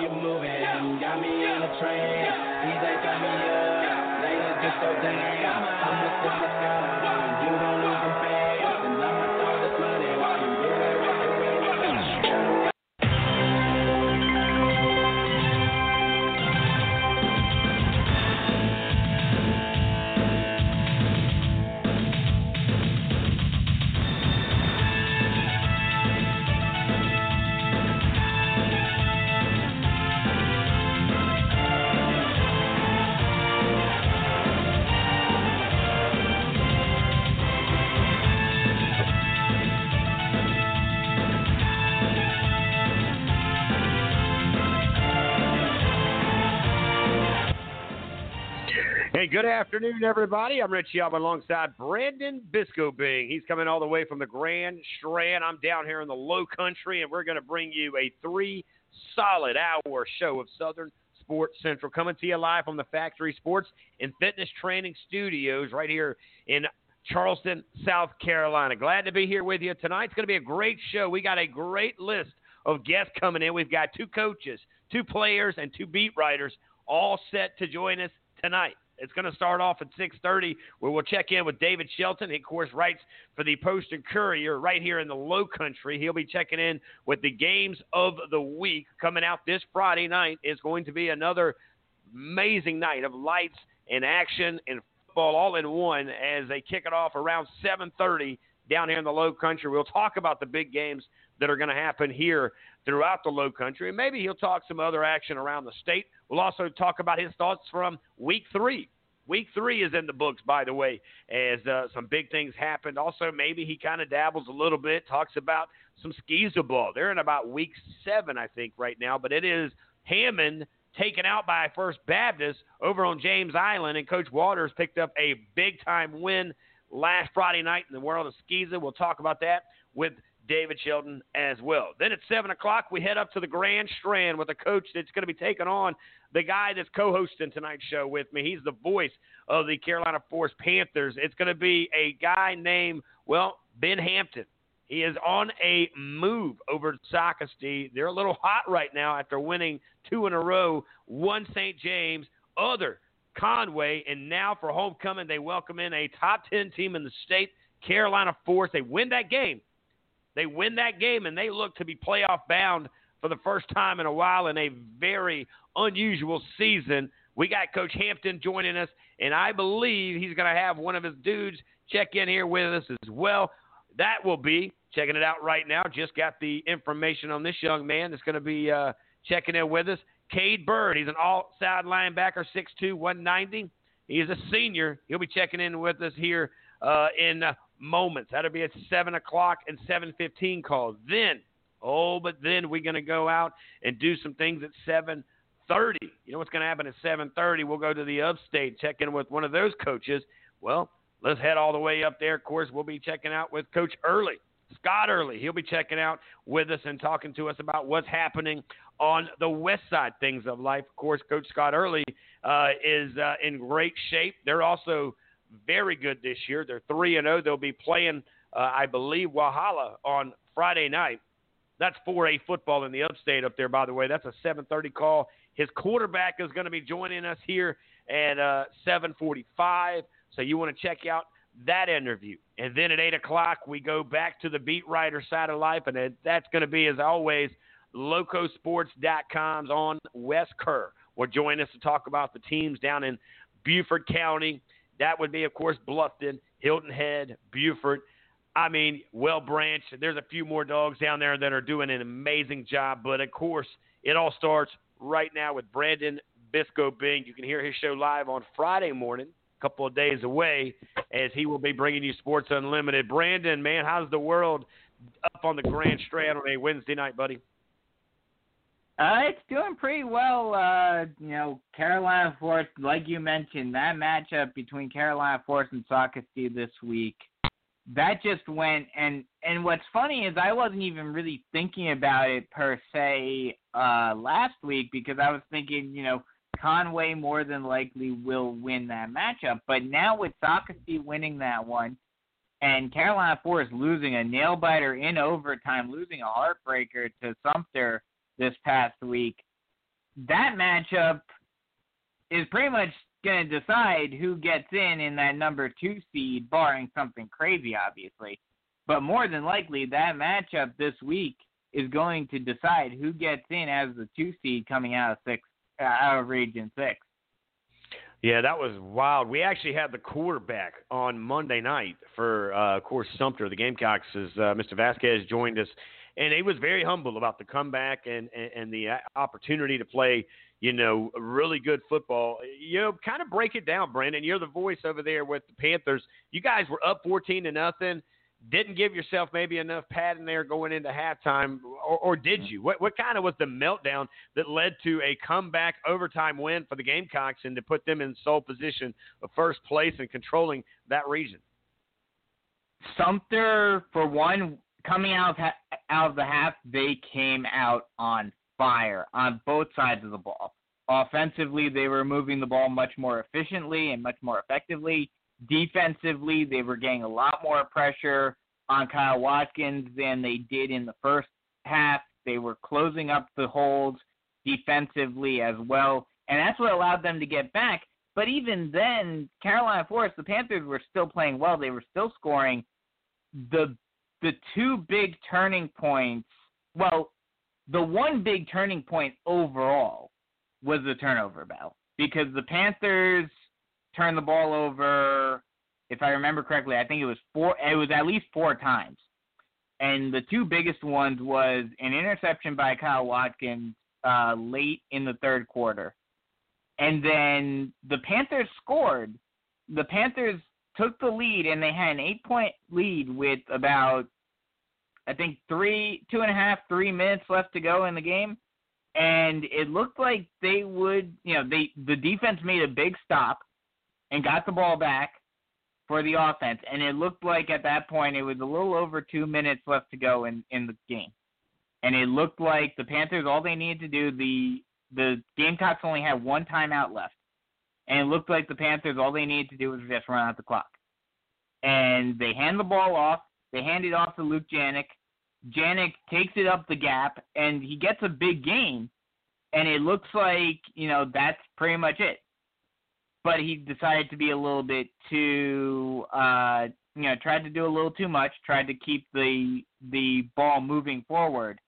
You moving got me in a trance. Hey, good afternoon, everybody. I'm Richie Alba alongside Brandon Bisco Bing. He's coming all the way from the Grand Strand. I'm down here in the low country, and we're going to bring you a three solid hour show of Southern Sports Central coming to you live from the Factory Sports and Fitness Training Studios right here in Charleston, South Carolina. Glad to be here with you tonight. It's going to be a great show. We got a great list of guests coming in. We've got two coaches, two players, and two beat writers all set to join us tonight. It's going to start off at 6:30, where we'll check in with David Shelton. He, of course, writes for the Post and Courier right here in the Low Country. He'll be checking in with the games of the week coming out this Friday night. Is going to be another amazing night of lights and action and football all in one as they kick it off around 7:30 down here in the Low Country. We'll talk about the big games that are going to happen here throughout the Low Country, and maybe he'll talk some other action around the state. We'll also talk about his thoughts from Week Three. Week three is in the books, by the way, as uh, some big things happened. Also, maybe he kind of dabbles a little bit, talks about some SCISA ball. They're in about week seven, I think, right now, but it is Hammond taken out by First Baptist over on James Island, and Coach Waters picked up a big time win last Friday night in the world of SCISA. We'll talk about that with David Shelton as well. Then at 7 o'clock, we head up to the Grand Strand with a coach that's going to be taking on the guy that's co hosting tonight's show with me. He's the voice of the Carolina Forest Panthers. It's going to be a guy named, well, Ben Hampton. He is on a move over to Socastee. They're a little hot right now after winning two in a row, one St. James, other Conway, and now for homecoming, they welcome in a top 10 team in the state, Carolina Forest. They win that game. They win that game, and they look to be playoff bound for the first time in a while in a very unusual season. We got Coach Hampton joining us, and I believe he's going to have one of his dudes check in here with us as well. That will be checking it out right now. Just got the information on this young man that's going to be uh, checking in with us. Cade Bird, he's an outside linebacker, 6'2", 190. He's a senior. He'll be checking in with us here uh, in uh, moments. That'll be at 7 o'clock and 7.15 calls. Then, oh, but then we're going to go out and do some things at 7.30. You know what's going to happen at 7.30? We'll go to the upstate, check in with one of those coaches. Well, let's head all the way up there. Of course, we'll be checking out with Coach Early. Scott Early. He'll be checking out with us and talking to us about what's happening on the west side things of life. Of course, Coach Scott Early uh, is uh, in great shape. They're also very good this year. They're three and zero. They'll be playing, uh, I believe, Walhalla on Friday night. That's 4A football in the upstate up there, by the way. That's a 7:30 call. His quarterback is going to be joining us here at uh, 7:45. So you want to check out that interview. And then at 8 o'clock, we go back to the beat writer side of life, and that's going to be, as always, locosports.com's on Wes Kerr will join us to talk about the teams down in Beaufort County. That would be, of course, Bluffton, Hilton Head, Beaufort. I mean, Whale Branch. There's a few more dogs down there that are doing an amazing job. But, of course, it all starts right now with Brandon Bisco Bing. You can hear his show live on Friday morning a couple of days away as he will be bringing you Sports Unlimited. Brandon, man, how's the world up on the Grand Strand on a Wednesday night, buddy? Uh, it's doing pretty well. Uh, you know, Carolina Forest, like you mentioned, that matchup between Carolina Forest and Socastee this week, that just went. And and what's funny is I wasn't even really thinking about it per se uh, last week because I was thinking, you know, Conway more than likely will win that matchup. But now with Socastee winning that one, and Carolina Forest losing a nail biter in overtime, losing a heartbreaker to Sumter this past week, that matchup is pretty much going to decide who gets in in that number two seed, barring something crazy, obviously. But more than likely, that matchup this week is going to decide who gets in as the two seed coming out of six, uh, out of Region Six. Yeah, that was wild. We actually had the quarterback on Monday night for, uh, of course, Sumter, the Gamecocks. As uh, Mr. Vasquez joined us and he was very humble about the comeback and and, and the uh, opportunity to play you know really good football you know kind of break it down brandon you're the voice over there with the panthers you guys were up 14 to nothing didn't give yourself maybe enough padding there going into halftime, or, or did you? What, what kind of was the meltdown that led to a comeback overtime win for the Gamecocks and to put them in sole position of first place and controlling that region? Sumter, for one, coming out of, out of the half, they came out on fire on both sides of the ball. Offensively, they were moving the ball much more efficiently and much more effectively. Defensively, they were getting a lot more pressure on Kyle Watkins than they did in the first half. They were closing up the holes defensively as well, and that's what allowed them to get back. But even then, Carolina Forest, the Panthers were still playing well. They were still scoring. The the two big turning points, well, the one big turning point overall was the turnover battle because the Panthers turned the ball over. If I remember correctly, I think it was four. It was at least four times, and the two biggest ones was an interception by Kyle Watkins uh, late in the third quarter, and then the Panthers scored. The Panthers took the lead and they had an eight point lead with about I think three two and a half, three minutes left to go in the game. And it looked like they would you know, they the defense made a big stop and got the ball back for the offense. And it looked like at that point it was a little over two minutes left to go in, in the game. And it looked like the Panthers all they needed to do the the Gamecocks only had one timeout left and it looked like the Panthers all they needed to do was just run out the clock. And they hand the ball off. They hand it off to Luke Janik. Janik takes it up the gap, and he gets a big gain. And it looks like you know that's pretty much it. But he decided to be a little bit too, uh, you know, tried to do a little too much. Tried to keep the the ball moving forward.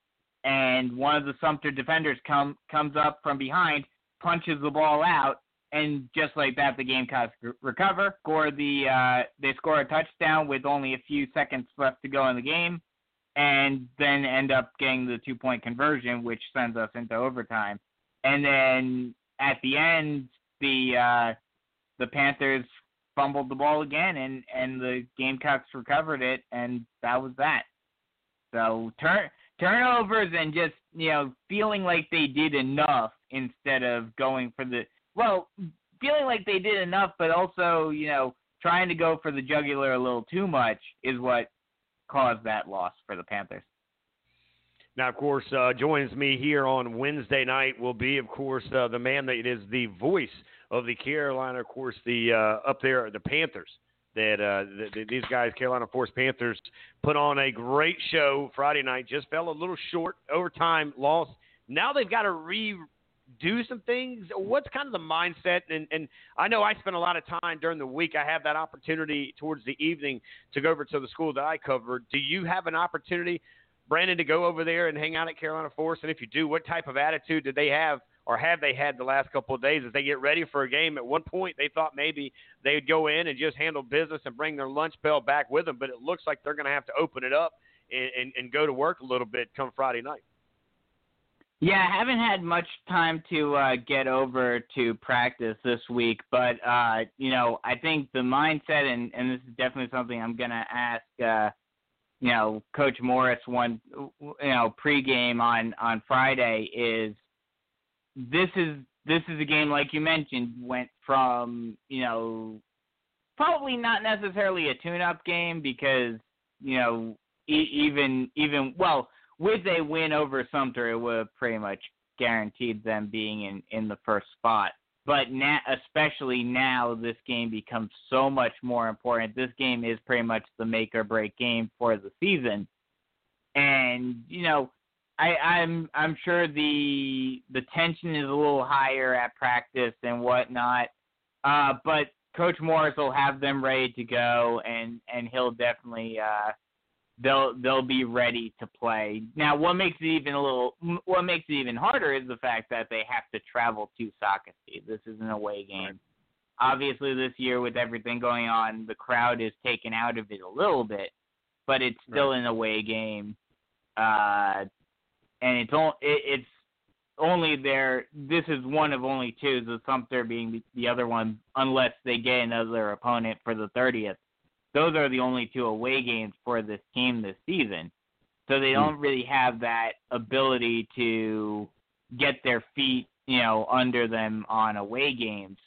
And one of the Sumter defenders come comes up from behind, punches the ball out, and just like that, the Gamecocks recover, score the uh, they score a touchdown with only a few seconds left to go in the game, and then end up getting the two point conversion, which sends us into overtime. And then at the end, the uh, the Panthers fumbled the ball again, and and the Gamecocks recovered it, and that was that. So turn turnovers and just you know feeling like they did enough instead of going for the well, feeling like they did enough, but also, you know, trying to go for the jugular a little too much is what caused that loss for the Panthers. Now, of course, uh, joins me here on Wednesday night will be, of course, uh, the man that is the voice of the Carolina, of course, the uh, up there, the Panthers. That uh, the, the, these guys, Carolina Forest Panthers, put on a great show Friday night. Just fell a little short, overtime loss. Now they've got to re do some things? What's kind of the mindset? And, and I know I spend a lot of time during the week. I have that opportunity towards the evening to go over to the school that I covered. Do you have an opportunity, Brandon, to go over there and hang out at Carolina Forest? And if you do, what type of attitude did they have? Or have they had the last couple of days as they get ready for a game? At one point, they thought maybe they'd go in and just handle business and bring their lunch bell back with them, but it looks like they're going to have to open it up and, and, and go to work a little bit come Friday night. Yeah, I haven't had much time to uh, get over to practice this week, but uh, you know, I think the mindset, and, and this is definitely something I'm gonna ask, uh, you know, Coach Morris one, you know, pregame on on Friday is this is this is a game like you mentioned went from you know probably not necessarily a tune-up game because you know e- even even well with a win over Sumter it would have pretty much guaranteed them being in in the first spot. But now, especially now, this game becomes so much more important. This game is pretty much the make or break game for the season, and you know I, I'm I'm sure the the tension is a little higher at practice and whatnot. Uh, but Coach Morris will have them ready to go, and and he'll definitely uh, they'll they'll be ready to play. Now, what makes it even a little what makes it even harder is the fact that they have to travel to Socastee. This is an away game. Obviously, this year with everything going on, the crowd is taken out of it a little bit, but it's still Right. an away game. Uh, and it's on, it, it's only there. This is one of only two. The Sumter being the, the other one, unless they get another opponent for the thirtieth. Those are the only two away games for this team this season. So they don't really have that ability to get their feet, you know, under them on away games.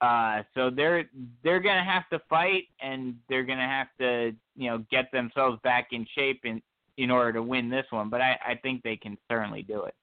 Uh, so they're they're gonna have to fight, and they're gonna have to, you know, get themselves back in shape in in order to win this one. But I, I think they can certainly do it.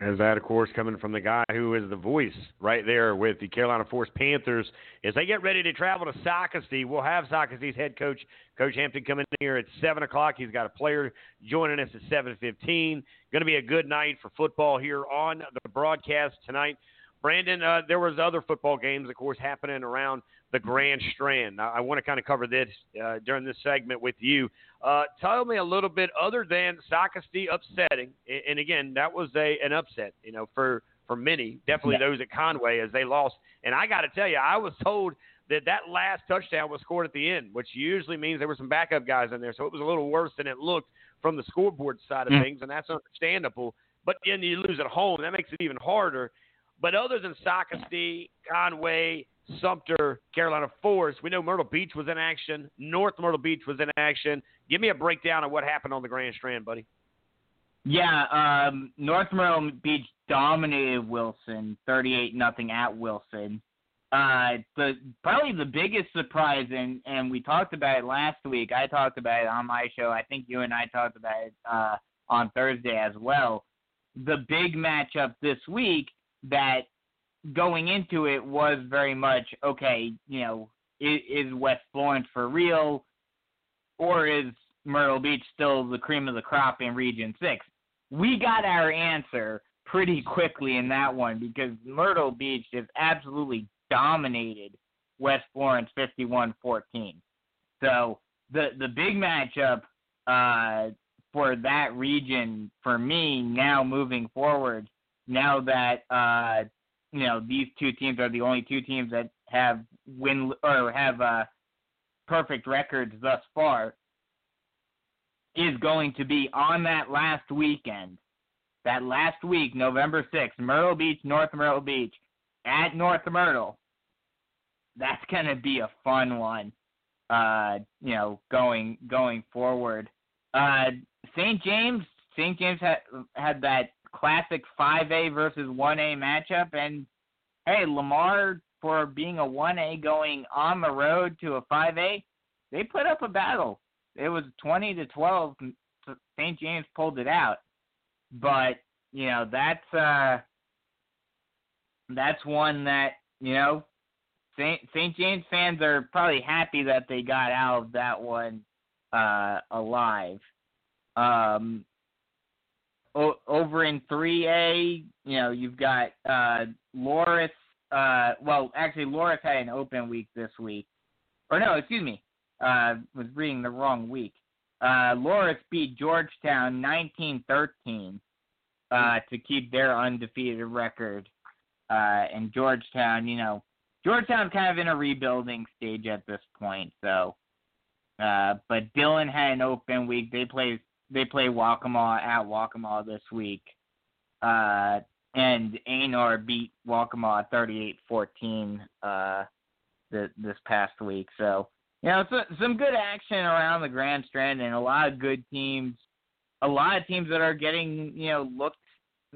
As that, of course, coming from the guy who is the voice right there with the Carolina Forest Panthers. As they get ready to travel to Socastee, we'll have Socastee's head coach, Coach Hampton, coming in here at 7 o'clock. He's got a player joining us at 7.15. Going to be a good night for football here on the broadcast tonight. Brandon, uh, there was other football games, of course, happening around the Grand Strand. I, I want to kind of cover this uh, during this segment with you. Uh, tell me a little bit other than Socastee upsetting, and, and again, that was a an upset, you know, for for many, definitely Yeah. those at Conway as they lost. And I got to tell you, I was told that that last touchdown was scored at the end, which usually means there were some backup guys in there, so it was a little worse than it looked from the scoreboard side of Mm. things, and that's understandable. But then you lose at home, that makes it even harder. But other than Socastee, Conway, Sumter, Carolina Forest, we know Myrtle Beach was in action. North Myrtle Beach was in action. Give me a breakdown of what happened on the Grand Strand, buddy. Yeah, um, North Myrtle Beach dominated Wilson, thirty-eight nothing at Wilson. Uh, the probably the biggest surprise, and and we talked about it last week. I talked about it on my show. I think you and I talked about it uh, on Thursday as well. The big matchup this week that going into it was very much okay. You know, is, is West Florence for real, or is Myrtle Beach still the cream of the crop in Region Six? we got our answer pretty quickly in that one because Myrtle Beach just absolutely dominated West Florence 51-14. So the the big matchup uh, for that region for me now moving forward, now that uh, you know these two teams are the only two teams that have win or have uh, perfect records thus far is going to be on that last weekend. That last week, November 6th, Myrtle Beach, North Myrtle Beach, at North Myrtle. That's going to be a fun one, uh, you know, going going forward. Uh, St. James, St. James had had that classic 5A versus 1A matchup, and hey, Lamar for being a 1A going on the road to a 5A, they put up a battle it was 20 to 12. St. James pulled it out, but you know that's uh that's one that you know St. St. James fans are probably happy that they got out of that one uh alive. Um over in 3A, you know, you've got uh Loris uh well, actually Loris had an open week this week. Or no, excuse me uh, was reading the wrong week. Uh, Loris beat Georgetown 19-13 uh, to keep their undefeated record. Uh, and Georgetown, you know, Georgetown's kind of in a rebuilding stage at this point. So, uh, but Dylan had an open week. They play they play Waccamaw at Waccamaw this week. Uh, and Aynor beat Waccamaw 38-14 uh, this past week. So You know, so, some good action around the Grand Strand and a lot of good teams. A lot of teams that are getting you know looked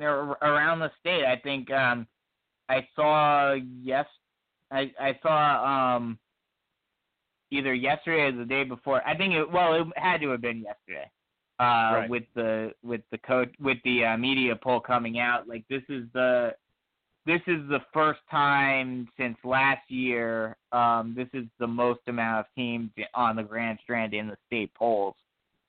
around the state. I think um, I saw yes, I I saw um, either yesterday or the day before. I think it well it had to have been yesterday. Uh, Right. with the with the coach with the uh, media poll coming out, like this is the this is the first time since last year. Um, this is the most amount of teams on the Grand Strand in the state polls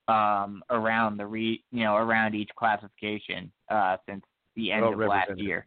um, around the re you know around each classification uh, since the end of last year.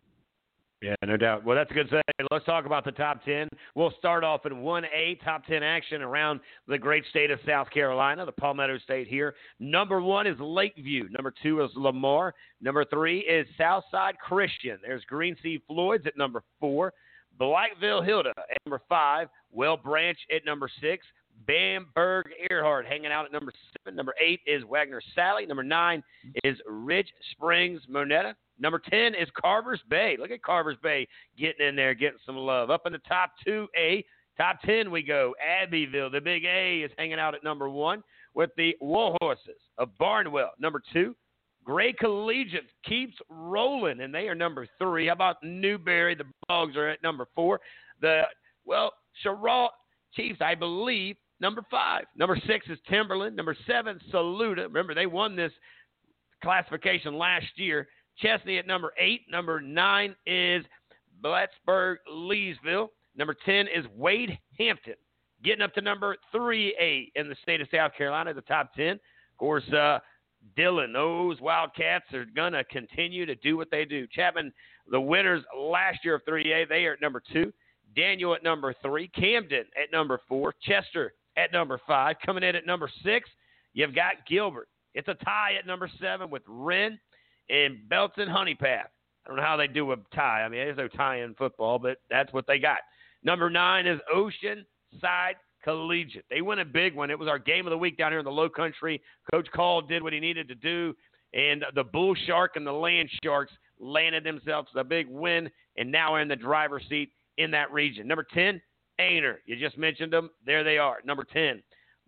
Yeah, no doubt. Well, that's a good say. Let's talk about the top 10. We'll start off in 1A, top 10 action around the great state of South Carolina, the Palmetto State here. Number one is Lakeview. Number two is Lamar. Number three is Southside Christian. There's Green Sea Floyds at number four. Blackville Hilda at number five. Whale Branch at number six. Bamberg Ehrhardt hanging out at number seven. Number eight is Wagener Salley. Number nine is Ridge Springs Monetta. Number 10 is Carver's Bay. Look at Carver's Bay getting in there, getting some love. Up in the top 2A, top 10 we go. Abbeville, the big A, is hanging out at number one with the Wool Horses of Barnwell. Number two, Gray Collegiate keeps rolling, and they are number three. How about Newberry? The Bugs are at number four. The, well, Cheraw Chiefs, I believe, number five. Number six is Timberland. Number seven, Saluda. Remember, they won this classification last year. Chesnee at number eight. Number nine is Batesburg Leesville. Number 10 is Wade Hampton. Getting up to number 3A in the state of South Carolina, the top 10. Of course, uh, Dillon, those Wildcats are going to continue to do what they do. Chapman, the winners last year of 3A, they are at number two. Daniel at number three. Camden at number four. Chester at number five. Coming in at number six, you've got Gilbert. It's a tie at number seven with Wren and Belton Honea Path. I don't know how they do a tie. I mean, there's no tie in football, but that's what they got. Number nine is Ocean Side Collegiate. They win a big one. It was our game of the week down here in the Low Country. Coach Call did what he needed to do, and the Bull Shark and the Land Sharks landed themselves a big win, and now in the driver's seat in that region. Number 10, Aynor. You just mentioned them. There they are. Number 10.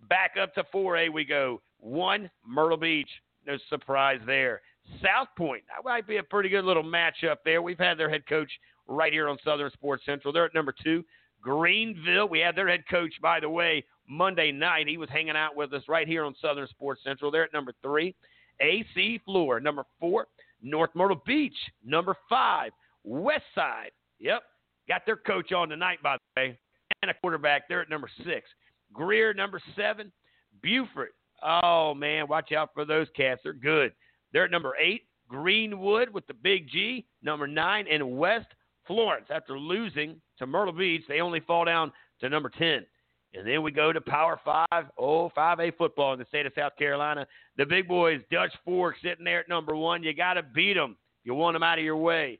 Back up to 4A we go. One, Myrtle Beach. No surprise there. South Pointe. That might be a pretty good little matchup there. We've had their head coach right here on Southern Sports Central. They're at number two. Greenville. We had their head coach, by the way, Monday night. He was hanging out with us right here on Southern Sports Central. They're at number three. AC Flora, number four. North Myrtle Beach, number five. West Side. Yep. Got their coach on tonight, by the way. And a quarterback. They're at number six. Greer, number seven. Beaufort. Oh, man. Watch out for those cats. They're good. They're at number eight. Greenwood with the big G, number nine, and West Florence. After losing to Myrtle Beach, they only fall down to number 10. And then we go to Power 5, oh, 5A football in the state of South Carolina. The big boys, Dutch Fork, sitting there at number one. You got to beat them. You want them out of your way.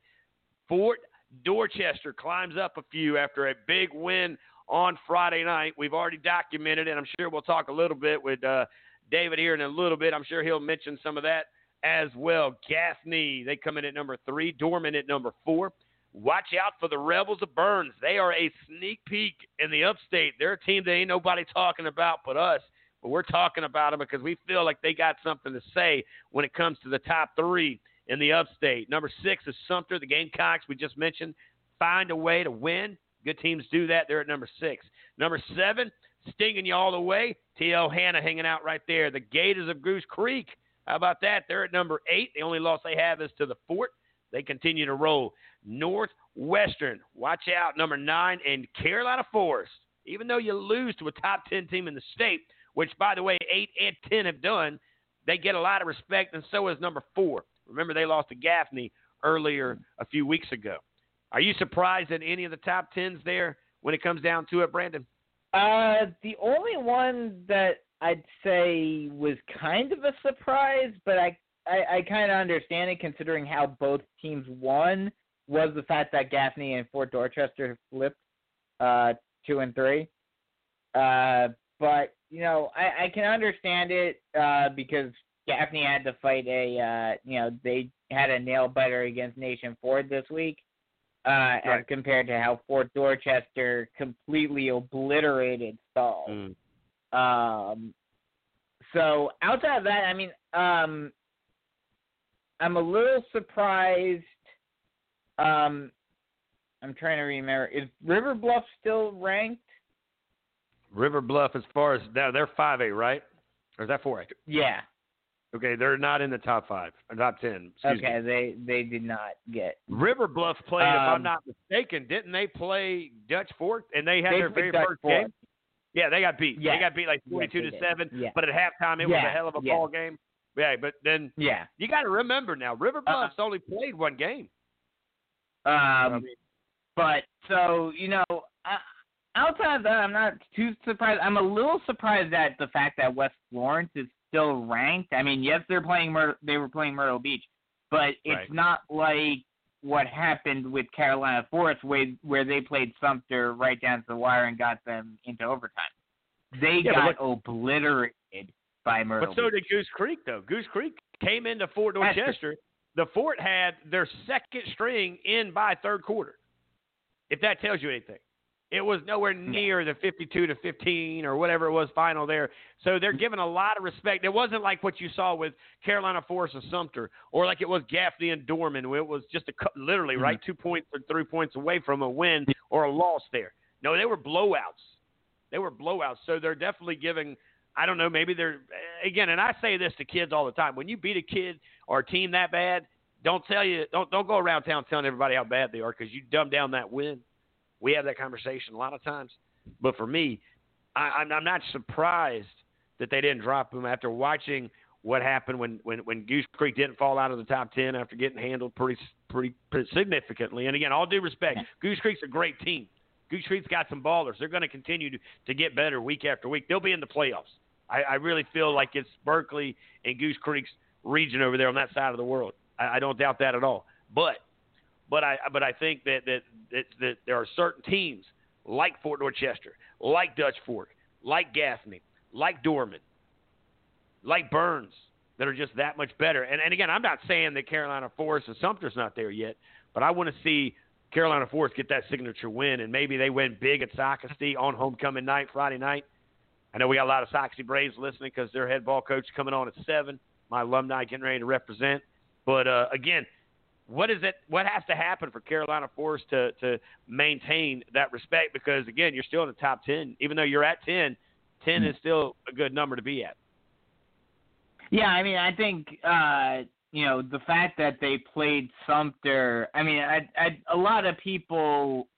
Fort Dorchester climbs up a few after a big win on Friday night. We've already documented. And I'm sure we'll talk a little bit with uh, David here in a little bit. I'm sure he'll mention some of that as well. Gaffney, they come in at number three. Dorman at number four. Watch out for the Rebels of Byrnes. They are a sneak peek in the upstate. They're a team that ain't nobody talking about but us. But we're talking about them because we feel like they got something to say when it comes to the top three in the upstate. Number six is Sumter, the Gamecocks we just mentioned. Find a way to win. Good teams do that. They're at number six. Number seven, stinging you all the way. T.L. Hanna hanging out right there. The Gators of Goose Creek. How about that? They're at number eight. The only loss they have is to the fort. They continue to roll. Northwestern, watch out, number nine, and Carolina Forest. Even though you lose to a top 10 team in the state, which, by the way, 8 and 10 have done, they get a lot of respect, and so is number four. Remember, they lost to Gaffney earlier a few weeks ago. Are you surprised at any of the top 10s there when it comes down to it, Brandon? Uh, the only one that I'd say was kind of a surprise, but I I, I kind of understand it considering how both teams won was the fact that Gaffney and Fort Dorchester flipped uh, two and three. Uh, but you know, I, I can understand it uh, because Gaffney had to fight a uh, you know they had a nail biter against Nation Ford this week. Uh, as compared to how Fort Dorchester completely obliterated Stalls. Mm. Um, so outside of that, I mean, um, I'm a little surprised. Um, I'm trying to remember. Is River Bluff still ranked? River Bluff, as far as now, they're five A, right? Or is that four A? Yeah. Okay, they're not in the top five, or top ten. Okay, me. they they did not get. River Bluff played, if I'm Um, not mistaken, didn't they play Dutch Fork and they had They their very Dutch first game? Yeah, they got beat. Yes. They got beat like Yes, forty-two they to seven. Yeah. But at halftime, it was a hell of a yeah. ball game. Yeah, but then Yeah. you got to remember now, River Uh, only played one game. Um, I mean, But so you know, uh, outside of that, I'm not too surprised. I'm a little surprised at the fact that West Florence is still ranked. I mean, yes, they're playing Myr- they were playing Myrtle Beach, but it's Right. not like what happened with Carolina Forest, where where they played Sumter right down to the wire and got them into overtime. They Yeah, got obliterated by Myrtle but so Beach. did Goose Creek, though. Goose Creek came into Fort. Dorchester. The Fort had their second string in by third quarter. If that tells you anything, it was nowhere near the 52 to 15 or whatever it was final there. So they're mm-hmm. giving a lot of respect. It wasn't like what you saw with Carolina Forest and Sumter, or like it was Gaffney and Dorman. where It was just a literally right mm-hmm. two points or three points away from a win or a loss there. No, they were blowouts. They were blowouts. So they're definitely giving. I don't know. Maybe they're again. And I say this to kids all the time: when you beat a kid or a team that bad, don't tell you don't don't go around town telling everybody how bad they are because you dumb down that win. We have that conversation a lot of times. But for me, I, I'm, I'm not surprised that they didn't drop them after watching what happened when, when, when Goose Creek didn't fall out of the top ten after getting handled pretty pretty, pretty significantly. And again, all due respect, Goose Creek's a great team. Goose Creek's got some ballers. They're going to continue to, to get better week after week. They'll be in the playoffs. I, I really feel like it's Berkeley and Goose Creek's region over there on that side of the world. I, I don't doubt that at all. But but I but I think that that, that that there are certain teams like Fort Dorchester, like Dutch Fork, like Gaffney, like Dorman, like Byrnes that are just that much better. And and again, I'm not saying that Carolina Forest and Sumter's not there yet, but I want to see Carolina Forest get that signature win, and maybe they win big at Socastee on homecoming night, Friday night. I know we got a lot of Socastee Braves listening because their head ball coach coming on at seven. My alumni getting ready to represent. But uh, again, what is it? What has to happen for Carolina Forest to to maintain that respect? Because again, you're still in the top ten, even though you're at 10, 10 is still a good number to be at. Yeah, I mean, I think uh, you know the fact that they played Sumter. I mean, I, I, a lot of people,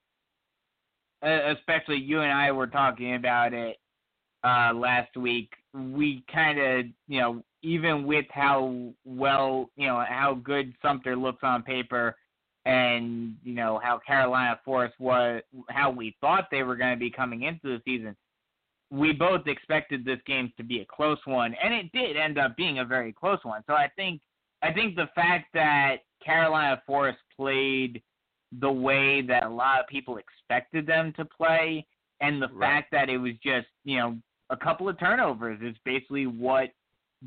especially you and I, were talking about it uh, last week. We kind of, you know, even with how well, you know, how good Sumter looks on paper, and you know how Carolina Forest was, how we thought they were going to be coming into the season we both expected this game to be a close one, and it did end up being a very close one. So I think I think the fact that Carolina Forest played the way that a lot of people expected them to play, and the Right. fact that it was just you know a couple of turnovers is basically what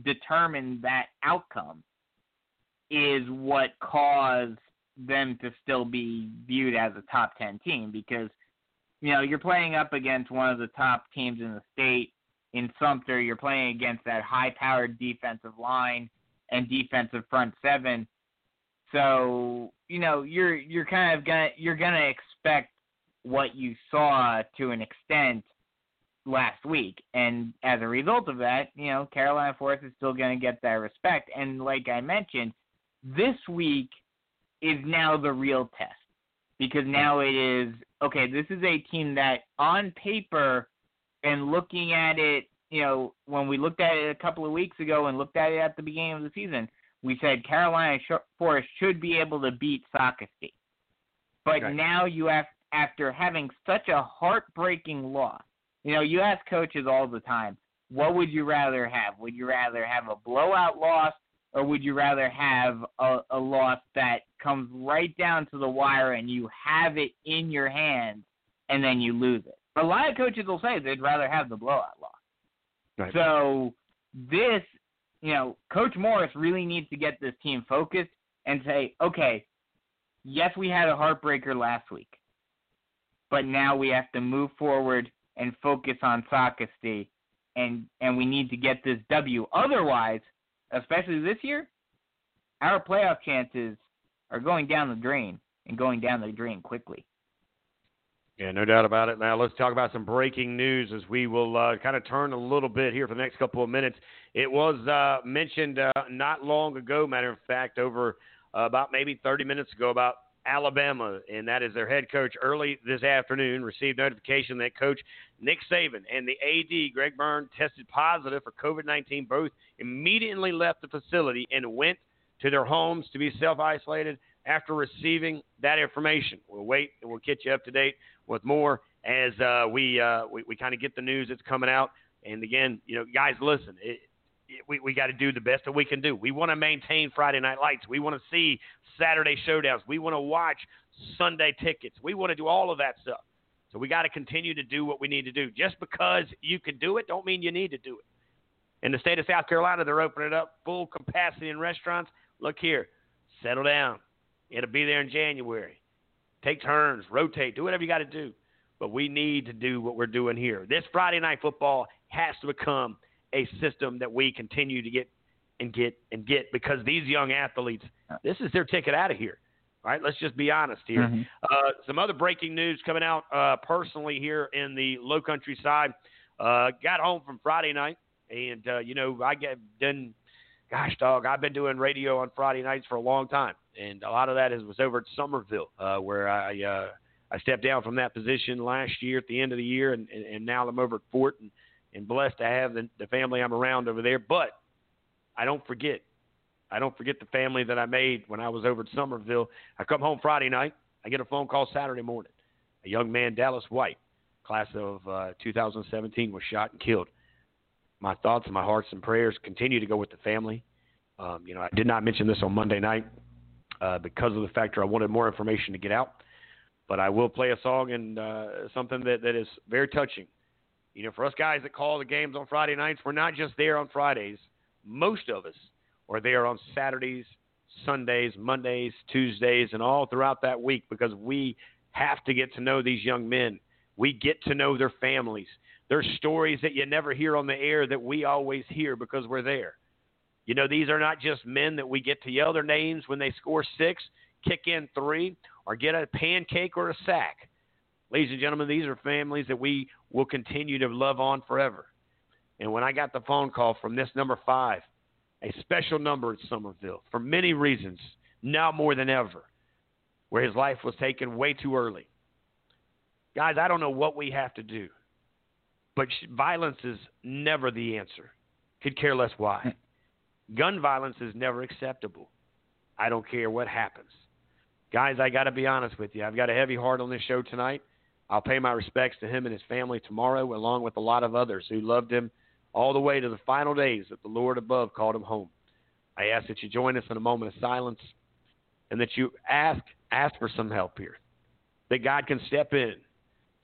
determined that outcome. Is what caused them to still be viewed as a top ten team because you know, you're playing up against one of the top teams in the state in Sumter. You're playing against that high powered defensive line and defensive front seven. So, you know, you're you're kind of gonna you're gonna expect what you saw to an extent last week. And as a result of that, you know, Carolina Forest is still gonna get that respect. And like I mentioned, this week is now the real test because now it is okay. This is a team that, on paper, and looking at it, you know, when we looked at it a couple of weeks ago and looked at it at the beginning of the season, we said Carolina Forest should be able to beat Socastee. But Right. now you have, after having such a heartbreaking loss, you know, you ask coaches all the time, what would you rather have? Would you rather have a blowout loss or would you rather have a, a loss that comes right down to the wire and you have it in your hands and then you lose it? A lot of coaches will say they'd rather have the blowout loss. Right. So this, you know, Coach Morris really needs to get this team focused and say, okay, yes, we had a heartbreaker last week, but now we have to move forward and focus on Socastee and and we need to get this W. Otherwise, especially this year, our playoff chances are going down the drain and going down the drain quickly. Yeah, no doubt about it. Now let's talk about some breaking news as we will uh, kind of turn a little bit here for the next couple of minutes. It was uh, mentioned uh, not long ago, matter of fact, over uh, about maybe 30 minutes ago, about Alabama, and that is their head coach early this afternoon received notification that coach Nick Saban and the AD Greg Byrne tested positive for COVID 19. Both immediately left the facility and went to their homes to be self isolated after receiving that information. We'll wait and we'll get you up to date with more as uh, we, uh, we, we kind of get the news that's coming out. And again, you know, guys, listen, it, we, we got to do the best that we can do. We want to maintain Friday Night Lights. We want to see Saturday showdowns. We want to watch Sunday tickets. We want to do all of that stuff. So we got to continue to do what we need to do. Just because you can do it, don't mean you need to do it. In the state of South Carolina, they're opening up full capacity in restaurants. Look here, settle down. It'll be there in January. Take turns, rotate, do whatever you got to do. But we need to do what we're doing here. This Friday night football has to become a system that we continue to get and get and get because these young athletes, this is their ticket out of here. All right, let's just be honest here. Mm-hmm. Uh, some other breaking news coming out uh, personally here in the Low Country side. Uh, got home from Friday night, and uh, you know I get done. Gosh, dog, I've been doing radio on Friday nights for a long time, and a lot of that is, was over at Summerville, uh, where I uh, I stepped down from that position last year at the end of the year, and, and, and now I'm over at Fort, and, and blessed to have the, the family I'm around over there. But I don't forget. I don't forget the family that I made when I was over at Summerville. I come home Friday night. I get a phone call Saturday morning. A young man, Dallas White, class of uh, 2017, was shot and killed. My thoughts and my hearts and prayers continue to go with the family. Um, you know, I did not mention this on Monday night uh, because of the factor I wanted more information to get out. But I will play a song and uh, something that, that is very touching. You know, for us guys that call the games on Friday nights, we're not just there on Fridays most of us are there on Saturdays, Sundays, Mondays, Tuesdays, and all throughout that week because we have to get to know these young men. We get to know their families. There's stories that you never hear on the air that we always hear because we're there. You know, these are not just men that we get to yell their names when they score six, kick in three, or get a pancake or a sack. Ladies and gentlemen, these are families that we will continue to love on forever. And when I got the phone call from this number five, a special number at Summerville for many reasons, now more than ever, where his life was taken way too early. Guys, I don't know what we have to do, but violence is never the answer. Could care less why. Hmm. Gun violence is never acceptable. I don't care what happens. Guys, I got to be honest with you. I've got a heavy heart on this show tonight. I'll pay my respects to him and his family tomorrow, along with a lot of others who loved him all the way to the final days that the Lord above called him home. I ask that you join us in a moment of silence and that you ask ask for some help here. That God can step in,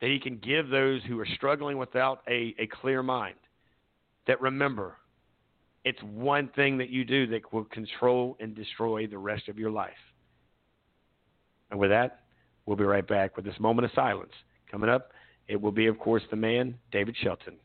that He can give those who are struggling without a, a clear mind. That remember, it's one thing that you do that will control and destroy the rest of your life. And with that, we'll be right back with this moment of silence. Coming up, it will be, of course, the man, David Shelton.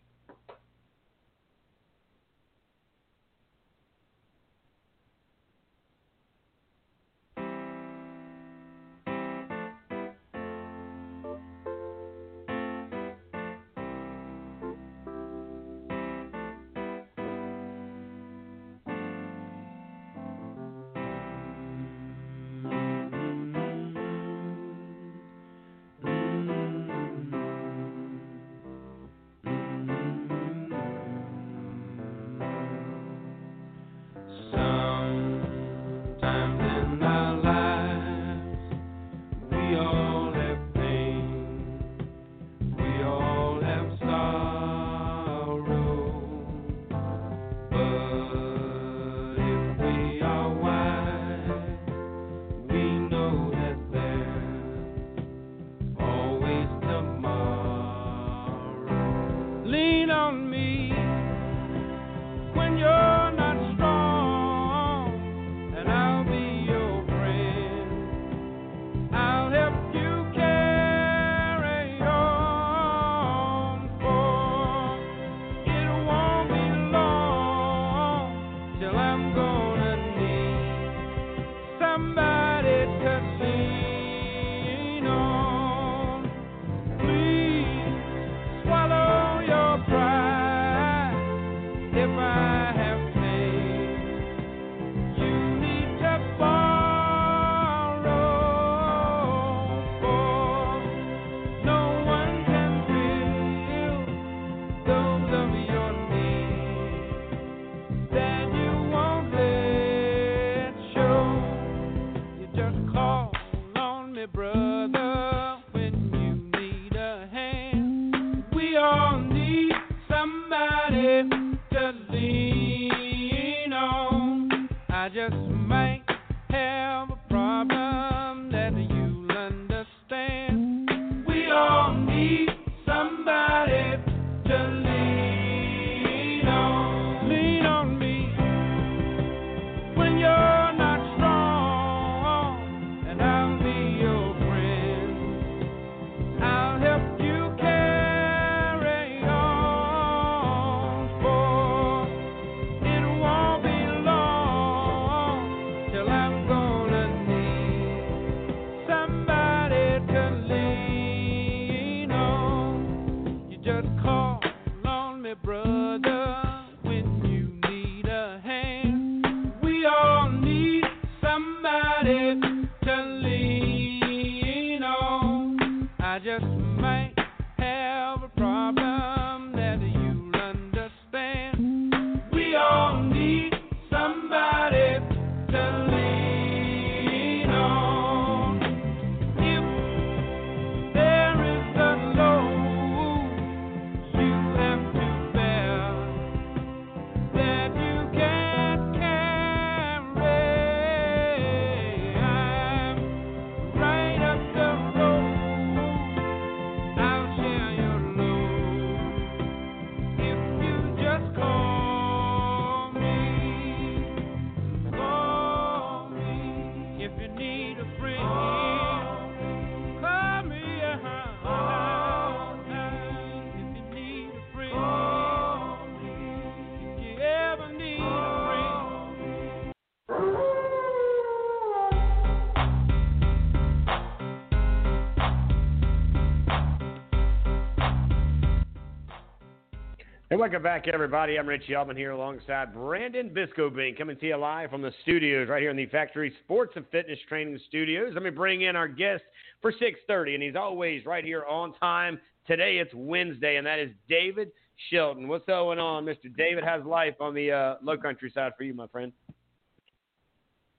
Welcome back, everybody. I'm Richie Albin here alongside Brandon Biscobing coming to you live from the studios right here in the Factory Sports and Fitness Training Studios. Let me bring in our guest for 6.30, and he's always right here on time. Today it's Wednesday, and that is David Shelton. What's going on, Mr. David? How's life on the uh, low country side for you, my friend?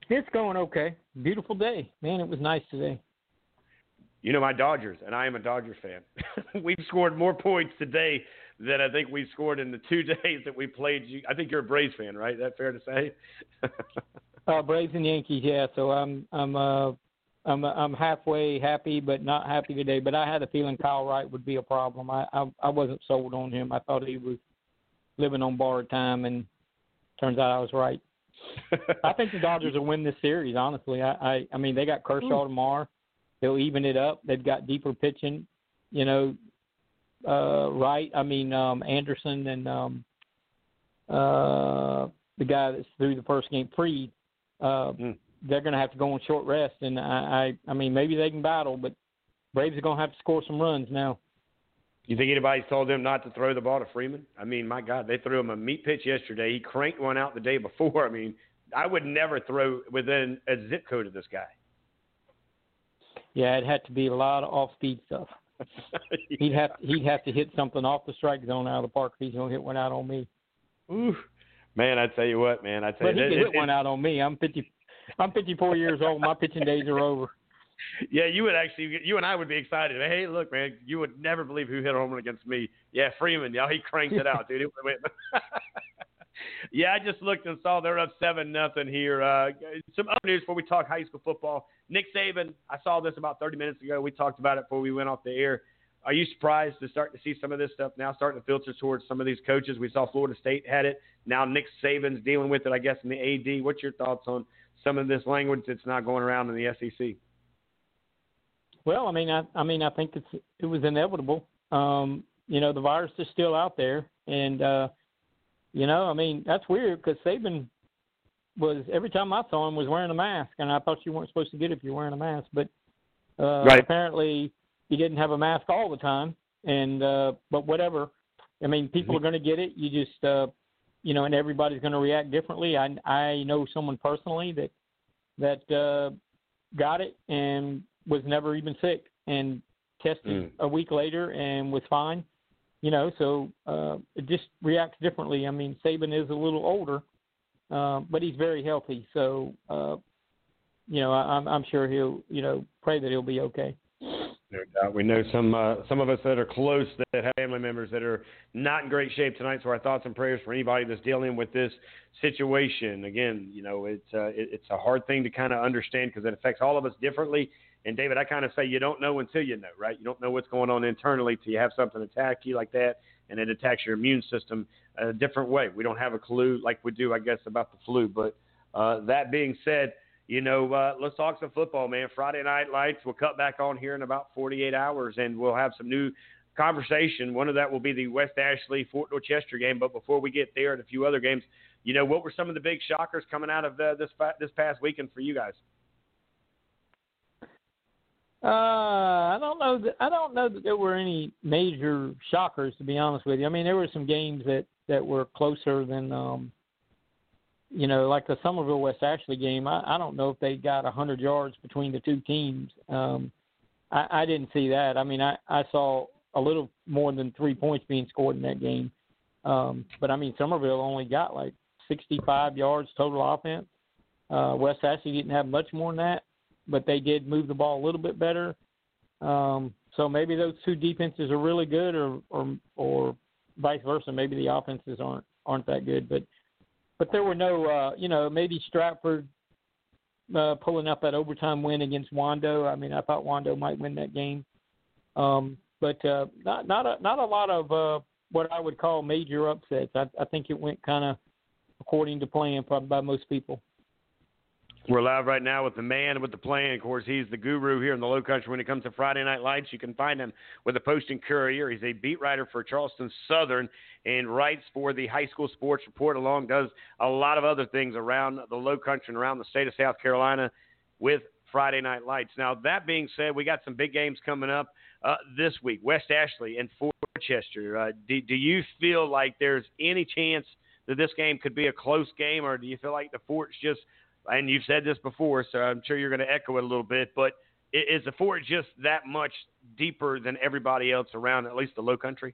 It's going okay. Beautiful day. Man, it was nice today. You know my Dodgers, and I am a Dodgers fan. We've scored more points today than I think we scored in the two days that we played. You, I think you're a Braves fan, right? Is that fair to say? Uh Braves and Yankees, yeah. So I'm I'm uh I'm I'm halfway happy but not happy today. But I had a feeling Kyle Wright would be a problem. I I, I wasn't sold on him. I thought he was living on borrowed time and turns out I was right. I think the Dodgers will win this series, honestly. I I, I mean they got Kershaw tomorrow. They'll even it up. They've got deeper pitching, you know, uh Wright, I mean um Anderson and um uh the guy that's through the first game, Fried, uh Mm. they're gonna have to go on short rest and I, I I mean maybe they can battle, but Braves are gonna have to score some runs now. You think anybody's told them not to throw the ball to Freeman? I mean, my God, they threw him a meat pitch yesterday. He cranked one out the day before. I mean, I would never throw within a zip code of this guy. Yeah, it had to be a lot of off speed stuff. He'd have he'd have to hit something off the strike zone out of the park if he's gonna hit one out on me. Ooh, man, I tell you what, man, I tell But he you, could it- hit one out on me. I'm fifty I'm fifty four years old, my pitching days are over. Yeah, you would actually, you and I would be excited. Hey, look, man, you would never believe who hit a home run against me. Yeah, Freeman. Yeah, he cranked it out, dude. It went- yeah, I just looked and saw they're up seven nothing here. Uh, some other news before we talk high school football. Nick Saban. I saw this about 30 minutes ago. We talked about it before we went off the air. Are you surprised to start to see some of this stuff now starting to filter towards some of these coaches? We saw Florida State had it. Now Nick Saban's dealing with it, I guess, in the AD. What's your thoughts on some of this language that's not going around in the SEC? Well, I mean, I, I mean, I think it's it was inevitable. Um, you know, the virus is still out there, and uh, you know, I mean, that's weird because Saban, was every time I saw him was wearing a mask, and I thought you weren't supposed to get it if you're wearing a mask. But uh, Right. apparently, he didn't have a mask all the time. And uh, but whatever. I mean, people are going to get it. You just uh, you know, and everybody's going to react differently. I I know someone personally that that uh, got it and was never even sick and tested Mm. a week later and was fine. You know, so uh, it just reacts differently. I mean, Saban is a little older, uh, but he's very healthy. So, uh, you know, I, I'm I'm sure he'll you know pray that he'll be okay. No doubt. We know some uh, some of us that are close that have family members that are not in great shape tonight. So our thoughts and prayers for anybody that's dealing with this situation. Again, you know, it's uh, it, it's a hard thing to kind of understand because it affects all of us differently. And David, I kind of say you don't know until you know, right? You don't know what's going on internally till you have something attack you like that, and it attacks your immune system a different way. We don't have a clue like we do, I guess, about the flu. But uh, that being said, you know, uh, let's talk some football, man. Friday night lights. We'll cut back on here in about 48 hours, and we'll have some new conversation. One of that will be the West Ashley Fort Dorchester game. But before we get there, and a few other games, you know, what were some of the big shockers coming out of uh, this this past weekend for you guys? Uh, I don't know. That, I don't know that there were any major shockers, to be honest with you. I mean, there were some games that that were closer than, um, you know, like the Summerville West Ashley game. I, I don't know if they got a hundred yards between the two teams. Um, I, I didn't see that. I mean, I I saw a little more than three points being scored in that game. Um, but I mean, Summerville only got like 65 yards total offense. Uh, West Ashley didn't have much more than that but they did move the ball a little bit better. Um, so maybe those two defenses are really good, or or or vice versa. Maybe the offenses aren't aren't that good, but but there were no, uh, you know, maybe Stratford uh, pulling up that overtime win against Wando. I mean, I thought Wando might win that game, um, but uh, not not a not a lot of uh, what I would call major upsets. I, I think it went kind of according to plan, probably by most people. We're live right now with the man with the plan. Of course, he's the guru here in the Low Country when it comes to Friday Night Lights. You can find him with the Post and Courier. He's a beat writer for Charleston Southern and writes for the High School Sports Report. Along does a lot of other things around the Low Country and around the state of South Carolina with Friday Night Lights. Now, that being said, we got some big games coming up uh, this week. West Ashley and Fort Chester. Uh, do, do you feel like there's any chance that this game could be a close game, or do you feel like the Fort's just and you've said this before, so I'm sure you're going to echo it a little bit, but is the Fort just that much deeper than everybody else around, at least the Low Country?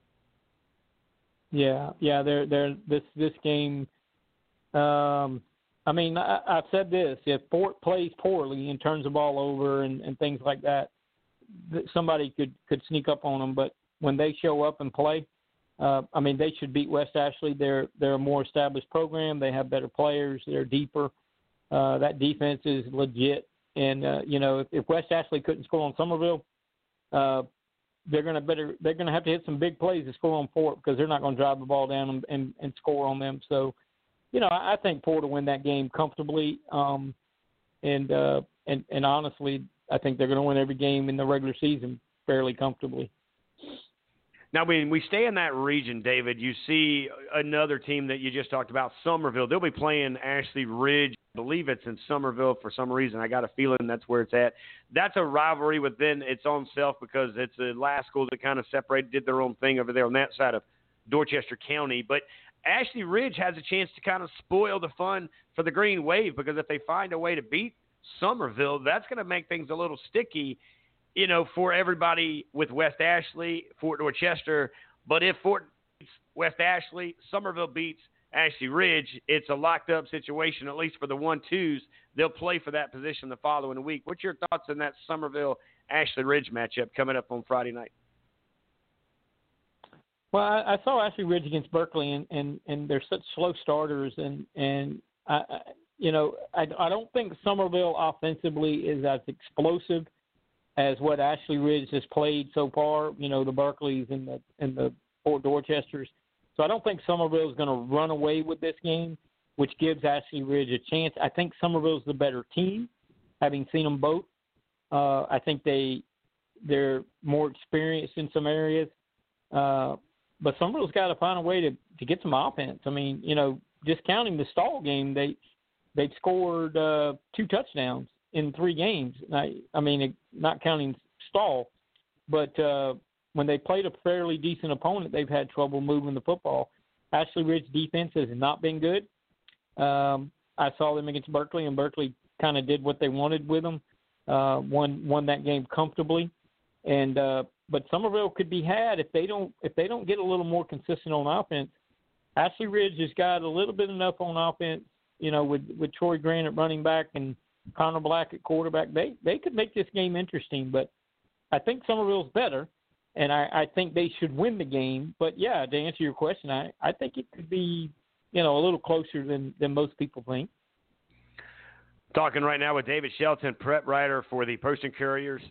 Yeah, yeah. They're they're this this game. Um, I mean, I, I've said this: if Fort plays poorly and turns the ball over and, and things like that, th- somebody could could sneak up on them. But when they show up and play, uh, I mean, they should beat West Ashley. They're they're a more established program. They have better players. They're deeper. Uh, that defense is legit. And uh, you know, if, if West Ashley couldn't score on Summerville, uh, they're gonna better they're gonna have to hit some big plays to score on Fort because they're not gonna drive the ball down and, and, and score on them. So, you know, I, I think Fort will win that game comfortably. Um, and uh, and and honestly, I think they're gonna win every game in the regular season fairly comfortably. Now, when we stay in that region, David, you see another team that you just talked about, Summerville. They'll be playing Ashley Ridge. I believe it's in Summerville for some reason. I got a feeling that's where it's at. That's a rivalry within its own self because it's the last school that kind of separated, did their own thing over there on that side of Dorchester County. But Ashley Ridge has a chance to kind of spoil the fun for the Green Wave because if they find a way to beat Summerville, that's going to make things a little sticky you know, for everybody with West Ashley, Fort Dorchester. But if Fort West Ashley, Summerville beats Ashley Ridge, it's a locked up situation, at least for the one twos. They'll play for that position the following week. What's your thoughts on that Summerville Ashley Ridge matchup coming up on Friday night? Well, I, I saw Ashley Ridge against Berkeley, and and and they're such slow starters, and and I, I you know I I don't think Summerville offensively is as explosive as what Ashley Ridge has played so far. You know the Berkeleys and the and the Fort Dorchesters. So I don't think Summerville is going to run away with this game, which gives Ashley Ridge a chance. I think Summerville's the better team, having seen them both. Uh, I think they they're more experienced in some areas. Uh, but Summerville's got to find a way to to get some offense. I mean, you know, just counting the stall game, they they'd scored uh, two touchdowns in three games. I, I mean, not counting Stall, but uh, when they played a fairly decent opponent, they've had trouble moving the football. Ashley Ridge defense has not been good. Um, I saw them against Berkeley, and Berkeley kind of did what they wanted with them. Uh, won won that game comfortably, and uh, but Summerville could be had if they don't if they don't get a little more consistent on offense. Ashley Ridge has got a little bit enough on offense, you know, with with Troy Grant at running back and Connor Black at quarterback. They they could make this game interesting, but I think Summerville's better, and I, I think they should win the game. But yeah, to answer your question, I I think it could be you know a little closer than than most people think. Talking right now with David Shelton, prep writer for the Post and Couriers,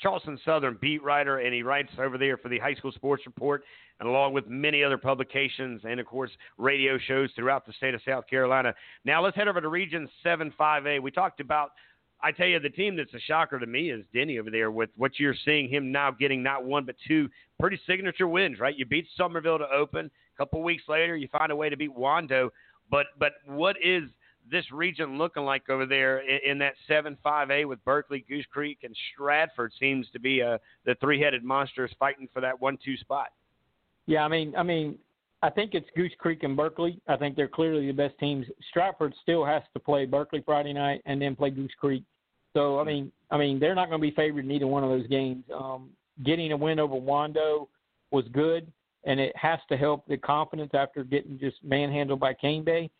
Charleston Southern beat writer, and he writes over there for the High School Sports Report, and along with many other publications and, of course, radio shows throughout the state of South Carolina. Now let's head over to Region 7-5A. We talked about I tell you, the team that's a shocker to me is Denny over there with what you're seeing him now getting not one but two pretty signature wins, right? You beat Summerville to open. A couple weeks later, you find a way to beat Wando. But but what is this region looking like over there in, in that 7-5A with Berkeley, Goose Creek, and Stratford seems to be uh, the three-headed monsters fighting for that one-two spot. Yeah, I mean, I mean, I think it's Goose Creek and Berkeley. I think they're clearly the best teams. Stratford still has to play Berkeley Friday night and then play Goose Creek. So I mean, I mean, they're not going to be favored in either one of those games. Um, getting a win over Wando was good, and it has to help the confidence after getting just manhandled by Cane Bay.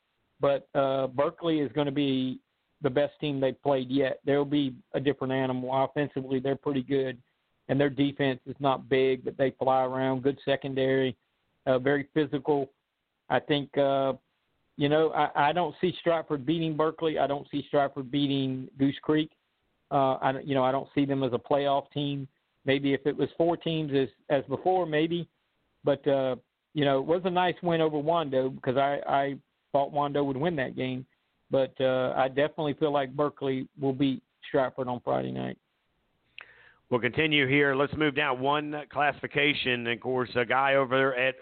But uh, Berkeley is going to be the best team they've played yet. They'll be a different animal. Offensively, they're pretty good, and their defense is not big, but they fly around. Good secondary, uh, very physical. I think, uh, you know, I, I don't see Stratford beating Berkeley. I don't see Stratford beating Goose Creek. Uh, I, you know, I don't see them as a playoff team. Maybe if it was four teams as as before, maybe. But uh, you know, it was a nice win over Wando because I I thought Wando would win that game, but uh, I definitely feel like Berkeley will beat Stratford on Friday night. We'll continue here. Let's move down one classification. Of course, a guy over there at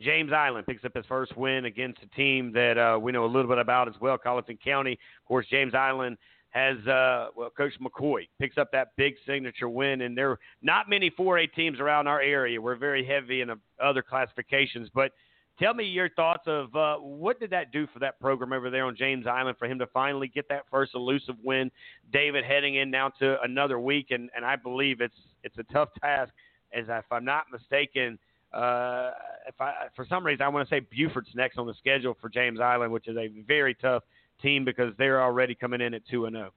James Island picks up his first win against a team that uh, we know a little bit about as well, Colleton County. Of course, James Island has uh, well, Coach McCoy picks up that big signature win, and there are not many 4A teams around our area. We're very heavy in uh, other classifications, but Tell me your thoughts of uh, what did that do for that program over there on James Island for him to finally get that first elusive win. David heading in now to another week, and, and I believe it's it's a tough task. As if I'm not mistaken, uh, if I for some reason I want to say Beaufort's next on the schedule for James Island, which is a very tough team because they're already coming in at two and zero. Oh.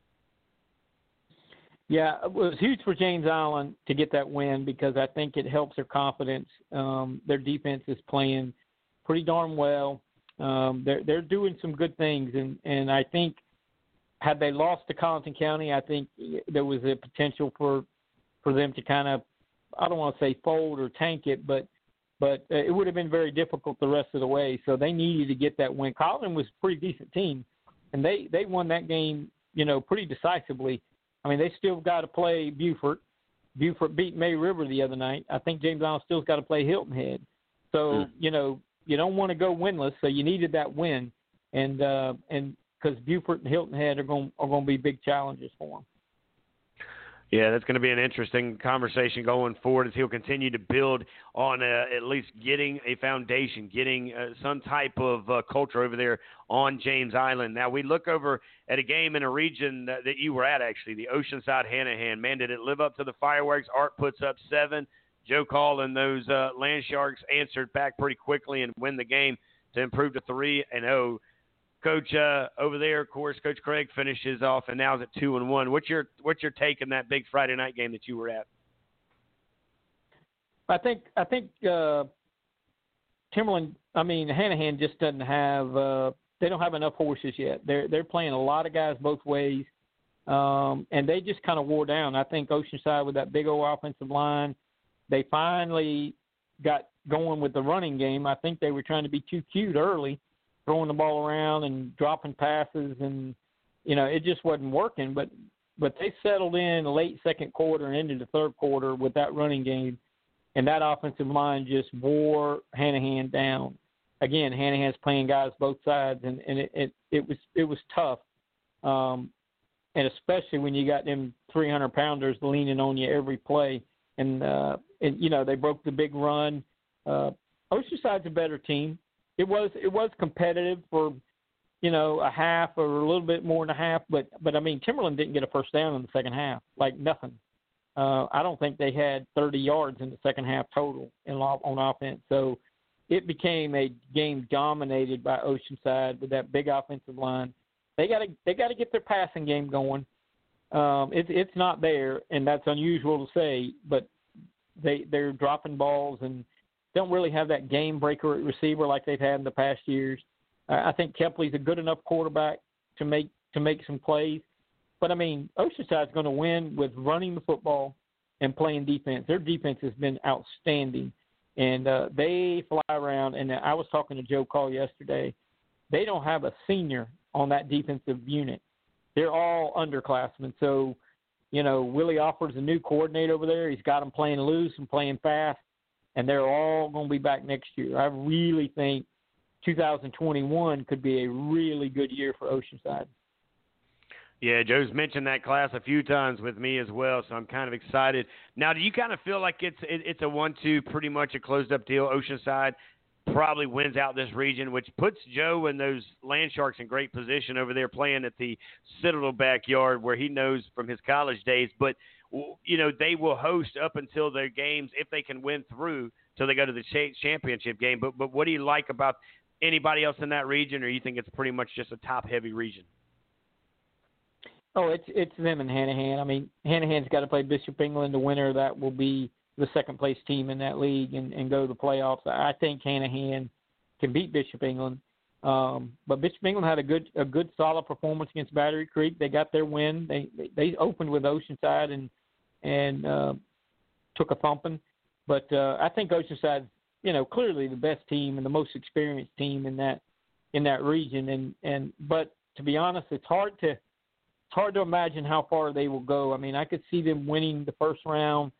Yeah, it was huge for James Island to get that win because I think it helps their confidence. Um, their defense is playing pretty darn well. Um, they're they're doing some good things, and and I think had they lost to Colleton County, I think there was a potential for for them to kind of I don't want to say fold or tank it, but but uh, it would have been very difficult the rest of the way. So they needed to get that win. Colleton was a pretty decent team, and they they won that game, you know, pretty decisively. I mean, they still got to play Beaufort. Beaufort beat May River the other night. I think James Island still's got to play Hilton Head. So mm. you know, you don't want to go winless, so you needed that win, and uh, and because Beaufort and Hilton Head are going are going to be big challenges for him. Yeah, that's going to be an interesting conversation going forward as he'll continue to build on uh, at least getting a foundation, getting uh, some type of uh, culture over there on James Island. Now, we look over at a game in a region that, that you were at, actually, the Oceanside Hanahan. Man, did it live up to the fireworks? Art puts up seven. Joe Call and those uh, Land Sharks answered back pretty quickly and win the game to improve to three and zero. Oh. Coach uh, over there, of course, Coach Craig finishes off and now is at two and one. What's your what's your take in that big Friday night game that you were at? I think I think uh, Timberland. I mean, Hanahan just doesn't have. Uh, they don't have enough horses yet. They're they're playing a lot of guys both ways, um, and they just kind of wore down. I think Oceanside with that big old offensive line they finally got going with the running game. I think they were trying to be too cute early, throwing the ball around and dropping passes, and you know it just wasn't working. But but they settled in late second quarter and into the third quarter with that running game, and that offensive line just wore Hanahan down. Again, Hanahan's playing guys both sides, and and it it, it was it was tough. um, and especially when you got them 300 pounders leaning on you every play. And uh, and you know they broke the big run. Uh, Oceanside's a better team. It was it was competitive for you know a half or a little bit more than a half, but but I mean Timberland didn't get a first down in the second half, like nothing. Uh, I don't think they had 30 yards in the second half total in on offense. So it became a game dominated by Oceanside with that big offensive line. They got to they got to get their passing game going. Um, it's it's not there, and that's unusual to say, but they they're dropping balls and don't really have that game breaker receiver like they've had in the past years. Uh, I think Kepley's a good enough quarterback to make to make some plays, but I mean Oceanside's going to win with running the football and playing defense. Their defense has been outstanding, and uh, they fly around. And I was talking to Joe Call yesterday. They don't have a senior on that defensive unit. They're all underclassmen. So, you know, Willie offers a new coordinator over there. He's got them playing loose and playing fast, and they're all going to be back next year. I really think 2021 could be a really good year for Oceanside. Yeah, Joe's mentioned that class a few times with me as well, so I'm kind of excited. Now, do you kind of feel like it's it, it's a one-two, pretty much a closed-up deal? Oceanside probably wins out this region, which puts Joe and those Land Sharks in great position over there playing at the Citadel backyard where he knows from his college days. But you know they will host up until their games if they can win through till they go to the championship game. But but what do you like about anybody else in that region, or you think it's pretty much just a top-heavy region? Oh, it's it's them and Hanahan. I mean, Hanahan's got to play Bishop England. The winner that will be the second place team in that league and, and go to the playoffs. I think Hanahan can beat Bishop England. Um, but Bishop England had a good a good solid performance against Battery Creek. They got their win. They they, opened with Oceanside and and uh, took a thumping. But uh, I think Oceanside, you know, clearly the best team and the most experienced team in that in that region. And and but to be honest, it's hard to it's hard to imagine how far they will go. I mean, I could see them winning the first round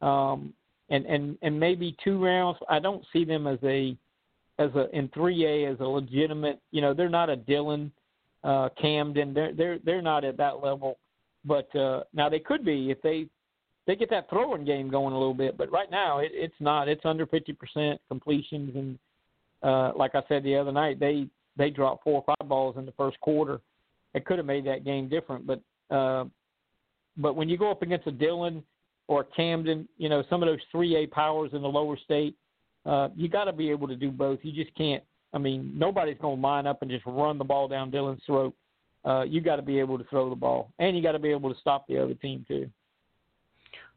um, and and and maybe two rounds. I don't see them as a as a in 3A as a legitimate. You know, they're not a Dillon, uh, Camden. They're they're they're not at that level. But uh, now they could be if they they get that throwing game going a little bit. But right now it, it's not. It's under 50% completions, and uh, like I said the other night, they they dropped four or five balls in the first quarter. It could have made that game different, but uh, but when you go up against a Dillon or Camden, you know, some of those 3A powers in the lower state, uh, you got to be able to do both. You just can't. I mean, nobody's going to line up and just run the ball down Dillon's throat. Uh, you got to be able to throw the ball, and you got to be able to stop the other team too.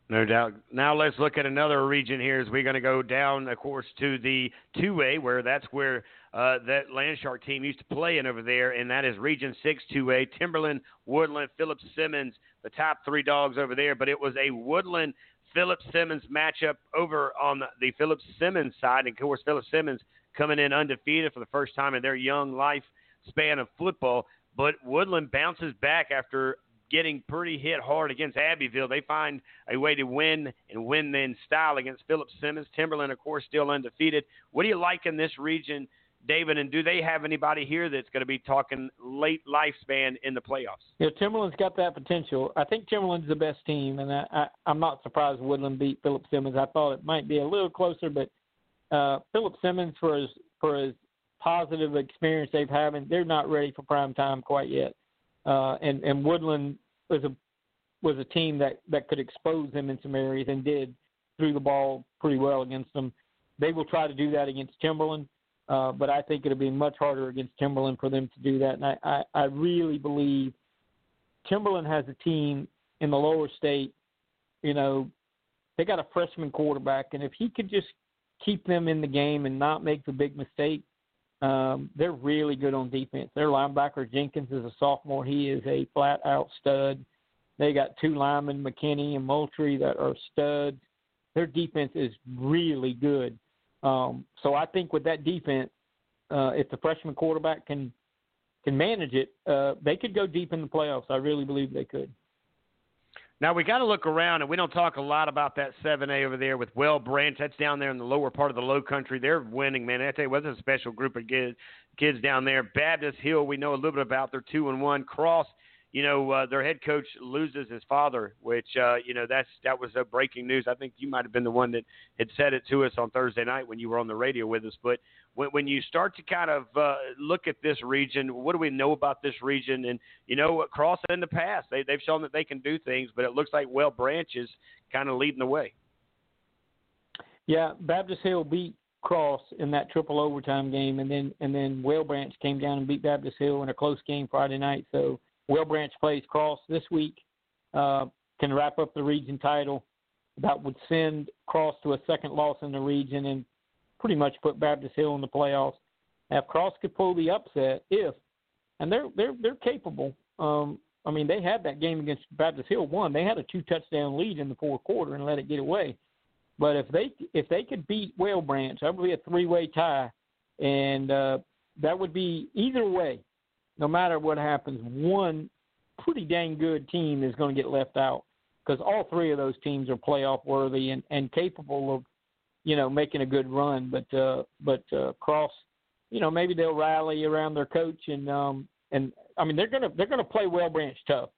No doubt. Now let's look at another region here as we're going to go down, of course, to the 2A, where that's where uh, that Landshark team used to play in over there, and that is Region 6 2A. Timberland, Woodland, Philip Simmons, the top three dogs over there, but it was a Woodland Philip Simmons matchup over on the Philip Simmons side. And of course, Philip Simmons coming in undefeated for the first time in their young life span of football. But Woodland bounces back after getting pretty hit hard against Abbeville. They find a way to win and win then style against Philip Simmons. Timberland, of course, still undefeated. What do you like in this region David, and do they have anybody here that's going to be talking late lifespan in the playoffs? Yeah, Timberland's got that potential. I think Timberland's the best team, and I, I, I'm not surprised Woodland beat Philip Simmons. I thought it might be a little closer, but uh, Philip Simmons, for his for his positive experience they've having, they're not ready for prime time quite yet. Uh, and and Woodland was a was a team that that could expose them in some areas and did threw the ball pretty well against them. They will try to do that against Timberland. Uh, but I think it'll be much harder against Timberland for them to do that. And I, I, I really believe Timberland has a team in the lower state. You know, they got a freshman quarterback, and if he could just keep them in the game and not make the big mistake, um, they're really good on defense. Their linebacker Jenkins is a sophomore. He is a flat out stud. They got two linemen, McKinney and Moultrie, that are studs. Their defense is really good. Um, so I think with that defense, uh, if the freshman quarterback can can manage it, uh, they could go deep in the playoffs. I really believe they could. Now we got to look around, and we don't talk a lot about that 7A over there with Whale Branch. That's down there in the lower part of the Low Country. They're winning, man. I tell you what, a special group of kids, kids down there. Baptist Hill, we know a little bit about. They're two and one. Cross you know, uh, their head coach loses his father, which uh, you know that's that was a breaking news. I think you might have been the one that had said it to us on Thursday night when you were on the radio with us. But when, when you start to kind of uh, look at this region, what do we know about this region? And you know, Cross in the past they they've shown that they can do things, but it looks like Whale Branch is kind of leading the way. Yeah, Baptist Hill beat Cross in that triple overtime game, and then and then Whale Branch came down and beat Baptist Hill in a close game Friday night. So Whale Branch plays Cross this week. Uh, can wrap up the region title. That would send Cross to a second loss in the region and pretty much put Baptist Hill in the playoffs. Now, if Cross could pull the upset, if and they're they're they're capable. Um, I mean, they had that game against Baptist Hill one. They had a two touchdown lead in the fourth quarter and let it get away. But if they if they could beat Whale Branch, that would be a three way tie, and uh, that would be either way no matter what happens, one pretty dang good team is going to get left out because all three of those teams are playoff worthy and, and capable of, you know, making a good run. But uh, but uh, Cross, you know, maybe they'll rally around their coach and um, and I mean they're gonna they're gonna play Whale Branch tough.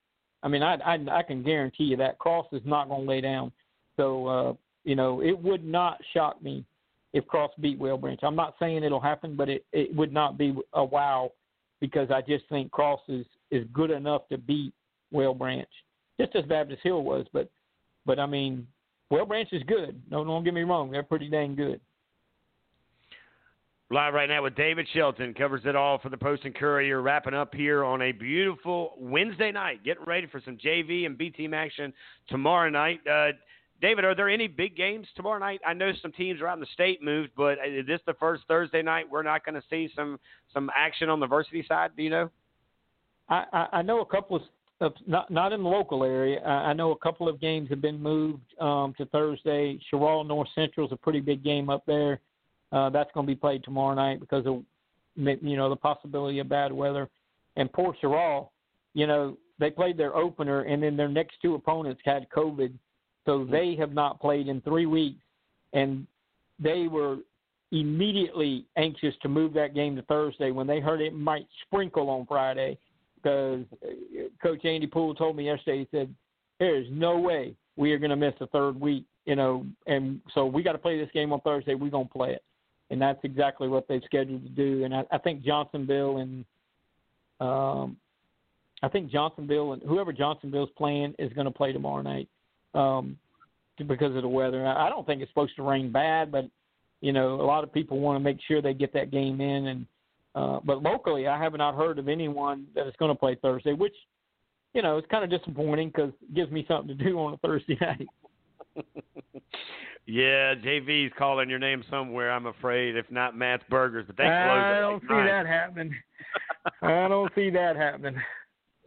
I mean I I, I can guarantee you that Cross is not going to lay down. So uh, you know it would not shock me if Cross beat Whale Branch. I'm not saying it'll happen, but it it would not be a wow because I just think Cross is, is good enough to beat Whale Branch, just as Baptist Hill was. But but I mean, Whale Branch is good. No, don't get me wrong; they're pretty dang good. Live right now with David Shelton covers it all for the Post and Courier. Wrapping up here on a beautiful Wednesday night. Getting ready for some JV and B team action tomorrow night. Uh, David, are there any big games tomorrow night? I know some teams around the state moved, but is this the first Thursday night we're not going to see some some action on the varsity side? Do you know? I, I know a couple of, of not not in the local area. I, know a couple of games have been moved um, to Thursday. Cheraw North Central is a pretty big game up there. Uh, that's going to be played tomorrow night because of you know the possibility of bad weather. And Port Cheraw, you know, they played their opener, and then their next two opponents had COVID so they have not played in three weeks, and they were immediately anxious to move that game to Thursday when they heard it might sprinkle on Friday. Because uh, Coach Andy Poole told me yesterday, he said, "There is no way we are going to miss a third week, you know, and so we got to play this game on Thursday. We're going to play it." And that's exactly what they've scheduled to do. And I, I think Johnsonville and um, I think Johnsonville and whoever Johnsonville's playing is going to play tomorrow night um, because of the weather. I don't think it's supposed to rain bad, but you know, a lot of people want to make sure they get that game in. And uh, but locally, I have not heard of anyone that is going to play Thursday, which you know is kind of disappointing because it gives me something to do on a Thursday night. yeah, JV's calling your name somewhere. I'm afraid, if not Matt's Burgers, but they close. I don't see that happening. I don't see that happening.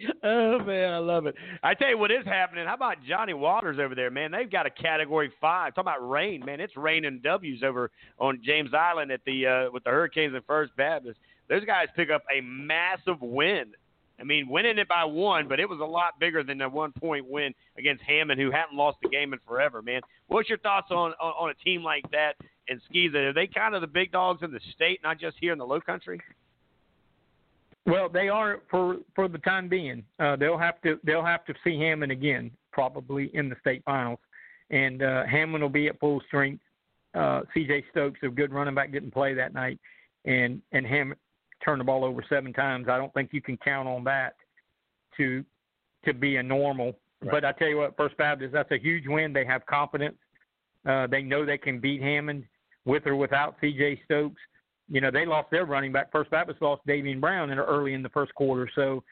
oh man, I love it. I tell you what is happening. How about Johnny Waters over there, man? They've got a Category Five. Talk about rain, man. It's raining W's over on James Island at the uh, with the Hurricanes and First Baptist. Those guys pick up a massive win. I mean, winning it by one, but it was a lot bigger than a one point win against Hammond, who hadn't lost a game in forever, man. What's your thoughts on on, on a team like that and SCISA? Are they kind of the big dogs in the state, not just here in the Low Country? Well, they are for for the time being. Uh, they'll have to they'll have to see Hammond again, probably in the state finals, and uh, Hammond will be at full strength. Uh, C.J. Stokes, a good running back, didn't play that night, and and Hammond turned the ball over seven times. I don't think you can count on that to to be a normal. Right. But I tell you what, First Baptist, that's a huge win. They have confidence. Uh, they know they can beat Hammond with or without C.J. Stokes you know, they lost their running back. First Baptist lost Davian Brown in early in the first quarter. So,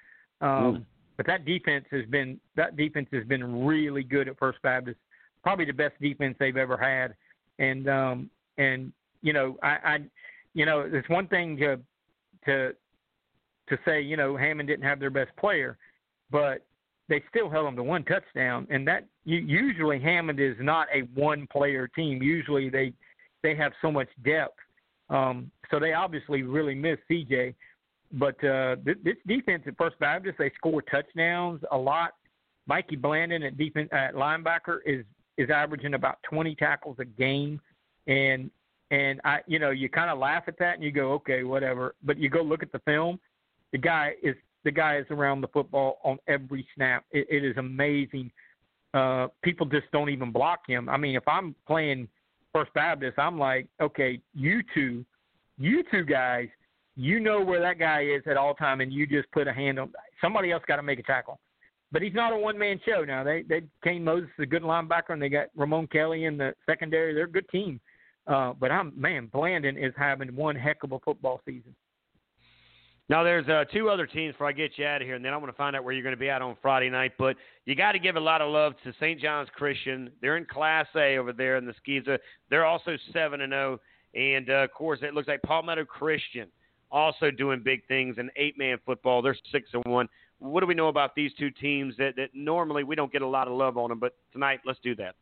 um, mm. but that defense has been that defense has been really good at First Baptist. Probably the best defense they've ever had. And um, and you know, I, I you know, it's one thing to to to say you know Hammond didn't have their best player, but they still held them to one touchdown. And that usually Hammond is not a one player team. Usually they they have so much depth um, so they obviously really miss CJ. But uh, this, defense at First Baptist, they score touchdowns a lot. Mikey Blandon at defense at linebacker is is averaging about 20 tackles a game, and and I you know you kind of laugh at that and you go okay whatever, but you go look at the film, the guy is the guy is around the football on every snap. It, it is amazing. Uh, people just don't even block him. I mean, if I'm playing First Baptist, I'm like, okay, you two, you two guys, you know where that guy is at all time, and you just put a hand on. Somebody else got to make a tackle. But he's not a one man show now. They they Kane Moses is a good linebacker, and they got Ramon Kelly in the secondary. They're a good team. Uh, but I'm man, Blandon is having one heck of a football season. Now, there's uh, two other teams before I get you out of here, and then I want to find out where you're going to be at on Friday night. But you got to give a lot of love to St. John's Christian. They're in Class A over there in the SCISA. They're also seven and zero, oh. and uh, of course, it looks like Palmetto Christian also doing big things in eight man football. They're six and one. What do we know about these two teams that, that normally we don't get a lot of love on them, but tonight let's do that.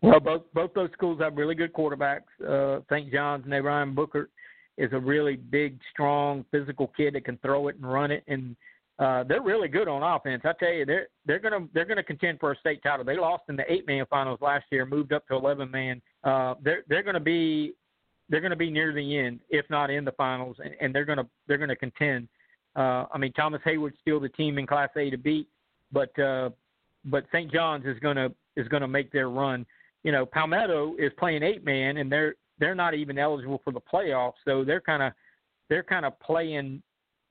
Well, both both those schools have really good quarterbacks. Uh, St. John's and Ryan Booker is a really big, strong, physical kid that can throw it and run it, and uh, they're really good on offense. I tell you, they're they're gonna they're gonna contend for a state title. They lost in the eight man finals last year, moved up to eleven man. Uh, they're they're gonna be they're gonna be near the end, if not in the finals, and, and they're gonna they're gonna contend. Uh, I mean, Thomas Heyward's still the team in Class A to beat, but uh, but St. John's is gonna is gonna make their run. You know, Palmetto is playing eight man, and they're they're not even eligible for the playoffs, so they're kind of they're kind of playing,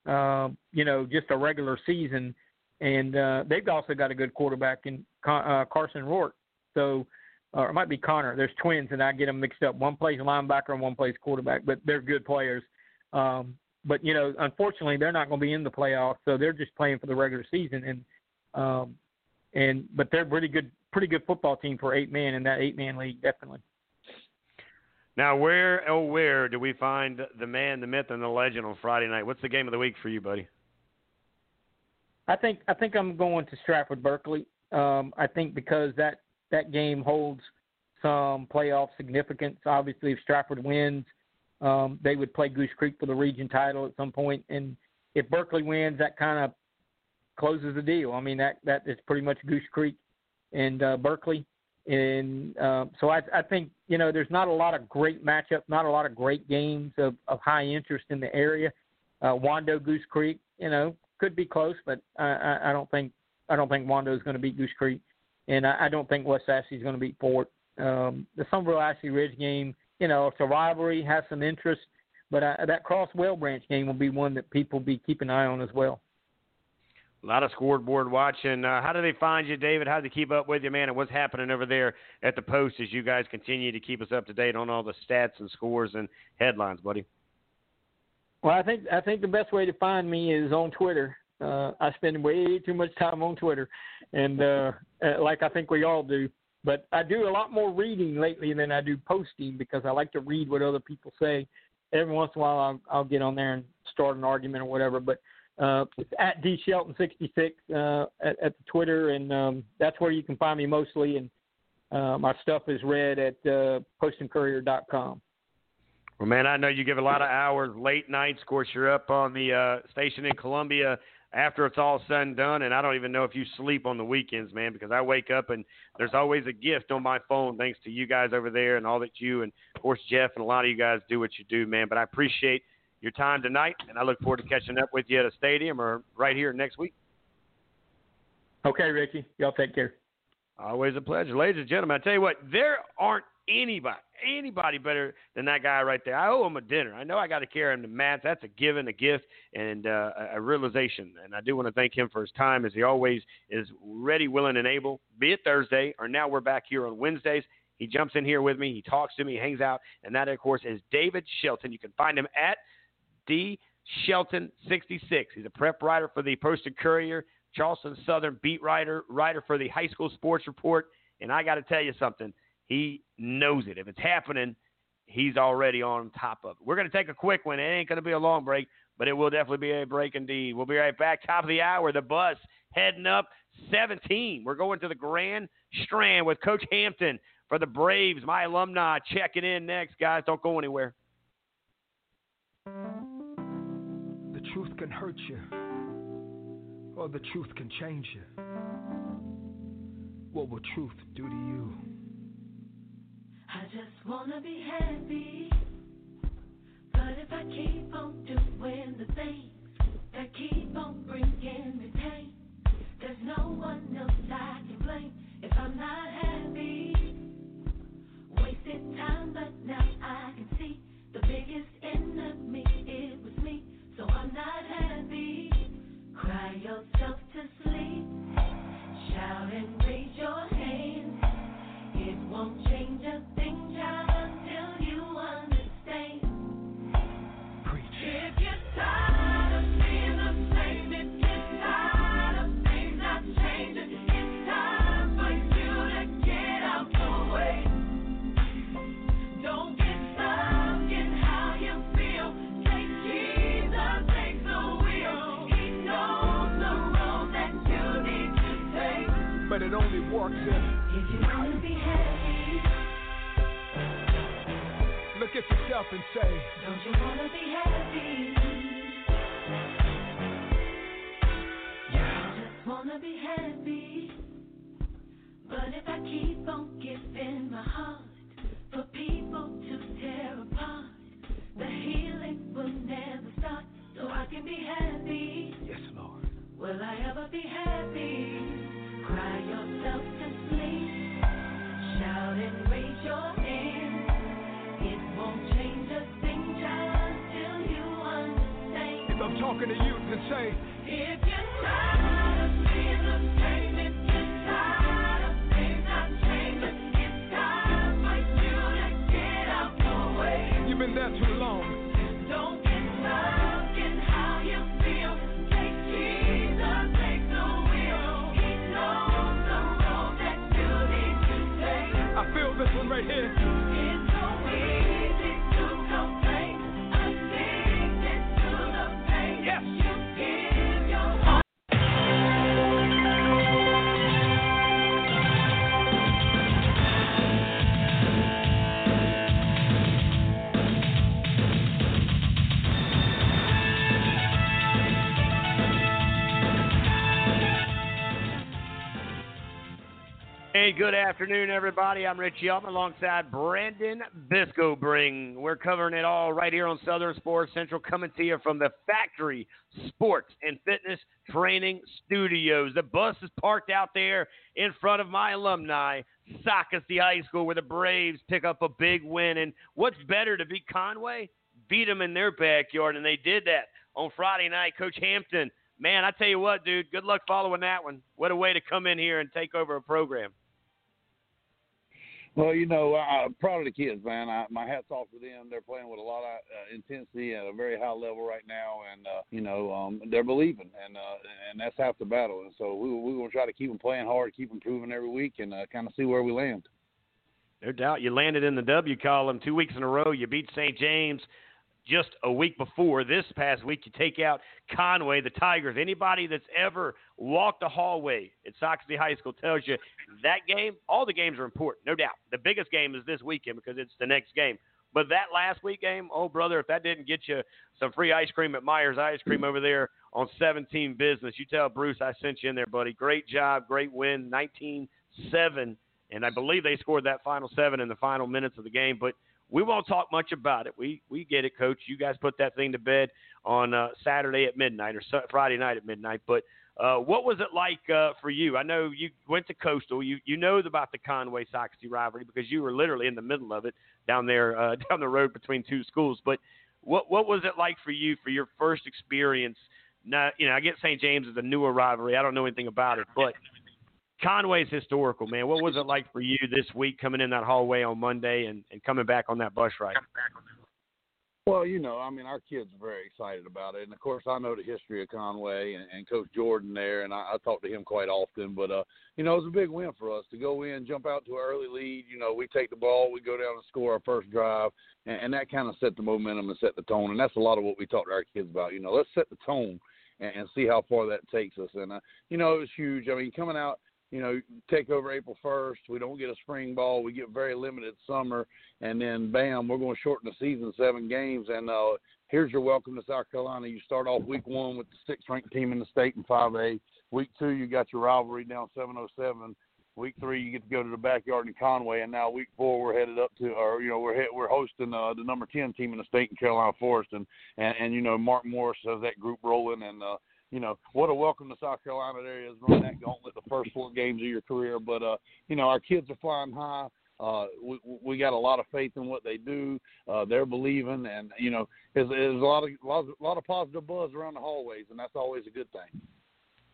uh, you know, just a regular season, and uh, they've also got a good quarterback in uh, Carson Rourke. So, or it might be Connor. There's twins, and I get them mixed up. One plays linebacker and one plays quarterback, but they're good players. Um, but you know, unfortunately, they're not going to be in the playoffs, so they're just playing for the regular season. And um, and but they're pretty good, pretty good football team for eight man in that eight man league, definitely. Now, where oh where do we find the man, the myth, and the legend on Friday night? What's the game of the week for you, buddy? I think I think I'm going to Stratford Berkeley. Um, I think because that that game holds some playoff significance. Obviously, if Stratford wins, um, they would play Goose Creek for the region title at some point, and if Berkeley wins, that kind of closes the deal. I mean, that that is pretty much Goose Creek and uh, Berkeley. And uh, so I, I think you know there's not a lot of great matchups, not a lot of great games of, of high interest in the area. Uh, Wando Goose Creek, you know, could be close, but I, I, I don't think I don't think Wando is going to beat Goose Creek, and I, I don't think West Ashley is going to beat Fort. Um, the Summerville Ashley Ridge game, you know, it's a rivalry, has some interest, but uh, that Cross Whale Branch game will be one that people be keeping an eye on as well. A lot of scoreboard watching. Uh, how do they find you, David? How do they keep up with you, man? And what's happening over there at the post as you guys continue to keep us up to date on all the stats and scores and headlines, buddy? Well, I think I think the best way to find me is on Twitter. Uh, I spend way too much time on Twitter, and uh, uh, like I think we all do. But I do a lot more reading lately than I do posting because I like to read what other people say. Every once in a while, I'll, I'll get on there and start an argument or whatever. But uh, it's at D Shelton sixty six uh, at, at the Twitter, and um, that's where you can find me mostly. And uh, my stuff is read at uh, postandcourier.com. Well, man, I know you give a lot of hours, late nights. Of course, you're up on the uh, station in Columbia after it's all said and done, and I don't even know if you sleep on the weekends, man, because I wake up and there's always a gift on my phone thanks to you guys over there and all that you and of course Jeff and a lot of you guys do what you do, man. But I appreciate your time tonight, and I look forward to catching up with you at a stadium or right here next week. Okay, Ricky. Y'all take care. Always a pleasure. Ladies and gentlemen, I tell you what, there aren't anybody, anybody better than that guy right there. I owe him a dinner. I know I got to carry him to Matt's. That's a given, a gift, and uh, a realization. And I do want to thank him for his time as he always is ready, willing, and able, be it Thursday or now we're back here on Wednesdays. He jumps in here with me. He talks to me. He hangs out. And that, of course, is David Shelton. You can find him at – D. Shelton 66. He's a prep writer for the Post and Courier, Charleston Southern beat writer, writer for the High School Sports Report. And I got to tell you something, he knows it. If it's happening, he's already on top of it. We're going to take a quick one. It ain't going to be a long break, but it will definitely be a break indeed. We'll be right back. Top of the hour, the bus heading up 17. We're going to the Grand Strand with Coach Hampton for the Braves, my alumni, checking in next. Guys, don't go anywhere truth can hurt you, or the truth can change you. What will truth do to you? I just wanna be happy. But if I keep on doing the things that keep on bringing me pain. There's no one else I can blame if I'm not happy. Wasted time, but now I can see the biggest enemy not happy. Cry yourself to sleep. Shout and raise your hands. It won't change a thing, child, at yourself and say, don't you wanna be happy? I just wanna be happy. But if I keep on giving my heart for people to tear apart, the healing will never start. So I can be happy. Yes, Lord. Will I ever be happy? Cry yourself to sleep. Shout and raise your hand. If I'm talking to you, then say, If you're tired of being the same, if you're tired of things not changing, it's time for you to get out the way. you've been there too long. Don't get Hey, good afternoon, everybody. I'm Richie Altman alongside Brandon Bisco Bring. We're covering it all right here on Southern Sports Central, coming to you from the Factory Sports and Fitness Training Studios. The bus is parked out there in front of my alumni, Socastee High School, where the Braves pick up a big win. And what's better to beat Conway? Beat them in their backyard, and they did that on Friday night. Coach Hampton, man, I tell you what, dude, good luck following that one. What a way to come in here and take over a program. Well, you know, uh, proud of the kids, man. I, my hats off to them. They're playing with a lot of uh, intensity at a very high level right now, and uh, you know, um, they're believing, and uh, and that's half the battle. And so we we're gonna try to keep them playing hard, keep improving every week, and uh, kind of see where we land. No doubt. You landed in the W column two weeks in a row. You beat St. James just a week before. This past week, you take out Conway, the Tigers. Anybody that's ever walked a hallway at Socastee High School tells you that game, all the games are important, no doubt. The biggest game is this weekend because it's the next game. But that last week game, oh, brother, if that didn't get you some free ice cream at Myers Ice Cream over there on 17 Business, you tell Bruce I sent you in there, buddy. Great job, great win, 19 7. And I believe they scored that final seven in the final minutes of the game. But we won't talk much about it. We we get it, Coach. You guys put that thing to bed on uh, Saturday at midnight or su- Friday night at midnight. But uh, what was it like uh, for you? I know you went to Coastal. You you know about the Conway Socastee rivalry because you were literally in the middle of it down there uh, down the road between two schools. But what what was it like for you for your first experience? Now, you know, I get St. James is a newer rivalry. I don't know anything about it, but Conway's historical, man. What was it like for you this week coming in that hallway on Monday and, and coming back on that bus ride? Well, you know, I mean, our kids are very excited about it, and of course, I know the history of Conway and, and Coach Jordan there, and I, I talk to him quite often. But uh, you know, it was a big win for us to go in, jump out to an early lead. You know, we take the ball, we go down and score our first drive, and, and that kind of set the momentum and set the tone. And that's a lot of what we talk to our kids about. You know, let's set the tone and, and see how far that takes us. And uh, you know, it was huge. I mean, coming out you know, take over April 1st. We don't get a spring ball. We get very limited summer. And then, bam, we're going to shorten the season seven games. And uh, here's your welcome to South Carolina. You start off week one with the sixth ranked team in the state in 5A. Week two, you got your rivalry down 707. Week three, you get to go to the backyard in Conway, and now week four, we're headed up to, or you know, we're hit, we're hosting uh, the number ten team in the state in Carolina Forest, and and and you know, Mark Morris has that group rolling, and uh, you know, what a welcome to South Carolina there is run that gauntlet the first four games of your career. But uh, you know, our kids are flying high. Uh, we we got a lot of faith in what they do. Uh, they're believing, and you know, there's, there's a lot of lot of, lot of positive buzz around the hallways, and that's always a good thing.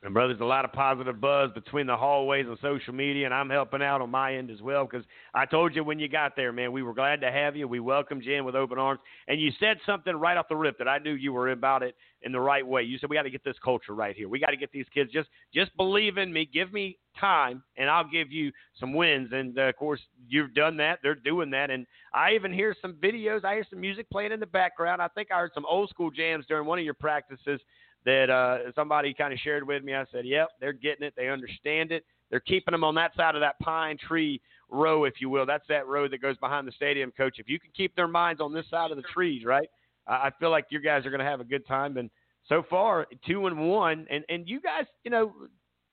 And brother, there's a lot of positive buzz between the hallways and social media, and I'm helping out on my end as well because I told you when you got there, man, we were glad to have you. We welcomed you in with open arms, and you said something right off the rip that I knew you were about it in the right way. You said we got to get this culture right here. We got to get these kids just just believe in me, give me time, and I'll give you some wins. And uh, of course, you've done that. They're doing that, and I even hear some videos. I hear some music playing in the background. I think I heard some old school jams during one of your practices that uh, somebody kind of shared with me. I said, "Yep, they're getting it. They understand it. They're keeping them on that side of that pine tree row, if you will. That's that road that goes behind the stadium, coach. If you can keep their minds on this side of the trees, right? I feel like you guys are going to have a good time. And so far, two and one. And and you guys, you know,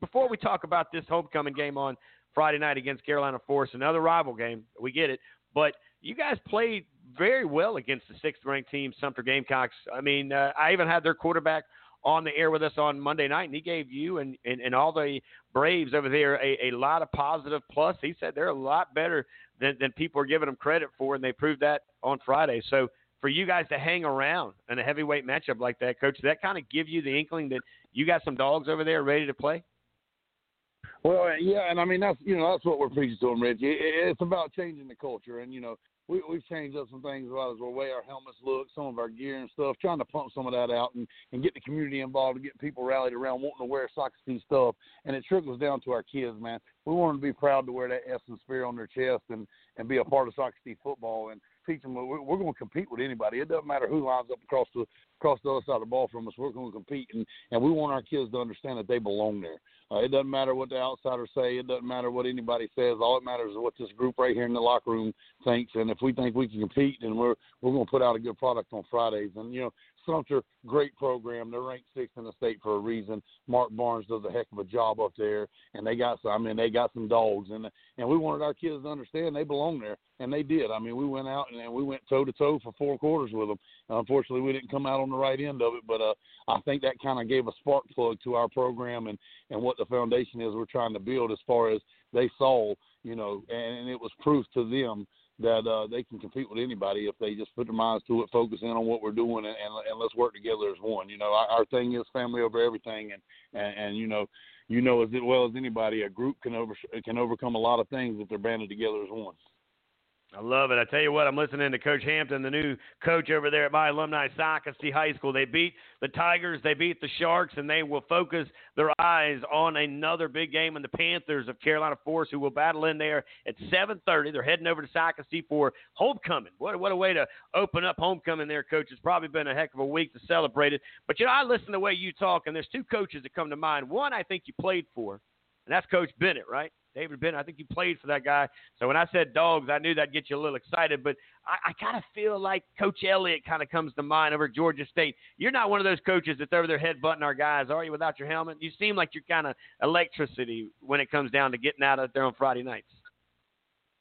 before we talk about this homecoming game on Friday night against Carolina Forest, another rival game, we get it, but you guys played very well against the sixth ranked team, Sumter Gamecocks. I mean, uh, I even had their quarterback on the air with us on Monday night, and he gave you and, and, and all the Braves over there a, a lot of positive plus. He said they're a lot better than, than people are giving them credit for, and they proved that on Friday. So for you guys to hang around in a heavyweight matchup like that, Coach, that kind of give you the inkling that you got some dogs over there ready to play? Well, yeah, and I mean that's you know that's what we're preaching to them, Rich. It's about changing the culture, and you know we, we've changed up some things about the way our helmets look, some of our gear and stuff, trying to pump some of that out and, and get the community involved and get people rallied around wanting to wear Socastee stuff. And it trickles down to our kids, man. We want them to be proud to wear that S and spear on their chest and, and be a part of Socastee football and teach them we're, we're going to compete with anybody. It doesn't matter who lines up across the across the other side of the ball from us. We're going to compete, and and we want our kids to understand that they belong there. Uh, it doesn't matter what the outsiders say. It doesn't matter what anybody says. All it matters is what this group right here in the locker room thinks. And if we think we can compete, then we're we're going to put out a good product on Fridays. And you know, Sumter, great program. They're ranked sixth in the state for a reason. Mark Barnes does a heck of a job up there, and they got some. I mean, they got some dogs, and and we wanted our kids to understand they belong there, and they did. I mean, we went out and, and we went toe to toe for four quarters with them. Unfortunately, we didn't come out on the right end of it, but uh, I think that kind of gave a spark plug to our program and and what the foundation is we're trying to build as far as they saw, you know, and, and it was proof to them that uh, they can compete with anybody if they just put their minds to it, focus in on what we're doing, and, and, and let's work together as one. You know, our, our thing is family over everything, and, and and you know, you know as well as anybody, a group can over can overcome a lot of things if they're banded together as one. I love it. I tell you what, I'm listening to Coach Hampton, the new coach over there at my alumni Socastee High School. They beat the Tigers, they beat the Sharks, and they will focus their eyes on another big game in the Panthers of Carolina Forest, who will battle in there at 7:30. They're heading over to Socastee for homecoming. What what a way to open up homecoming there, Coach. It's probably been a heck of a week to celebrate it. But you know, I listen to the way you talk, and there's two coaches that come to mind. One, I think you played for, and that's Coach Bennett, right? David Bennett. I think you played for that guy. So when I said dogs, I knew that'd get you a little excited. But I, I kind of feel like Coach Elliott kind of comes to mind over Georgia State. You're not one of those coaches that's over there headbutting our guys, are you, without your helmet? You seem like you're kind of electricity when it comes down to getting out of there on Friday nights.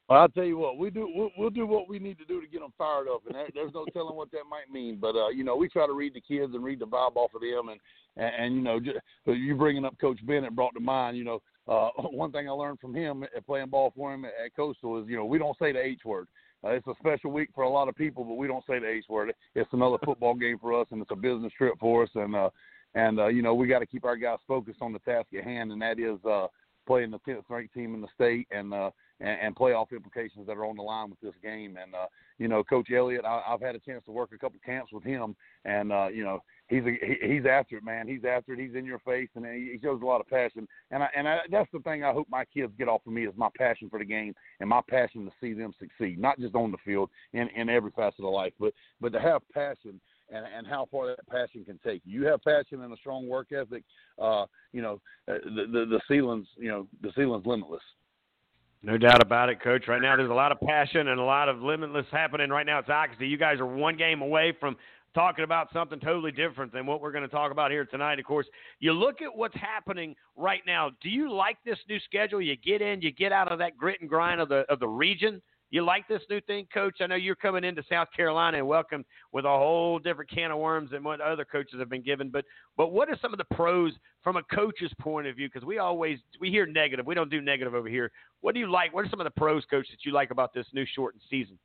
Well, I'll tell you what, we do. We'll, we'll do what we need to do to get them fired up, and there, there's no telling what that might mean. But uh, you know, we try to read the kids and read the vibe off of them, and and, and you know, just, you bringing up Coach Bennett brought to mind. You know, uh, one thing I learned from him at playing ball for him at Coastal is, you know, we don't say the H word. Uh, it's a special week for a lot of people, but we don't say the H word. It's another football game for us, and it's a business trip for us. And uh, and uh, you know, we got to keep our guys focused on the task at hand, and that is uh, playing the 10th ranked team in the state and uh, and, and playoff implications that are on the line with this game. And uh, you know, Coach Elliott, I, I've had a chance to work a couple camps with him, and uh, you know, he's a, he, he's after it, man. He's after it. He's in your face, and he, shows a lot of passion. And I, and I, that's the thing I hope my kids get off of me is my passion for the game and my passion to see them succeed, not just on the field in in every facet of life, but but to have passion and, and how far that passion can take you. You have passion and a strong work ethic. Uh, you know, uh, the, the the ceiling's you know the ceiling's limitless. No doubt about it, Coach. Right now, there's a lot of passion and a lot of limitless happening right now It's Socastee. You guys are one game away from talking about something totally different than what we're going to talk about here tonight. Of course, you look at what's happening right now. Do you like this new schedule? You get in, you get out of that grit and grind of the of the region. You like this new thing, Coach? I know you're coming into South Carolina and welcome with a whole different can of worms than what other coaches have been given. But but what are some of the pros from a coach's point of view? Because we always we hear negative. We don't do negative over here. What do you like? What are some of the pros, Coach, that you like about this new shortened season?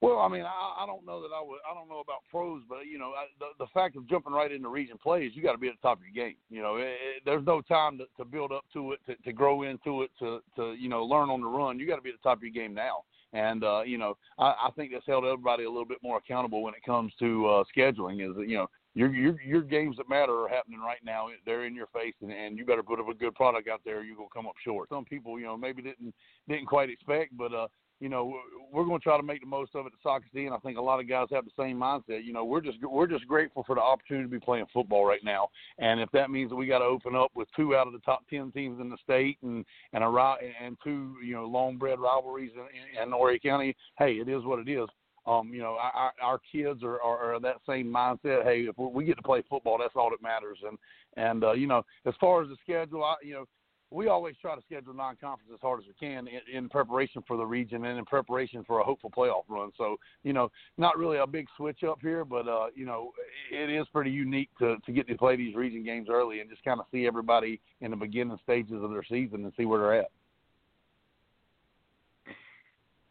Well, I mean, I, I don't know that I would. I don't know about pros, but you know, I, the the fact of jumping right into region plays, you got to be at the top of your game. You know, it, it, there's no time to, to build up to it, to, to grow into it, to to you know learn on the run. You got to be at the top of your game now. And uh, you know, I, I think that's held everybody a little bit more accountable when it comes to uh, scheduling. Is that you know your your your games that matter are happening right now. They're in your face, and, and you better put up a good product out there. You're gonna come up short. Some people, you know, maybe didn't didn't quite expect, but uh, you know, we're going to try to make the most of it at Socastee, and I think a lot of guys have the same mindset. You know, we're just we're just grateful for the opportunity to be playing football right now, and if that means that we got to open up with two out of the top ten teams in the state and and a and two you know long bred rivalries in, in Horry County, hey, it is what it is. Um, you know, our, our kids are, are, are that same mindset. Hey, if we get to play football, that's all that matters. And and uh, you know, as far as the schedule, I, you know, we always try to schedule non-conference as hard as we can in, in, preparation for the region and in preparation for a hopeful playoff run. So, you know, not really a big switch up here, but uh, you know, it is pretty unique to to get to play these region games early and just kind of see everybody in the beginning stages of their season and see where they're at.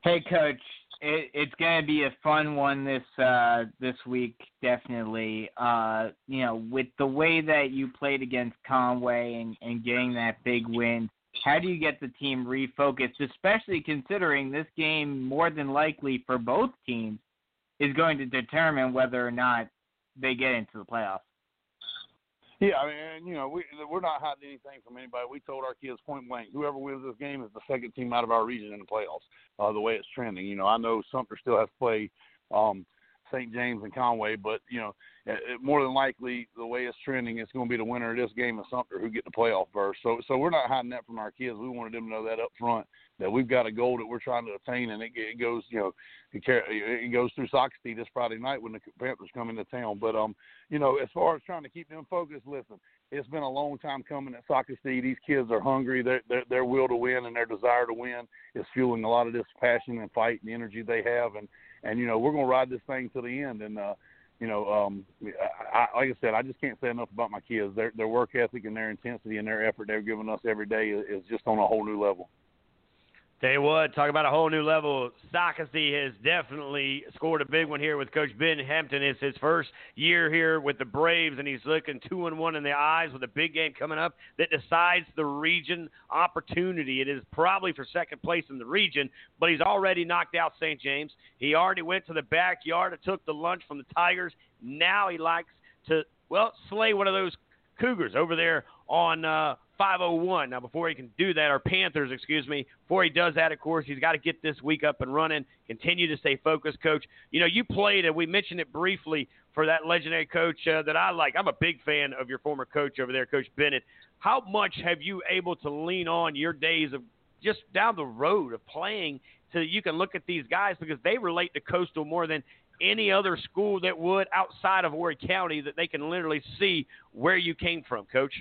Hey, coach, it, it's going to be a fun one this uh, this week, definitely. Uh, you know, with the way that you played against Conway and, and getting that big win, how do you get the team refocused, especially considering this game more than likely for both teams is going to determine whether or not they get into the playoffs? Yeah, I mean, you know, we we're not hiding anything from anybody. We told our kids point blank, whoever wins this game is the second team out of our region in the playoffs. Uh, the way it's trending, you know, I know Sumter still has to play um, St. James and Conway, but you know, it, more than likely the way it's trending, it's going to be the winner of this game and Sumter who get the playoff berth. So, so we're not hiding that from our kids. We wanted them to know that up front that we've got a goal that we're trying to attain, and it, it goes, you know, it, it goes through Socastee this Friday night when the Panthers come into town. But um, you know, as far as trying to keep them focused, listen, it's been a long time coming at Socastee. These kids are hungry. Their, their their will to win and their desire to win is fueling a lot of this passion and fight and energy they have. And and you know, we're gonna ride this thing to the end. And uh, you know, um, I, like I said, I just can't say enough about my kids. Their their work ethic and their intensity and their effort they're giving us every day is just on a whole new level. Tell you what, talk about a whole new level. Socastee has definitely scored a big one here with Coach Ben Hampton. It's his first year here with the Braves, and he's looking two and one in the eyes with a big game coming up that decides the region opportunity. It is probably for second place in the region, but he's already knocked out St. James. He already went to the backyard and took the lunch from the Tigers. Now he likes to well slay one of those Cougars over there on. Uh, 501. Now, before he can do that, or Panthers, excuse me, before he does that, of course, he's got to get this week up and running, continue to stay focused, coach. You know, you played, and we mentioned it briefly for that legendary coach uh, that I like. I'm a big fan of your former coach over there, Coach Bennett. How much have you able to lean on your days of just down the road of playing so that you can look at these guys because they relate to Coastal more than any other school that would outside of Horry County that they can literally see where you came from, Coach?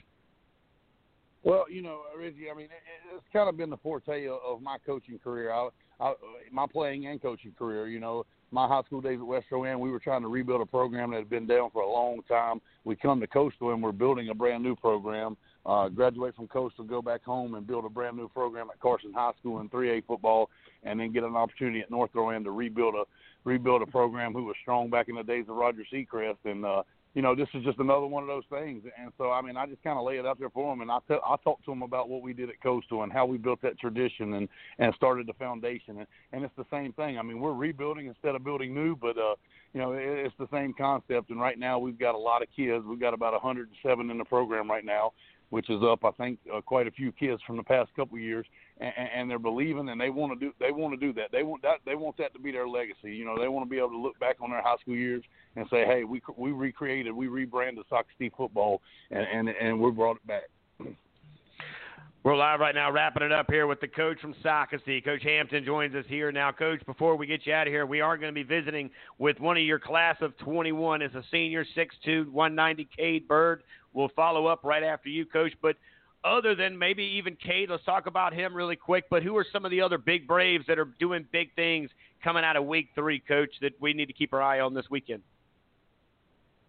Well, you know, Reggie, I mean, it's kind of been the forte of my coaching career. I, I, my playing and coaching career. You know, my high school days at West Rowan, we were trying to rebuild a program that had been down for a long time. We come to Coastal and we're building a brand new program. Uh, graduate from Coastal, go back home and build a brand new program at Carson High School in 3A football, and then get an opportunity at North Rowan to rebuild a rebuild a program who was strong back in the days of Roger Seacrest and uh, you know, this is just another one of those things. And so, I mean, I just kind of lay it out there for them, and I t- I talk to them about what we did at Coastal and how we built that tradition and and started the foundation. And, and it's the same thing. I mean, we're rebuilding instead of building new, but uh, you know, it, it's the same concept. And right now, we've got a lot of kids. We've got about 107 in the program right now, which is up, I think, uh, quite a few kids from the past couple of years and, and they're believing and they want to do they want to do that. They want that they want that to be their legacy. You know, they want to be able to look back on their high school years and say, hey, we we recreated, we rebranded the Socastee football, and and and we brought it back. We're live right now, wrapping it up here with the coach from Socastee. Coach Hampton joins us here now. Coach, before we get you out of here, we are going to be visiting with one of your class of 21 as a senior, 6'2", 190, Cade Bird. We'll follow up right after you, Coach. But other than maybe even Cade, let's talk about him really quick. But who are some of the other big Braves that are doing big things coming out of week three, Coach, that we need to keep our eye on this weekend?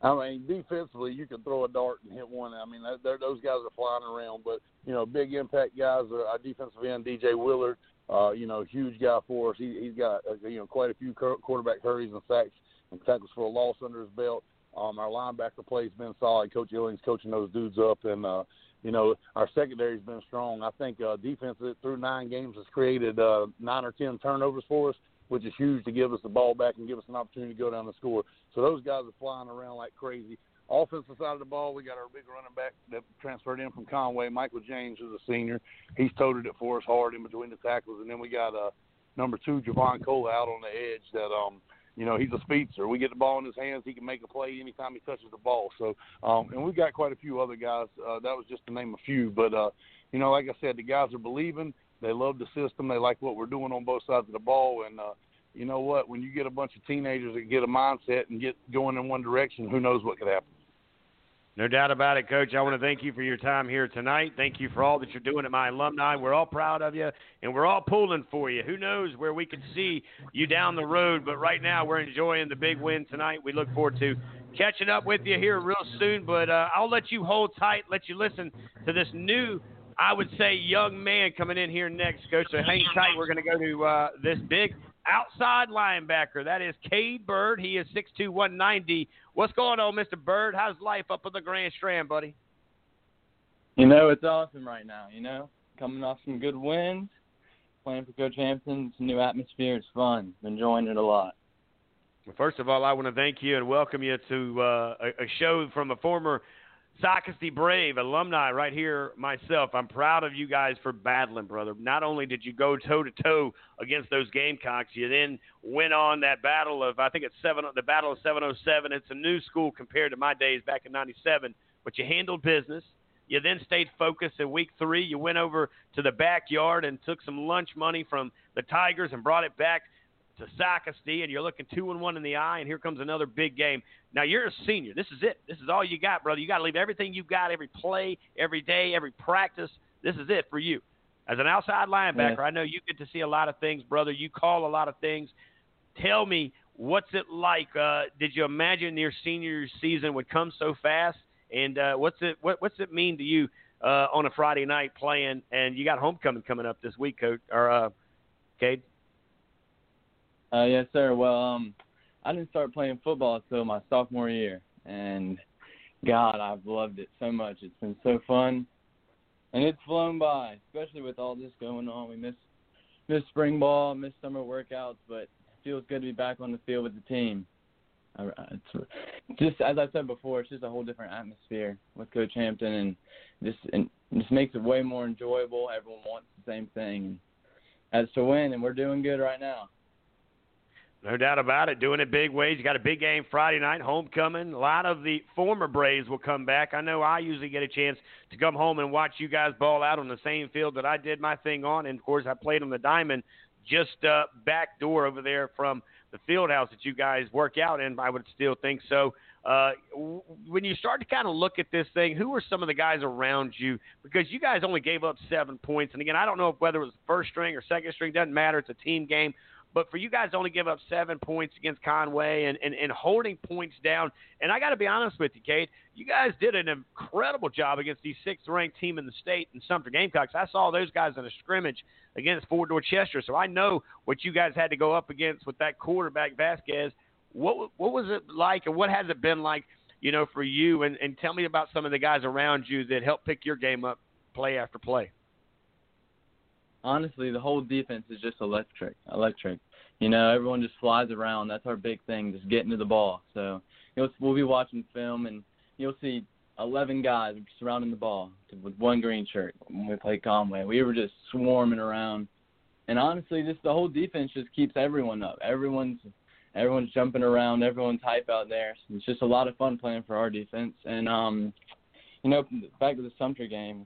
I mean, defensively, you can throw a dart and hit one. I mean, those guys are flying around. But you know, big impact guys are our defensive end, DJ Willard. Uh, you know, huge guy for us. He, he's got uh, you know quite a few quarterback hurries and sacks and tackles for a loss under his belt. Um, our linebacker play's been solid. Coach Illing's coaching those dudes up, and uh, you know our secondary's been strong. I think uh, defense through nine games has created uh, nine or ten turnovers for us which is huge to give us the ball back and give us an opportunity to go down the score. So those guys are flying around like crazy. Offensive side of the ball, we got our big running back that transferred in from Conway, Michael James, who's a senior. He's toted it for us hard in between the tackles, and then we got uh, number two Javon Cole out on the edge. That um, you know, he's a speedster. We get the ball in his hands, he can make a play anytime he touches the ball. So, um, and we've got quite a few other guys. Uh, that was just to name a few, but uh, you know, like I said, the guys are believing. They love the system. They like what we're doing on both sides of the ball. And uh, you know what? When you get a bunch of teenagers that get a mindset and get going in one direction, who knows what could happen? No doubt about it, Coach. I want to thank you for your time here tonight. Thank you for all that you're doing at my alumni. We're all proud of you, and we're all pulling for you. Who knows where we could see you down the road, but right now we're enjoying the big win tonight. We look forward to catching up with you here real soon, but uh, I'll let you hold tight, let you listen to this new I would say young man coming in here next, Coach. So hang tight. We're going to go to uh, this big outside linebacker. That is Cade Bird. He is 6'2", 190. What's going on, Mr. Bird? How's life up in the Grand Strand, buddy? You know, it's awesome right now, you know. Coming off some good wins, playing for Coach Hampton. It's a new atmosphere. It's fun. I'm enjoying it a lot. Well, first of all, I want to thank you and welcome you to uh, a, a show from a former – Socastee Brave alumni right here myself. I'm proud of you guys for battling, brother. Not only did you go toe to toe against those Gamecocks, you then went on that battle of I think it's seven the battle of 707. It's a new school compared to my days back in '97, but you handled business. You then stayed focused in week three. You went over to the backyard and took some lunch money from the Tigers and brought it back to Socastee, and you're looking two and one in the eye, and here comes another big game. Now you're a senior. This is it. This is all you got, brother. You got to leave everything you've got, every play, every day, every practice. This is it for you. As an outside linebacker, yeah. I know you get to see a lot of things, brother. You call a lot of things. Tell me, what's it like? Uh, did you imagine your senior season would come so fast? And uh, what's it what, what's it mean to you uh, on a Friday night playing? And you got homecoming coming up this week, coach or uh, Cade. Uh, yes, sir. Well, um, I didn't start playing football until my sophomore year, and God, I've loved it so much. It's been so fun, and it's flown by, especially with all this going on. We miss miss spring ball, miss summer workouts, but it feels good to be back on the field with the team. It's just as I said before, it's just a whole different atmosphere with Coach Hampton, and just and just makes it way more enjoyable. Everyone wants the same thing, as to win, and we're doing good right now. No doubt about it. Doing it big ways. You got a big game Friday night, homecoming. A lot of the former Braves will come back. I know I usually get a chance to come home and watch you guys ball out on the same field that I did my thing on. And of course, I played on the diamond just uh, back door over there from the field house that you guys work out in. I would still think so. Uh, when you start to kind of look at this thing, who are some of the guys around you? Because you guys only gave up seven points. And again, I don't know if whether it was first string or second string, doesn't matter. It's a team game. But for you guys to only give up seven points against Conway and, and, and holding points down, and I got to be honest with you, Cade, you guys did an incredible job against the sixth ranked team in the state in Sumter Gamecocks. I saw those guys in a scrimmage against Fort Dorchester, so I know what you guys had to go up against with that quarterback Vasquez. What what was it like, and what has it been like, you know, for you? And, and tell me about some of the guys around you that helped pick your game up, play after play honestly, the whole defense is just electric. Electric. You know, everyone just flies around. That's our big thing, just getting to the ball. So you'll, we'll be watching film, and you'll see 11 guys surrounding the ball with one green shirt when we play Conway. We were just swarming around, and honestly, just the whole defense just keeps everyone up. Everyone's everyone's jumping around. Everyone's hype out there. It's just a lot of fun playing for our defense. And um, you know, back to the Sumter game,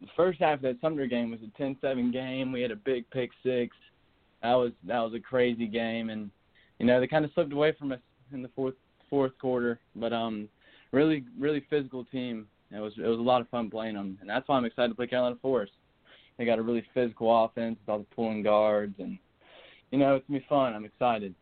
the first half of that Sumter game was a 10-7 game. We had a big pick six. That was that was a crazy game, and you know they kind of slipped away from us in the fourth fourth quarter. But um, really really physical team. It was it was a lot of fun playing them, and that's why I'm excited to play Carolina Forest. They got a really physical offense with all the pulling guards, and you know it's gonna be fun. I'm excited.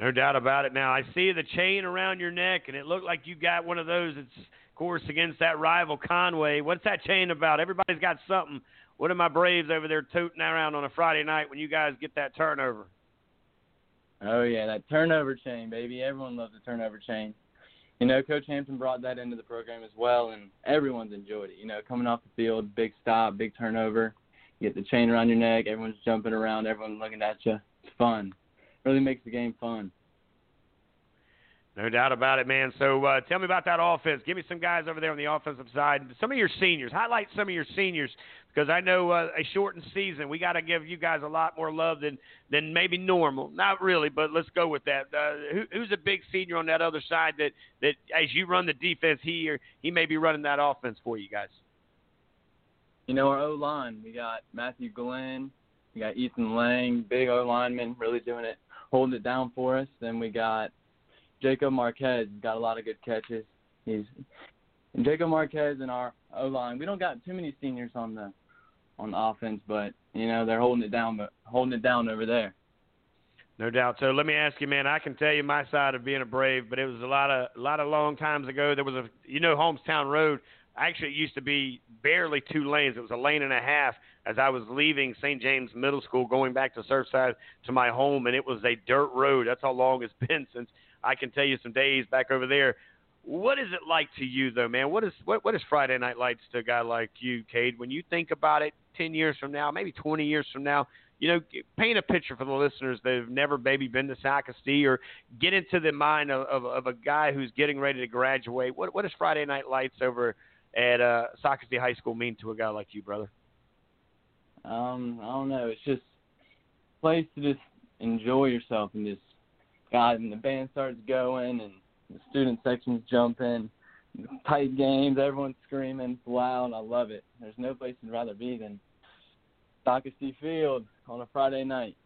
No doubt about it. Now I see the chain around your neck, and it looked like you got one of those. It's course against that rival Conway. What's that chain about? Everybody's got something. What are my Braves over there tooting around on a Friday night when you guys get that turnover? Oh yeah, that turnover chain, baby. Everyone loves the turnover chain. You know, Coach Hampton brought that into the program as well, and everyone's enjoyed it. You know, coming off the field, big stop, big turnover, you get the chain around your neck, everyone's jumping around, everyone's looking at you. It's fun. Really makes the game fun. No doubt about it, man. So uh, tell me about that offense. Give me some guys over there on the offensive side. Some of your seniors. Highlight some of your seniors because I know uh, a shortened season. We got to give you guys a lot more love than than maybe normal. Not really, but let's go with that. Uh, who, who's a big senior on that other side that that as you run the defense, he or he may be running that offense for you guys. You know our O line. We got Matthew Glenn. We got Ethan Lang, big O lineman, really doing it, holding it down for us. Then we got Jacob Marquez got a lot of good catches. He's Jacob Marquez and our O line. We don't got too many seniors on the on the offense, but you know they're holding it down, but holding it down over there. No doubt. So let me ask you, man. I can tell you my side of being a Brave, but it was a lot of a lot of long times ago. There was a you know Holmestown Road. Actually, it used to be barely two lanes. It was a lane and a half as I was leaving St. James Middle School, going back to Surfside to my home, and it was a dirt road. That's how long it's been since I can tell you some days back over there. What is it like to you, though, man? What is what what is Friday Night Lights to a guy like you, Cade? When you think about it, ten years from now, maybe twenty years from now, you know, paint a picture for the listeners that have never maybe been to Socastee or get into the mind of, of, of a guy who's getting ready to graduate. What what does Friday Night Lights over at uh, Socastee High School mean to a guy like you, brother? Um, I don't know. It's just a place to just enjoy yourself and just God, and the band starts going, and the student section's jumping, tight games, everyone's screaming, it's loud. I love it. There's no place I'd rather be than Socastee Field on a Friday night.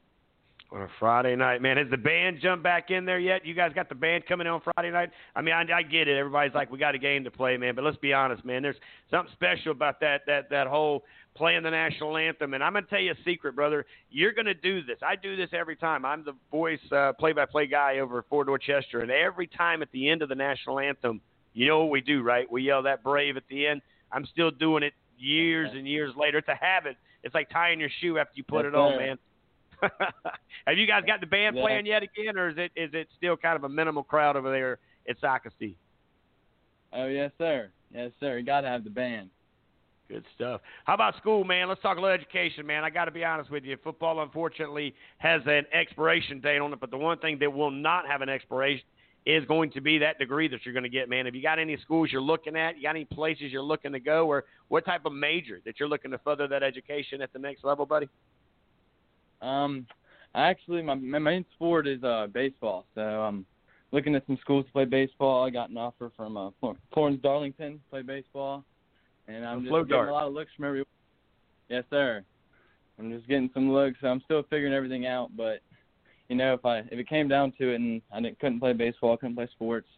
On a Friday night, man. Has the band jumped back in there yet? You guys got the band coming in on Friday night? I mean, I, I get it. Everybody's like, we got a game to play, man. But let's be honest, man. There's something special about that that that whole playing the national anthem. And I'm going to tell you a secret, brother. You're going to do this. I do this every time. I'm the voice, uh, play-by-play guy over Fort Dorchester, and every time at the end of the national anthem, you know what we do, right? We yell that brave at the end. I'm still doing it years and years later. It's a habit. It's like tying your shoe after you put Yes, it on, man. Have you guys got the band Yeah. playing yet again, or is it is it still kind of a minimal crowd over there at Socastee? Oh yes, sir. Yes, sir. You gotta have the band. Good stuff. How about school, man? Let's talk a little education, man. I got to be honest with you. Football, unfortunately, has an expiration date on it, but the one thing that will not have an expiration is going to be that degree that you're going to get, man. Have you got any schools you're looking at? You got any places you're looking to go, or what type of major that you're looking to further that education at the next level, buddy? Um, actually, my my main sport is uh baseball, so I'm looking at some schools to play baseball. I got an offer from uh, Flor- Florence Darlington to play baseball, and I'm just getting Dart. a lot of looks from everyone. Yes, sir. I'm just getting some looks. So I'm still figuring everything out, but you know, if I if it came down to it and I didn't couldn't play baseball, couldn't play sports,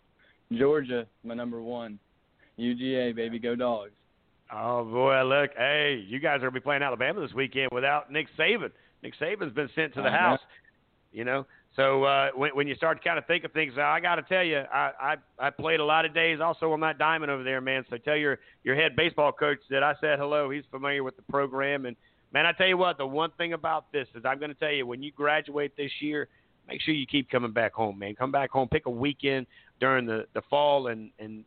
Georgia, my number one. UGA, baby, go dogs. Oh boy, look, hey, you guys are gonna be playing Alabama this weekend without Nick Saban. Nick Saban's been sent to the I know. house, you know. So uh, when when you start to kind of think of things, I got to tell you, I, I I played a lot of days also on that diamond over there, man. So tell your your head baseball coach that I said hello. He's familiar with the program, and man, I tell you what, the one thing about this is I'm going to tell you when you graduate this year, make sure you keep coming back home, man. Come back home, pick a weekend during the the fall, and and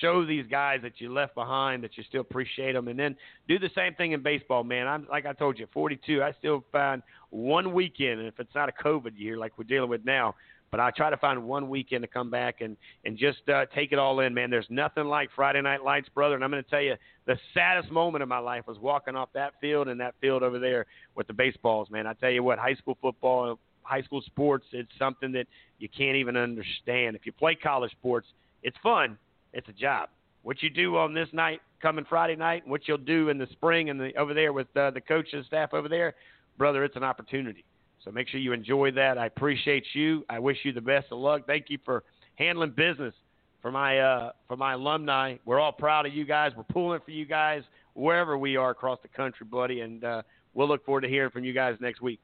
show these guys that you left behind that you still appreciate them, and then do the same thing in baseball, man. I'm like I told you, 42. I still find one weekend, and if it's not a COVID year like we're dealing with now, but I try to find one weekend to come back and and just uh, take it all in, man. There's nothing like Friday Night Lights, brother. And I'm going to tell you, the saddest moment of my life was walking off that field and that field over there with the baseballs, man. I tell you what, high school football, high school sports, it's something that you can't even understand. If you play college sports, it's fun. It's a job. What you do on this night, coming Friday night, what you'll do in the spring and the, over there with uh, the coaches, and staff over there, brother, it's an opportunity. So make sure you enjoy that. I appreciate you. I wish you the best of luck. Thank you for handling business for my uh, for my alumni. We're all proud of you guys. We're pulling for you guys wherever we are across the country, buddy. And uh, we'll look forward to hearing from you guys next week.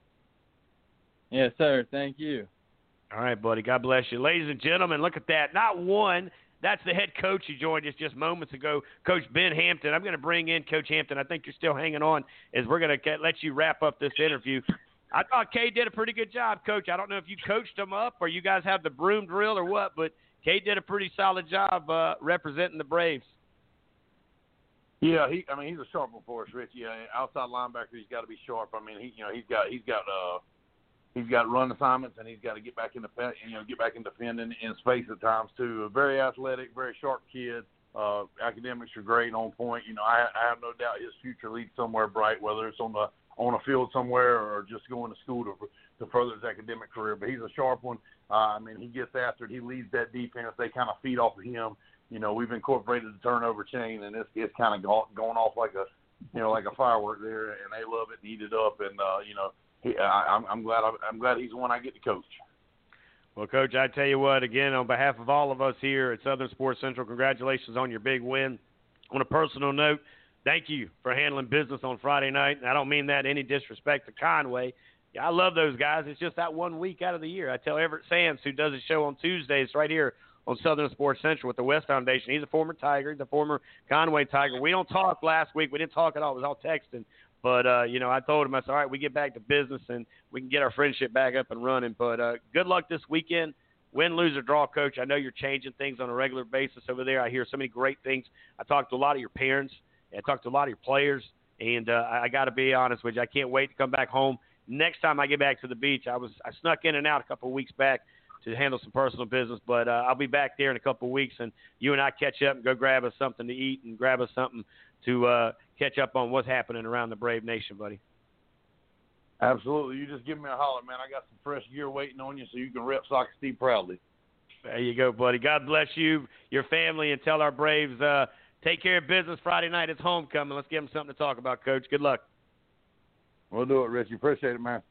Yes, sir. Thank you. All right, buddy. God bless you, ladies and gentlemen. Look at that. Not one, that's the head coach who joined us just moments ago, Coach Ben Hampton. I'm going to bring in Coach Hampton. I think you're still hanging on as we're going to let you wrap up this interview. I thought Cade did a pretty good job, Coach. I don't know if you coached him up or you guys have the broom drill or what, but Cade did a pretty solid job uh, representing the Braves. Yeah, he. I mean, he's a sharp one for us, Rich. Yeah, outside linebacker, he's got to be sharp. I mean, he, you know, he's got he's got uh, he's got run assignments and he's got to get back in the you know get back in defending in space at times too. A very athletic, very sharp kid. Uh, academics are great on point. You know, I, I have no doubt his future leads somewhere bright, whether it's on the on a field somewhere or just going to school to to further his academic career. But he's a sharp one. Uh, I mean, he gets after it. He leads that defense. They kind of feed off of him. You know, we've incorporated the turnover chain, and it's it's kind of going off like a you know like a firework there, and they love it and eat it up. And uh, you know, he, I, am glad I, I'm glad he's the one I get to coach. Well, Coach, I tell you what, again, on behalf of all of us here at Southern Sports Central, congratulations on your big win. On a personal note, thank you for handling business on Friday night. And I don't mean that any disrespect to Conway. I love those guys. It's just that one week out of the year. I tell Everett Sands, who does a show on Tuesdays right here on Southern Sports Central with the West Foundation. He's a former Tiger, he's a former Conway Tiger. We don't talk last week. We didn't talk at all. It was all texting. But uh, you know, I told him I said, all right, we get back to business and we can get our friendship back up and running. But uh, good luck this weekend. Win, lose, or draw, coach. I know you're changing things on a regular basis over there. I hear so many great things. I talked to a lot of your parents. I talked to a lot of your players. And uh, I got to be honest with you, I can't wait to come back home. Next time I get back to the beach, I was I snuck in and out a couple of weeks back to handle some personal business, but uh, I'll be back there in a couple of weeks, and you and I catch up and go grab us something to eat and grab us something to uh, catch up on what's happening around the Brave Nation, buddy. Absolutely. You just give me a holler, man. I got some fresh gear waiting on you so you can rep Sock Steve proudly. There you go, buddy. God bless you, your family, and tell our Braves uh, take care of business Friday night. It's homecoming. Let's give them something to talk about, Coach. Good luck. We'll do it, Richie. Appreciate it, man.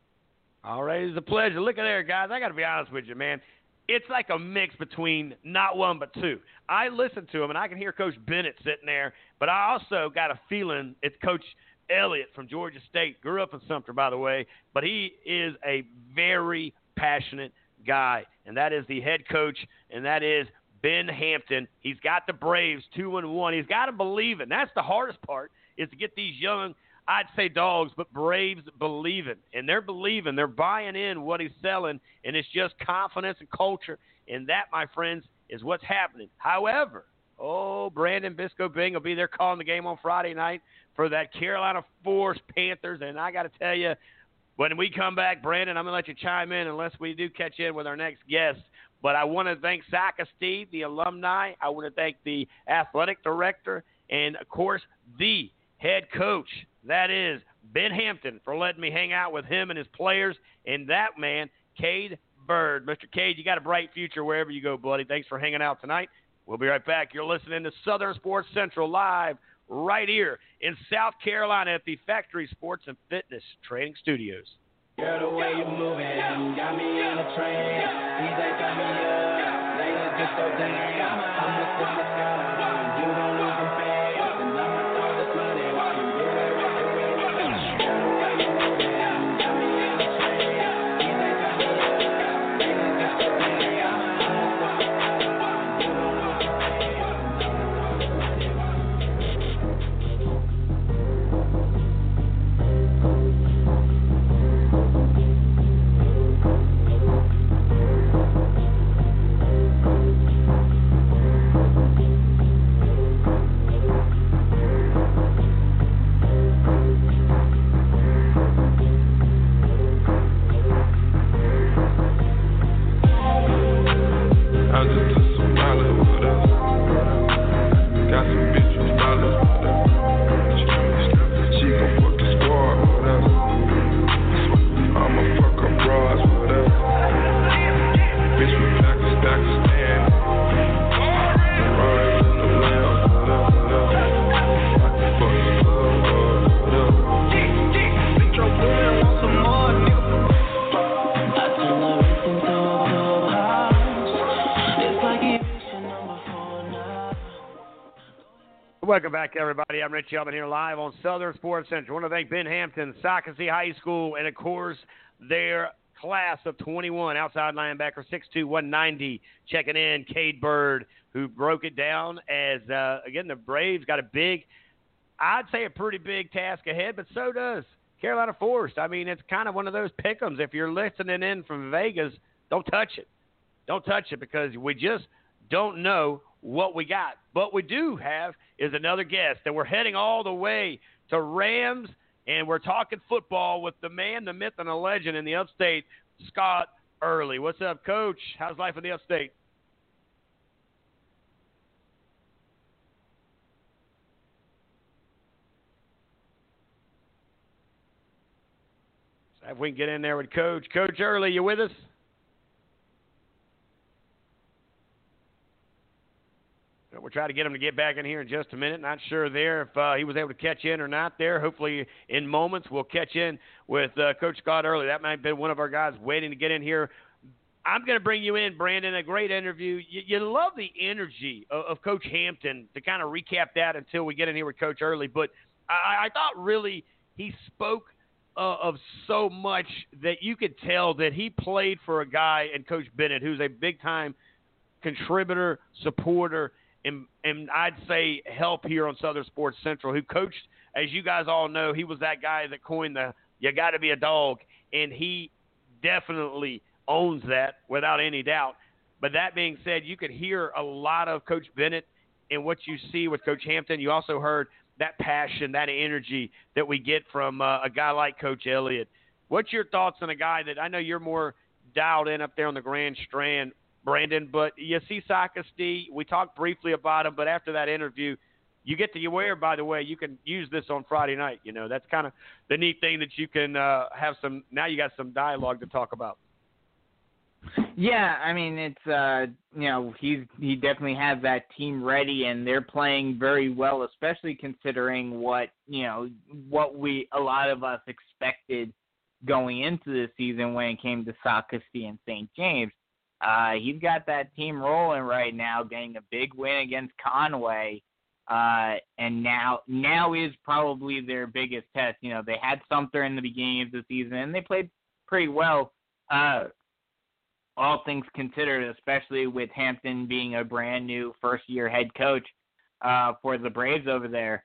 All right, it's a pleasure. Look at there, guys. I got to be honest with you, man it's like a mix between not one but two. I listen to him and I can hear Coach Bennett sitting there, but I also got a feeling it's Coach Elliott from Georgia State. Grew up in Sumter, by the way, but he is a very passionate guy, and that is the head coach, and that is Ben Hampton. He's got the Braves two and one. He's got to believe it. And that's the hardest part is to get these young I'd say dogs, but Braves believing, and they're believing, they're buying in what he's selling, and it's just confidence and culture, and that, my friends, is what's happening. However, oh, Brandon Bisco Bing will be there calling the game on Friday night for that Carolina Forest Panthers, and I got to tell you, when we come back, Brandon, I'm going to let you chime in unless we do catch in with our next guest. But I want to thank Saka Steve, the alumni. I want to thank the athletic director, and of course, the head coach that is Ben Hampton for letting me hang out with him and his players, and that man, Cade Bird. Mr. Cade, you got a bright future wherever you go, buddy. Thanks for hanging out tonight. We'll be right back. You're listening to Southern Sports Central live right here in South Carolina at the Factory Sports and Fitness Training Studios. Girl, the way you moving got me in a trance. Got me up. Ladies, just. Welcome back, everybody. I'm Rich Elman here live on Southern Sports Central. I want to thank Ben Hampton, Socastee High School, and of course their class of 21 outside linebacker 6'2", 190 checking in. Cade Bird, who broke it down as uh, again the Braves got a big, I'd say a pretty big task ahead, but so does Carolina Forest. I mean, it's kind of one of those pickums. If you're listening in from Vegas, don't touch it. Don't touch it because we just don't know what we got. But we do have is another guest, and we're heading all the way to Rams, and we're talking football with the man, the myth, and the legend in the upstate, Scott Early. What's up, Coach? How's life in the upstate? If we can get in there with Coach. Coach Early, you with us? We'll try to get him to get back in here in just a minute. Not sure there if uh, he was able to catch in or not there. Hopefully, in moments, we'll catch in with uh, Coach Scott Early. That might have been one of our guys waiting to get in here. I'm going to bring you in, Brandon. A great interview. You, you love the energy of, of Coach Hampton to kind of recap that until we get in here with Coach Early. But I, I thought really he spoke uh, of so much that you could tell that he played for a guy and Coach Bennett, who's a big time contributor, supporter, and, and I'd say help here on Southern Sports Central, who coached, as you guys all know, he was that guy that coined the "you got to be a dog," and he definitely owns that without any doubt. But that being said, you could hear a lot of Coach Bennett and what you see with Coach Hampton. You also heard that passion, that energy that we get from uh, a guy like Coach Elliott. What's your thoughts on a guy that I know you're more dialed in up there on the Grand Strand Brandon. But you see Socastee, we talked briefly about him, but after that interview, you get to wear. By the way, you can use this on Friday night. You know that's kind of the neat thing that you can uh, have some. Now you got some dialogue to talk about. Yeah, I mean it's uh you know he's he definitely has that team ready and they're playing very well, especially considering what you know what we a lot of us expected going into the season when it came to Socastee and St. James. Uh, he's got that team rolling right now, getting a big win against Conway. Uh, and now, now is probably their biggest test. You know, they had Sumter in the beginning of the season, and they played pretty well. Uh, all things considered, especially with Hampton being a brand new first year head coach uh, for the Braves over there.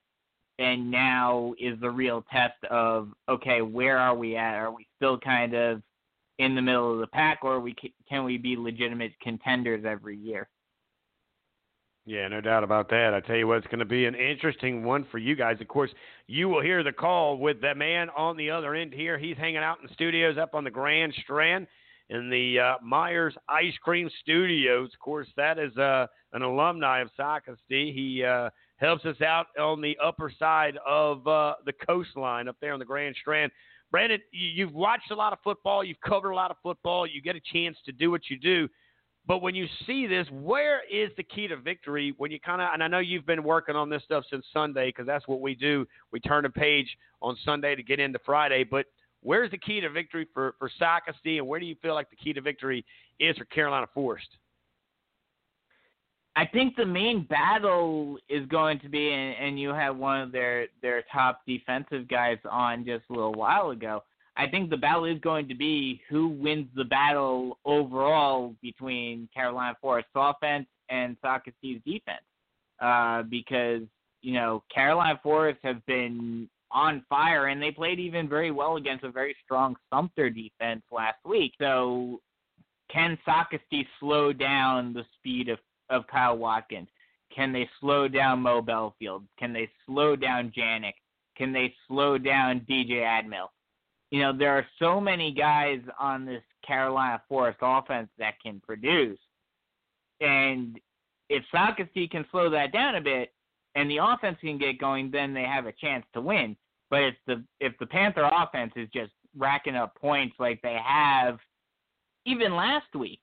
And now is the real test of okay, where are we at? Are we still kind of in the middle of the pack, or we can we be legitimate contenders every year? Yeah, no doubt about that. I tell you what, it's going to be an interesting one for you guys. Of course, you will hear the call with the man on the other end here. He's hanging out in the studios up on the Grand Strand in the uh, Myers Ice Cream Studios. Of course, that is uh, an alumni of Socastee. He uh, helps us out on the upper side of uh, the coastline up there on the Grand Strand. Brandon, you've watched a lot of football, you've covered a lot of football, you get a chance to do what you do. But when you see this, where is the key to victory when you kind of, and I know you've been working on this stuff since Sunday because that's what we do. We turn a page on Sunday to get into Friday. But where's the key to victory for, for Socastee, and where do you feel like the key to victory is for Carolina Forest? I think the main battle is going to be, and, and you had one of their their top defensive guys on just a little while ago. I think the battle is going to be who wins the battle overall between Carolina Forest's offense and Socastee's defense, uh, because you know Carolina Forest have been on fire, and they played even very well against a very strong Sumter defense last week. So, can Socastee slow down the speed of of Kyle Watkins? Can they slow down Mo Belfield? Can they slow down Janik? Can they slow down DJ Admill? You know, there are so many guys on this Carolina Forest offense that can produce. And if Socastee can slow that down a bit and the offense can get going, then they have a chance to win. But if the if the Panther offense is just racking up points like they have even last week,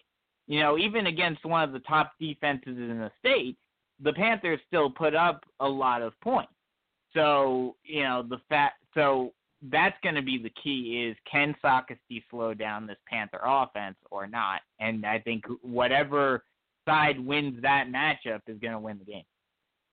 you know, even against one of the top defenses in the state, the Panthers still put up a lot of points. So, you know, the fact so that's going to be the key is can Socastee slow down this Panther offense or not? And I think whatever side wins that matchup is going to win the game.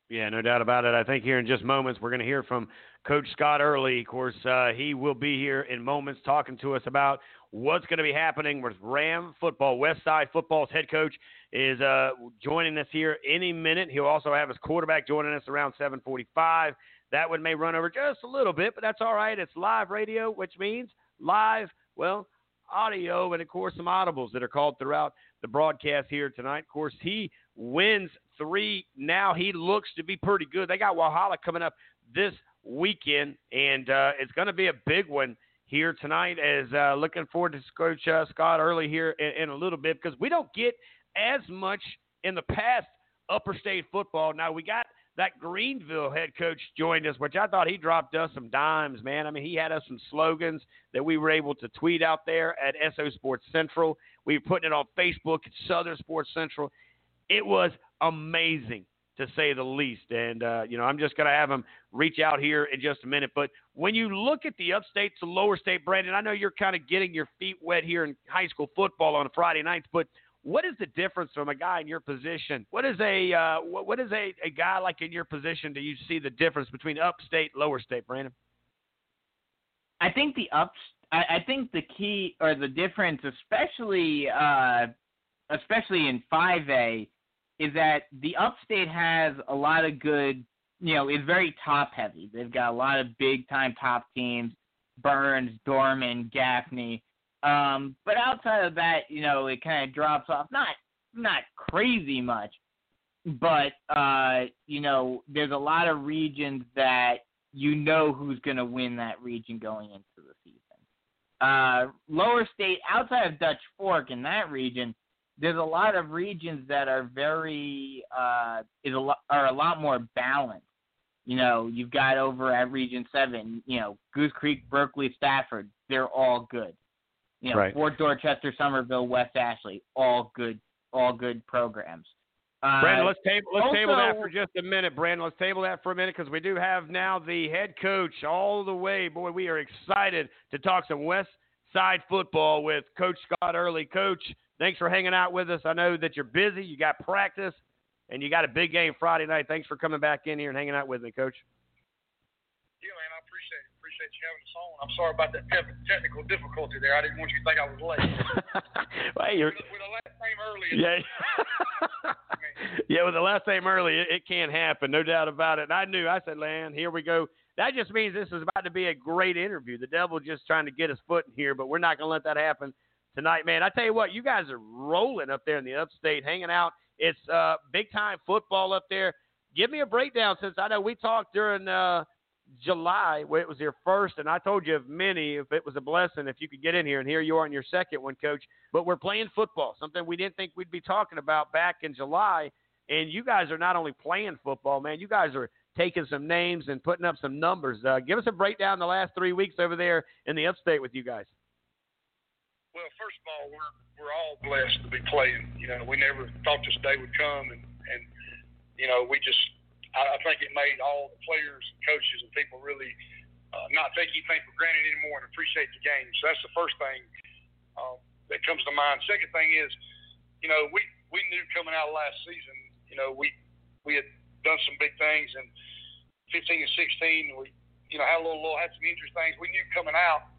Yeah, no doubt about it. I think here in just moments we're going to hear from Coach Scott Early. Of course, uh, he will be here in moments talking to us about what's going to be happening with Ram football. West Side football's head coach is uh, joining us here any minute. He'll also have his quarterback joining us around 7:45. That one may run over just a little bit, but that's all right. It's live radio, which means live, well, audio, and of course some audibles that are called throughout the broadcast here tonight. Of course, he wins three. Now he looks to be pretty good. They got Walhalla coming up this weekend, and uh, it's going to be a big one here tonight. As uh, looking forward to Coach uh, Scott Early here in, in a little bit because we don't get as much in the past upper state football. Now we got that Greenville head coach joined us, which I thought he dropped us some dimes, man. I mean, he had us some slogans that we were able to tweet out there at SO Sports Central. We were putting it on Facebook at Southern Sports Central. It was amazing to say the least. And, uh, you know, I'm just going to have him reach out here in just a minute. But when you look at the upstate to lower state, Brandon, I know you're kind of getting your feet wet here in high school football on Friday nights, but what is the difference from a guy in your position? What is a uh, what, what is a, a guy like in your position? Do you see the difference between upstate, lower state, Brandon? I think the ups. I, I think the key or the difference, especially uh, especially in 5A, is that the upstate has a lot of good. You know, is very top heavy. They've got a lot of big time top teams: Byrnes, Dorman, Gaffney. Um, but outside of that, you know, it kind of drops off. Not not crazy much, but uh, you know, there's a lot of regions that you know who's going to win that region going into the season. Uh, lower state, outside of Dutch Fork in that region, there's a lot of regions that are very uh, is a lot, are a lot more balanced. You know, you've got over at Region Seven, you know, Goose Creek, Berkeley, Stafford, they're all good. You know, Right. Fort Dorchester, Summerville, West Ashley, all good, all good programs. Uh, Brandon, let's table let's table that for just a minute, Brandon. Let's table that for a minute because we do have now the head coach all the way. Boy, we are excited to talk some West Side football with Coach Scott Early. Coach, thanks for hanging out with us. I know that you're busy, you got practice, and you got a big game Friday night. Thanks for coming back in here and hanging out with me, Coach. Yeah, man, I appreciate it. Appreciate you having us on. I'm sorry about that te- technical difficulty there. I didn't want you to think I was late. Hey, you're, with the last name early, yeah. yeah, with the last name early, it, it can't happen, no doubt about it. And I knew, I said, Lan, here we go. That just means this is about to be a great interview. The devil just trying to get his foot in here, but we're not going to let that happen tonight, man. I tell you what, you guys are rolling up there in the upstate, hanging out. It's uh, big time football up there. Give me a breakdown since I know we talked during uh, July where it was your first, and I told you of many if it was a blessing if you could get in here, and here you are in your second one, Coach. But we're playing football, something we didn't think we'd be talking about back in July. And you guys are not only playing football, man, you guys are taking some names and putting up some numbers. Uh, give us a breakdown the last three weeks over there in the upstate with you guys. Well, first of all, we're we're all blessed to be playing. You know, we never thought this day would come, and and you know, we just I, I think it made all the players, and coaches, and people really uh, not take anything for granted anymore and appreciate the game. So that's the first thing uh, that comes to mind. Second thing is, you know, we we knew coming out of last season, you know, we we had done some big things, and 15 and 16, we you know had a little, little had some injury things. We knew coming out.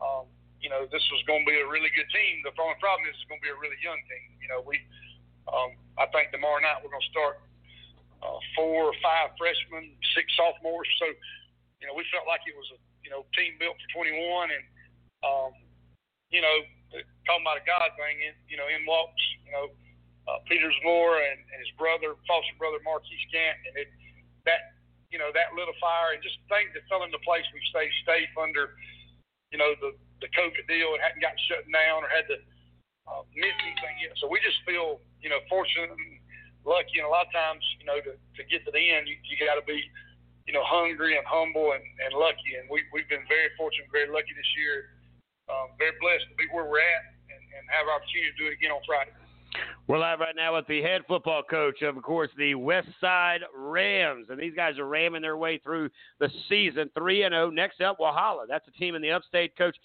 Um, you know, this was going to be a really good team. The only problem is it's going to be a really young team. You know, we, um, I think tomorrow night we're going to start uh, four or five freshmen, six sophomores. So, you know, we felt like it was a, you know, team built for 21. And, um, you know, talking about a God thing, in, you know, in walks, you know, uh, Peter Zamora and, and his brother, foster brother, Marquise Gant. And it, that, you know, that lit a fire and just things that fell into place. We stayed safe under, you know, the, the COVID deal and hadn't gotten shut down or had to uh, miss anything yet. So we just feel, you know, fortunate and lucky. And a lot of times, you know, to, to get to the end, you, you got to be, you know, hungry and humble and, and lucky. And we, we've been very fortunate, very lucky this year. Um, very blessed to be where we're at and, and have our opportunity to do it again on Friday. We're live right now with the head football coach of, of course, the West Side Rams, and these guys are ramming their way through the season, three and zero. Next up, Walhalla. That's a team in the Upstate. Coach,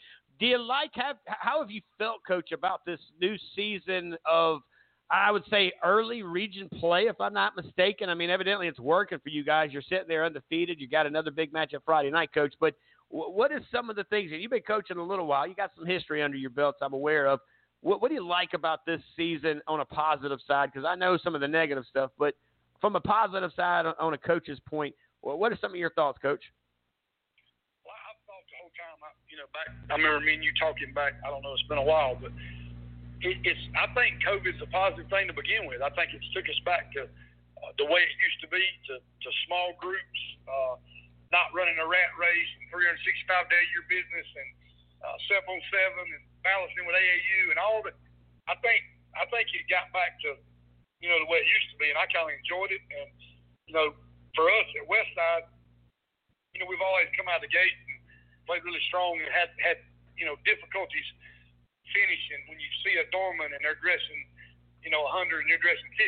do you like have how have you felt, Coach, about this new season of? I would say early region play, if I'm not mistaken. I mean, evidently it's working for you guys. You're sitting there undefeated. You got another big match at Friday night, Coach. But what is some of the things that you've been coaching a little while? You got some history under your belts. I'm aware of. What, what do you like about this season on a positive side? Because I know some of the negative stuff, but from a positive side on, on a coach's point, well, what are some of your thoughts, Coach? Well, I've thought the whole time. I, you know, back. I remember me and you talking back. I don't know. It's been a while, but it, it's. I think COVID's a positive thing to begin with. I think it's took us back to uh, the way it used to be, to to small groups, uh, not running a rat race, and 365 day a year business, and uh, seven on seven, and balancing with AAU, and all that. I think. I think it got back to you know, the way it used to be, and I kind of enjoyed it. And you know, for us at Westside, you know, we've always come out of the gate played really strong and had had you know difficulties finishing when you see a Dorman and they're dressing, you know, 100 and you're dressing 50.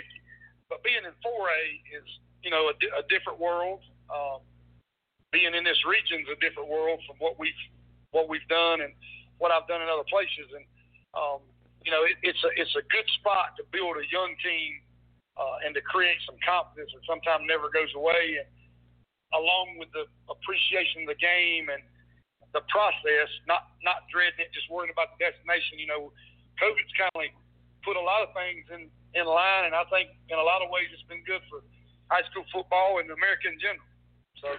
But being in 4A is, you know, a, a different world. Um, being in this region is a different world from what we've what we've done and what I've done in other places. And um, you know, it, it's a it's a good spot to build a young team uh, and to create some confidence that sometimes never goes away. And along with the appreciation of the game and the process, not not dreading it, just worrying about the destination. You know, COVID's kind of put a lot of things in in line, and I think in a lot of ways it's been good for high school football and America in general. So.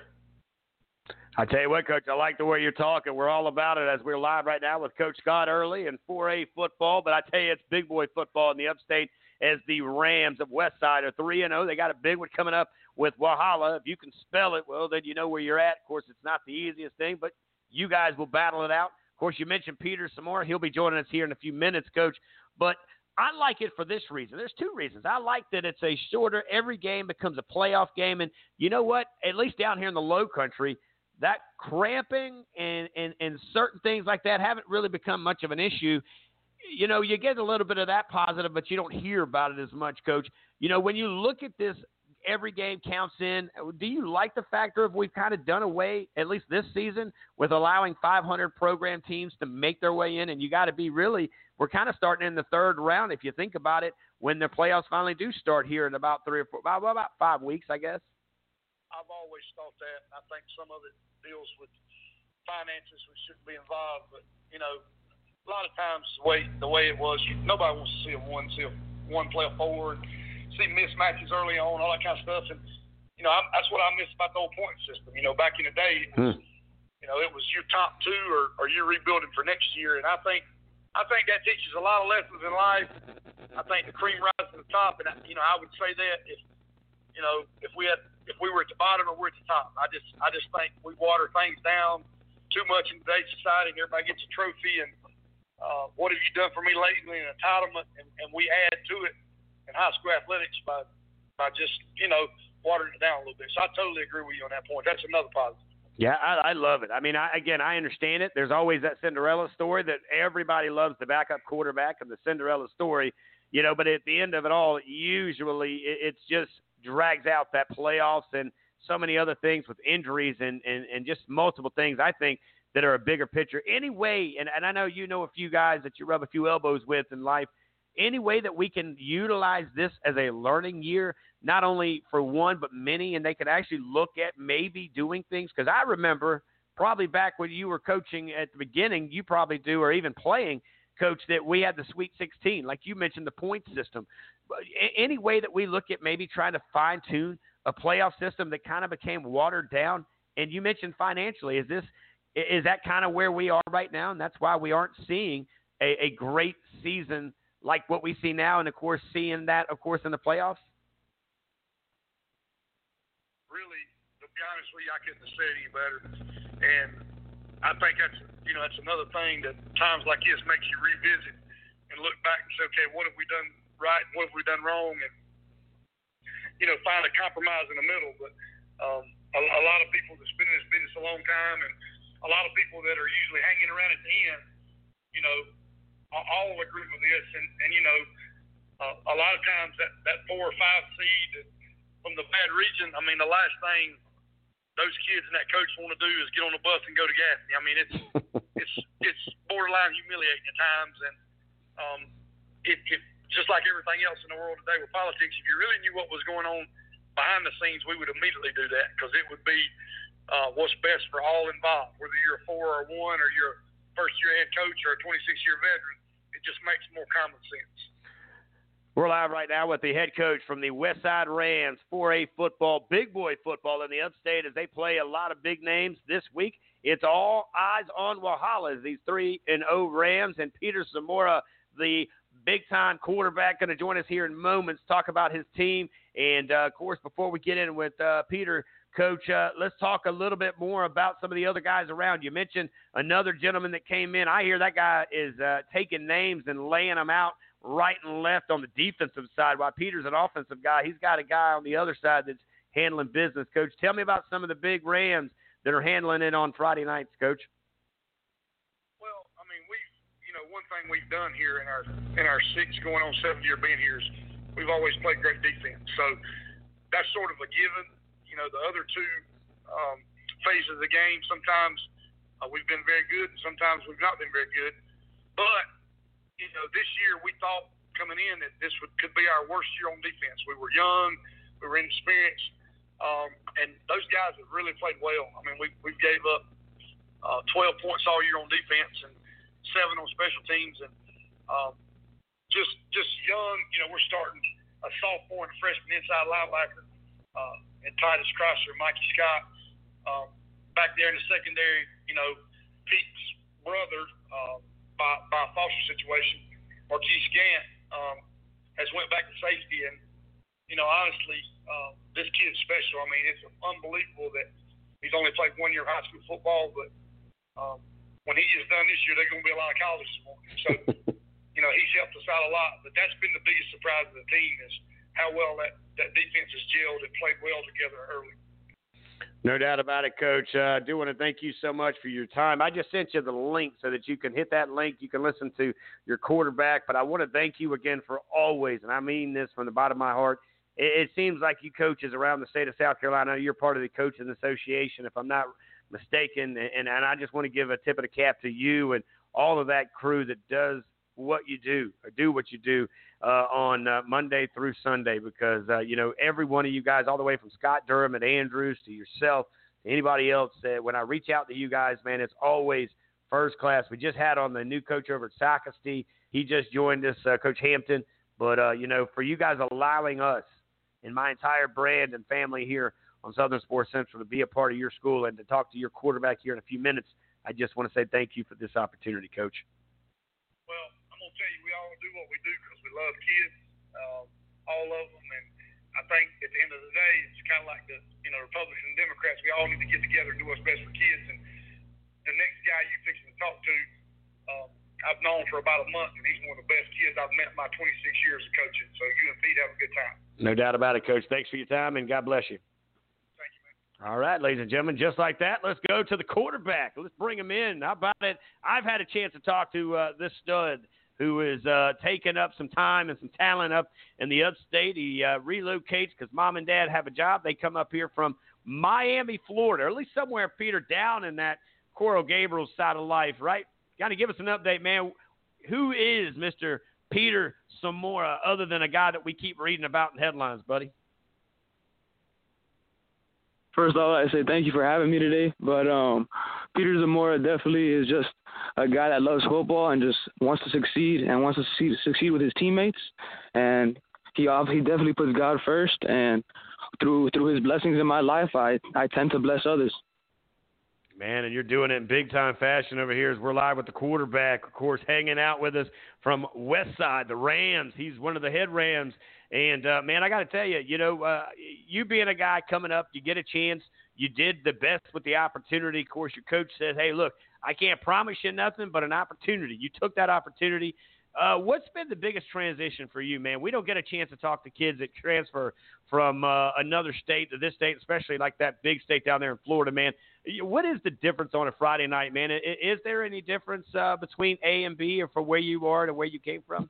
I tell you what, Coach, I like the way you're talking. We're all about it as we're live right now with Coach Scott Early in 4A football. But I tell you, it's big boy football in the upstate as the Rams of Westside are 3 and 0. They got a big one coming up with Walhalla. If you can spell it, well, then you know where you're at. Of course, it's not the easiest thing, but you guys will battle it out. Of course, you mentioned Peter Zamora. He'll be joining us here in a few minutes, Coach. But I like it for this reason. There's two reasons. I like that it's a shorter, every game becomes a playoff game. And you know what? At least down here in the low country, that cramping and, and, and certain things like that haven't really become much of an issue. You know, you get a little bit of that positive, but you don't hear about it as much, Coach. You know, when you look at this, every game counts in. Do you like the factor of we've kind of done away, at least this season, with allowing 500 program teams to make their way in? And you got to be really, we're kind of starting in the third round, if you think about it, when the playoffs finally do start here in about three or four, about, about five weeks, I guess. I've always thought that. I think some of it deals with finances, which shouldn't be involved. But you know, a lot of times the way the way it was, nobody wants to see a one see a one play a forward, see mismatches early on, all that kind of stuff. And you know, I, that's what I miss about the old point system. You know, back in the day, was, Hmm. you know, it was your top two or, or you're rebuilding for next year. And I think I think that teaches a lot of lessons in life. I think the cream rises to the top, and I, you know, I would say that if you know if we had if we were at the bottom or we're at the top. I just I just think we water things down too much in today's society. And everybody gets a trophy and uh, what have you done for me lately? An entitlement, and, and we add to it in high school athletics by by just you know watering it down a little bit. So I totally agree with you on that point. That's another positive. Yeah, I, I love it. I mean, I, again, I understand it. There's always that Cinderella story that everybody loves the backup quarterback of the Cinderella story, you know. But at the end of it all, usually it, it's just drags out that playoffs and so many other things with injuries and, and, and just multiple things I think that are a bigger picture. Any way, and, and I know you know a few guys that you rub a few elbows with in life, any way that we can utilize this as a learning year, not only for one, but many, and they could actually look at maybe doing things. Because I remember probably back when you were coaching at the beginning, you probably do, or even playing, coach, that we had the Sweet 16, like you mentioned, the point system any way that we look at maybe trying to fine tune a playoff system that kind of became watered down? And you mentioned financially, is this is that kind of where we are right now, and that's why we aren't seeing a, a great season like what we see now, and of course seeing that, of course, in the playoffs. Really, to be honest with you, I couldn't have said any better. And I think that's you know that's another thing that times like this makes you revisit and look back and say, okay, what have we done right what have we done wrong and you know find a compromise in the middle but um, a, a lot of people that's been in this business a long time and a lot of people that are usually hanging around at the end you know all agree with this and, and you know uh, a lot of times that, that four or five seed from the bad region I mean the last thing those kids and that coach want to do is get on the bus and go to Gaffney I mean it's it's it's borderline humiliating at times and um, if, if just like everything else in the world today with politics, if you really knew what was going on behind the scenes, we would immediately do that because it would be uh, what's best for all involved, whether you're a four or one or you're a first year head coach or a 26 year veteran. Just makes more common sense. We're live right now with the head coach from the Westside Rams, 4A football, big boy football in the upstate as they play a lot of big names this week. It's all eyes on Walhalla as these 3 and 0 Rams and Peter Zamora, the big time quarterback, going to join us here in moments, talk about his team. And uh, of course, before we get in with uh, Peter, Coach, uh, let's talk a little bit more about some of the other guys around. You mentioned another gentleman that came in. I hear that guy is uh, taking names and laying them out right and left on the defensive side, while Peter's an offensive guy. He's got a guy on the other side that's handling business. Coach, tell me about some of the big Rams that are handling it on Friday nights, Coach. Well, I mean, we, you know, one thing we've done here in our in our six going on seven year being here is we've always played great defense. So that's sort of a given. You know, the other two um, phases of the game, sometimes uh, we've been very good, and sometimes we've not been very good. But you know, this year we thought coming in that this would, could be our worst year on defense. We were young, we were inexperienced, um, and those guys have really played well. I mean, we we gave up uh, 12 points all year on defense and seven on special teams, and um, just just young. You know, we're starting a sophomore and freshman inside linebacker, uh, and Titus Chrysler, Mikey Scott. Um, back there in the secondary, you know, Pete's brother. Um, by, by a foster situation, Marquise Gant um, has went back to safety, and you know, honestly, uh, this kid's special. I mean, it's unbelievable that he's only played one year of high school football, but um, when he gets done this year, there's going to be a lot of colleges for him. So, you know, he's helped us out a lot. But that's been the biggest surprise of the team is how well that that defense has gelled and played well together early. No doubt about it, Coach. Uh, I do want to thank you so much for your time. I just sent you the link so that you can hit that link. You can listen to your quarterback. But I want to thank you again for always, and I mean this from the bottom of my heart. It, it seems like you coaches around the state of South Carolina, you're part of the Coaches Association, if I'm not mistaken. And, and I just want to give a tip of the cap to you and all of that crew that does what you do do what you do uh, on uh, Monday through Sunday because uh, you know every one of you guys, all the way from Scott Durham and Andrews to yourself, to anybody else, that when I reach out to you guys, man, it's always first class. We just had on the new coach over at Socastee. He just joined us, uh, Coach Hampton. But uh, you know, for you guys allowing us and my entire brand and family here on Southern Sports Central to be a part of your school and to talk to your quarterback here in a few minutes, I just want to say thank you for this opportunity, Coach. Gonna tell you, we all do what we do because we love kids, um, all of them, and I think at the end of the day, it's kind of like the you know Republicans and Democrats. We all need to get together and do what's best for kids. And the next guy you fixing to talk to, um, I've known for about a month, and he's one of the best kids I've met in my 26 years of coaching. So you and Pete have a good time. No doubt about it, Coach. Thanks for your time, and God bless you. Thank you, man. All right, ladies and gentlemen, just like that, let's go to the quarterback. Let's bring him in. How about it? I've had a chance to talk to uh, this stud who is uh, taking up some time and some talent up in the upstate. He uh, relocates because mom and dad have a job. They come up here from Miami, Florida, or at least somewhere, Peter, down in that Coral Gables side of life, right? Kind of give us an update, man. Who is Mr. Peter Zamora other than a guy that we keep reading about in headlines, buddy? First of all, I say thank you for having me today. But um, Peter Zamora definitely is just a guy that loves football and just wants to succeed and wants to succeed, succeed with his teammates. And he he definitely puts God first. And through through his blessings in my life, I I tend to bless others. Man, and you're doing it in big time fashion over here as we're live with the quarterback, of course, hanging out with us from West Side, the Rams. He's one of the head Rams. And, uh, man, I got to tell you, you know, uh, you being a guy coming up, you get a chance. You did the best with the opportunity. Of course, your coach says, hey, look, I can't promise you nothing, but an opportunity. You took that opportunity. Uh, what's been the biggest transition for you, man? We don't get a chance to talk to kids that transfer from uh, another state to this state, especially like that big state down there in Florida, man. What is the difference on a Friday night, man? Is there any difference uh, between A and B, or from where you are to where you came from?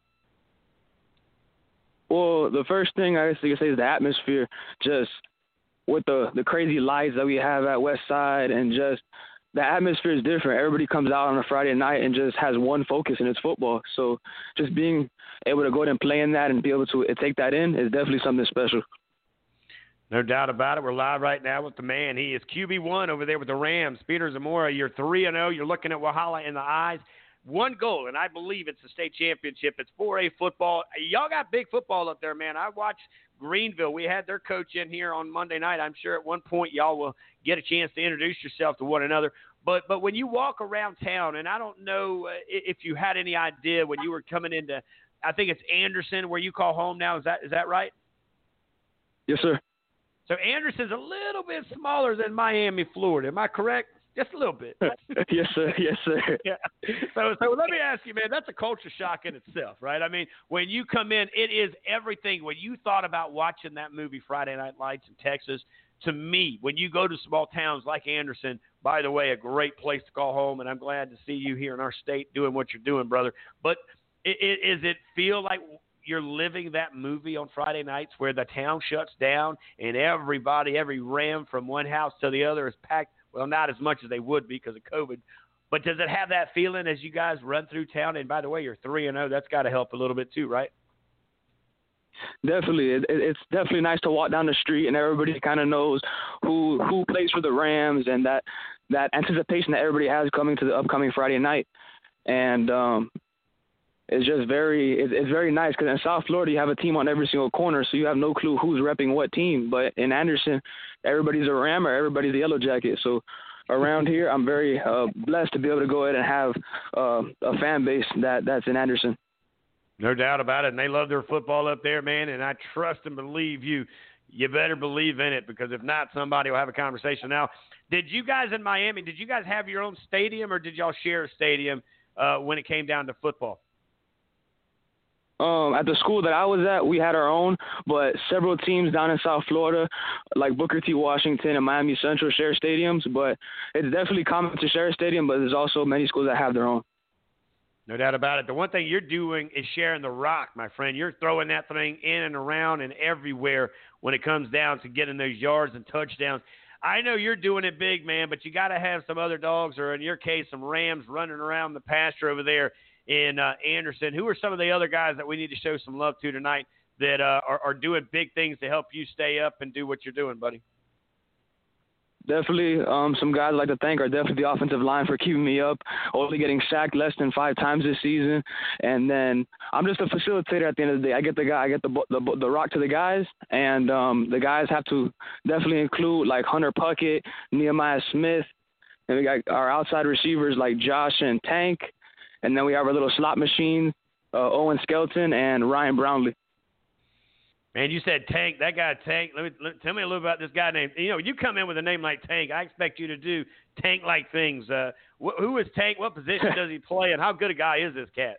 Well, the first thing I guess you could say is the atmosphere. Just with the the crazy lights that we have at West Side, and just the atmosphere is different. Everybody comes out on a Friday night and just has one focus, and it's football. So just being able to go and play in that and be able to take that in is definitely something special. No doubt about it. We're live right now with the man. He is QB one over there with the Rams. Peter Zamora, you're three and zero. You're looking at Walhalla in the eyes. One goal, and I believe it's the state championship. It's 4A football. Y'all got big football up there, man. I watched Greenville. We had their coach in here on Monday night. I'm sure at one point y'all will get a chance to introduce yourself to one another. But but when you walk around town, and I don't know uh, if you had any idea when you were coming into, I think it's Anderson where you call home now. Is that is that right? Yes, sir. So Anderson's a little bit smaller than Miami, Florida. Am I correct? Just a little bit. yes, sir. Yes, sir. Yeah. So, so let me ask you, man. That's a culture shock in itself, right? I mean, when you come in, it is everything. When you thought about watching that movie Friday Night Lights in Texas, to me, when you go to small towns like Anderson, by the way, a great place to call home, and I'm glad to see you here in our state doing what you're doing, brother. But it, it, is it feel like you're living that movie on Friday nights where the town shuts down and everybody, every ram from one house to the other is packed well, not as much as they would be because of COVID. But does it have that feeling as you guys run through town? And by the way, you're three and zero. Oh. That's got to help a little bit too, right? Definitely, it, it's definitely nice to walk down the street and everybody kind of knows who who plays for the Rams and that that anticipation that everybody has coming to the upcoming Friday night. And um, it's just very it's, very nice because in South Florida you have a team on every single corner, so you have no clue who's repping what team. But in Anderson, everybody's a Rammer, everybody's a Yellow Jacket. So around here, I'm very uh, blessed to be able to go ahead and have uh, a fan base that that's in Anderson. No doubt about it, and they love their football up there, man. And I trust and believe you. You better believe in it because if not, somebody will have a conversation. Now, did you guys in Miami? Did you guys have your own stadium, or did y'all share a stadium uh, when it came down to football? Um, at the school that I was at, we had our own, but several teams down in South Florida, like Booker T. Washington and Miami Central, share stadiums. But it's definitely common to share a stadium, but there's also many schools that have their own. No doubt about it. The one thing you're doing is sharing the rock, my friend. You're throwing that thing in and around and everywhere when it comes down to getting those yards and touchdowns. I know you're doing it big, man, but you got to have some other dogs, or in your case, some Rams running around the pasture over there in uh, Anderson. Who are some of the other guys that we need to show some love to tonight that uh, are, are doing big things to help you stay up and do what you're doing, buddy? Definitely, um, some guys I'd like to thank are definitely the offensive line for keeping me up, only getting sacked less than five times this season, and then I'm just a facilitator at the end of the day. I get the guy, I get the the, the rock to the guys, and um, the guys have to definitely include like Hunter Puckett, Nehemiah Smith, and we got our outside receivers like Josh and Tank, and then we have our little slot machine, uh, Owen Skelton and Ryan Brownlee. Man, you said Tank. That guy Tank. Let me let, tell me a little about this guy named. You know, you come in with a name like Tank. I expect you to do Tank-like things. Uh, wh- who is Tank? What position does he play? And how good a guy is this cat?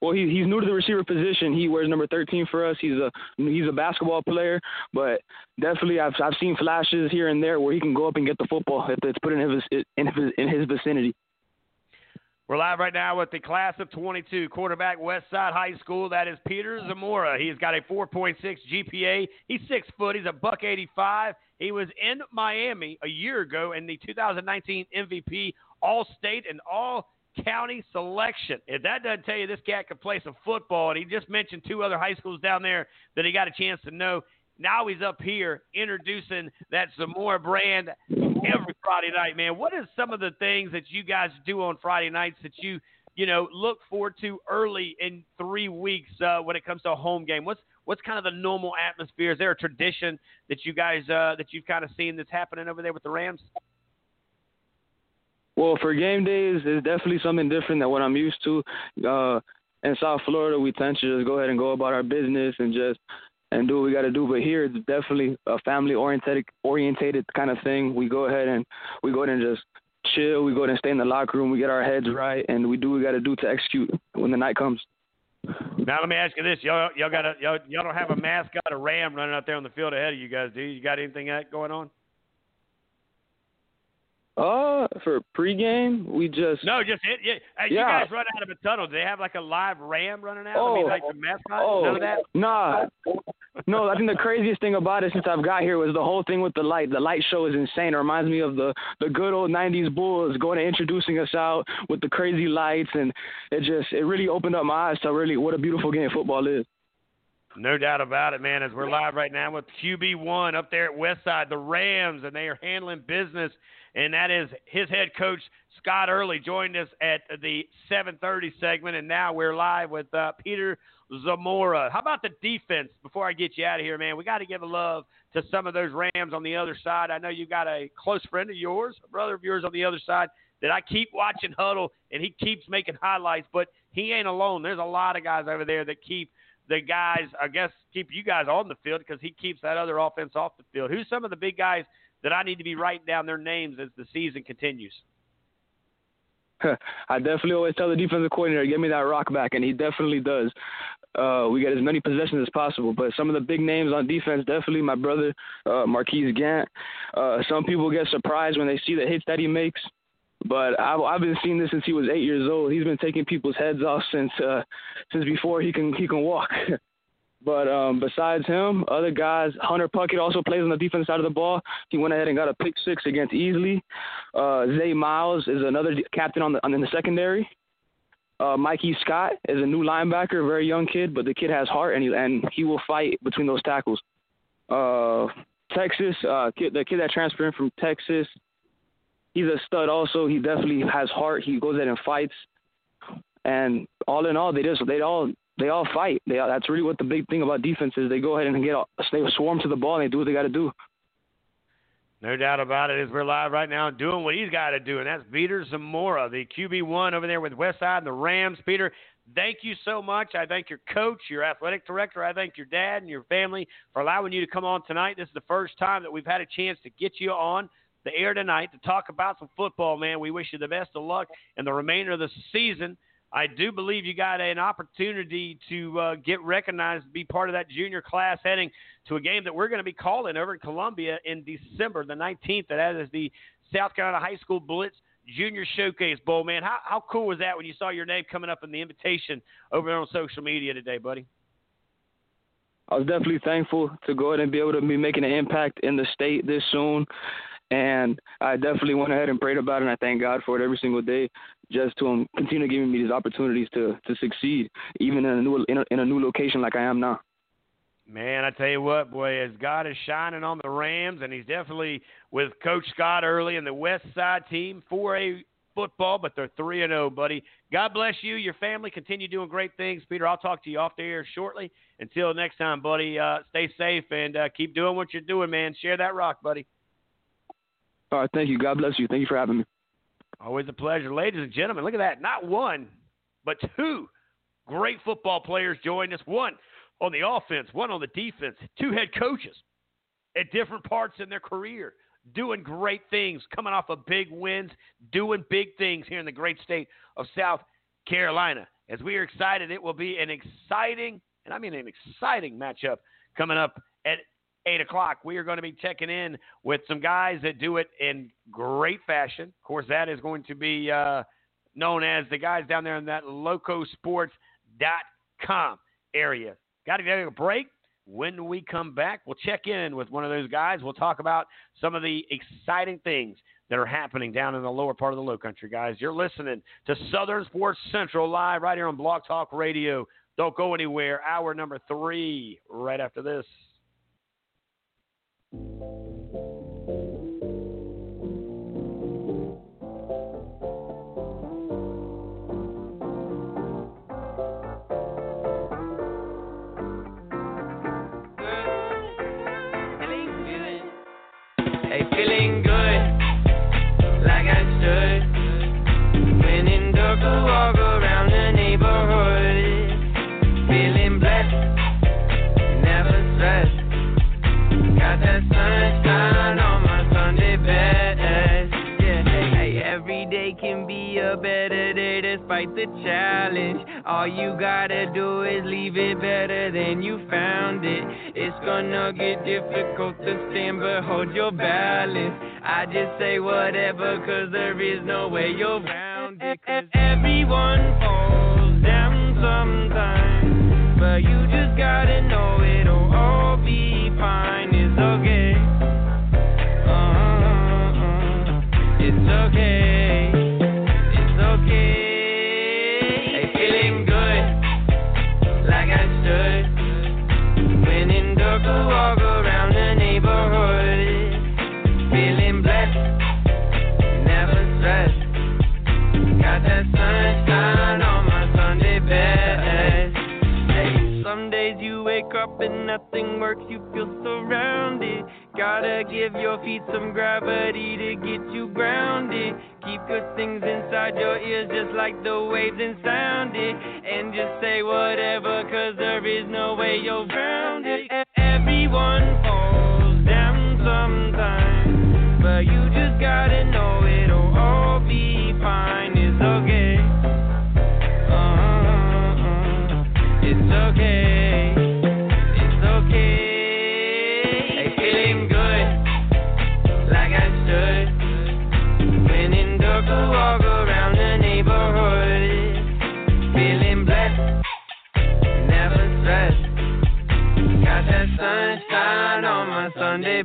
Well, he, he's new to the receiver position. He wears number 13 for us. He's a he's a basketball player, but definitely I've I've seen flashes here and there where he can go up and get the football if it's put in his in his, in his vicinity. We're live right now with the class of 22 quarterback Westside High School. That is Peter Zamora. He's got a 4.6 GPA. He's six foot. He's a buck 85. He was in Miami a year ago in the 2019 MVP All State and All County selection. If that doesn't tell you this cat can play some football, and he just mentioned two other high schools down there that he got a chance to know. Now he's up here introducing that Zamora brand every Friday night, man. What is some of the things that you guys do on Friday nights that you, you know, look forward to early in three weeks uh, when it comes to a home game? What's what's kind of the normal atmosphere? Is there a tradition that you guys uh, that you've kind of seen that's happening over there with the Rams? Well, for game days, it's definitely something different than what I'm used to. Uh, in South Florida, we tend to just go ahead and go about our business and just and do what we got to do. But here, it's definitely a family oriented orientated kind of thing. We go ahead and we go ahead and just chill. We go ahead and stay in the locker room. We get our heads right, and we do what we got to do to execute when the night comes. Now let me ask you this: y'all, y'all got a y'all, y'all don't have a mascot, a ram running out there on the field ahead of you guys, do you? You got anything that going on? Uh, for pregame, we just no, just it. Yeah, As yeah. you guys run out of a tunnel. Do they have like a live ram running out? Oh, I mean, like the mascot. oh, None of that. Nah, no, I think the craziest thing about it since I've got here was the whole thing with the light. The light show is insane. It reminds me of the the good old '90s Bulls going and introducing us out with the crazy lights, and it just it really opened up my eyes to really what a beautiful game football is. No doubt about it, man. As we're live right now with QB1 up there at Westside, the Rams, and they are handling business. And that is his head coach Scott Early joined us at the 7:30 segment, and now we're live with uh, Peter Zamora. How about the defense? Before I get you out of here, man, we got to give a love to some of those Rams on the other side. I know you got a close friend of yours, a brother of yours on the other side that I keep watching huddle, and he keeps making highlights. But he ain't alone. There's a lot of guys over there that keep the guys, I guess, keep you guys on the field because he keeps that other offense off the field. Who's some of the big guys that I need to be writing down their names as the season continues? I definitely always tell the defensive coordinator, give me that rock back, and he definitely does. Uh, we get as many possessions as possible, but some of the big names on defense, definitely my brother, uh, Marquise Gant. Uh, some people get surprised when they see the hits that he makes, but I've, I've been seeing this since he was eight years old. He's been taking people's heads off since uh, since before he can he can walk. But um, besides him, other guys, Hunter Puckett also plays on the defense side of the ball. He went ahead and got a pick six against Easley. Uh, Zay Miles is another captain on the on, in the secondary. Uh, Mikey Scott is a new linebacker, very young kid, but the kid has heart and he and he will fight between those tackles. Uh, Texas, uh, kid, the kid that transferred from Texas, he's a stud. Also, he definitely has heart. He goes in and fights. And all in all, they just they all they all fight. They all, that's really what the big thing about defense is. They go ahead and get all, they swarm to the ball and they do what they got to do. No doubt about it. As we're live right now doing what he's got to do, and that's Peter Zamora, the QB one over there with Westside and the Rams. Peter, thank you so much. I thank your coach, your athletic director. I thank your dad and your family for allowing you to come on tonight. This is the first time that we've had a chance to get you on the air tonight to talk about some football, man. We wish you the best of luck in the remainder of the season. I do believe you got an opportunity to uh, get recognized, be part of that junior class heading to a game that we're going to be calling over in Columbia in December the 19th. That is the South Carolina High School Blitz Junior Showcase Bowl, man. How, how cool was that when you saw your name coming up in the invitation over there on social media today, buddy? I was definitely thankful to go ahead and be able to be making an impact in the state this soon. And I definitely went ahead and prayed about it, and I thank God for it every single day, just to um, continue giving me these opportunities to to succeed, even in a new in a, in a new location like I am now. Man, I tell you what, boy, as God is shining on the Rams, and he's definitely with Coach Scott Early and the West Side team, 4A football, but they're 3 and 0, buddy. God bless you, your family. Continue doing great things. Peter, I'll talk to you off the air shortly. Until next time, buddy, uh, stay safe and uh, keep doing what you're doing, man. Share that rock, buddy. All right, thank you. God bless you. Thank you for having me. Always a pleasure. Ladies and gentlemen, look at that. Not one, but two great football players joined us. One on the offense, one on the defense. Two head coaches at different parts in their career, doing great things, coming off of big wins, doing big things here in the great state of South Carolina. As we are excited, it will be an exciting, and I mean an exciting matchup coming up at 8 o'clock. We are going to be checking in with some guys that do it in great fashion. Of course, that is going to be uh, known as the guys down there in that locosports.com area. Got to take a break. When we come back, we'll check in with one of those guys. We'll talk about some of the exciting things that are happening down in the lower part of the low country, guys. You're listening to Southern Sports Central live right here on Blog Talk Radio. Don't go anywhere. Hour number three right after this. Thank you. Despite the challenge. All you gotta do is leave it better than you found it. It's gonna get difficult to stand, but hold your balance. I just say whatever, cause there is no way you're round it. Cause everyone falls down sometimes, but you just gotta know works, you feel surrounded. Gotta give your feet some gravity to get you grounded. Keep good things inside your ears, just like the waves and sound it. And just say whatever, cause there is no way you're grounded. Everyone falls down sometimes, but you just gotta know it'll all be fine. It's okay. Uh-huh. It's okay. Sunday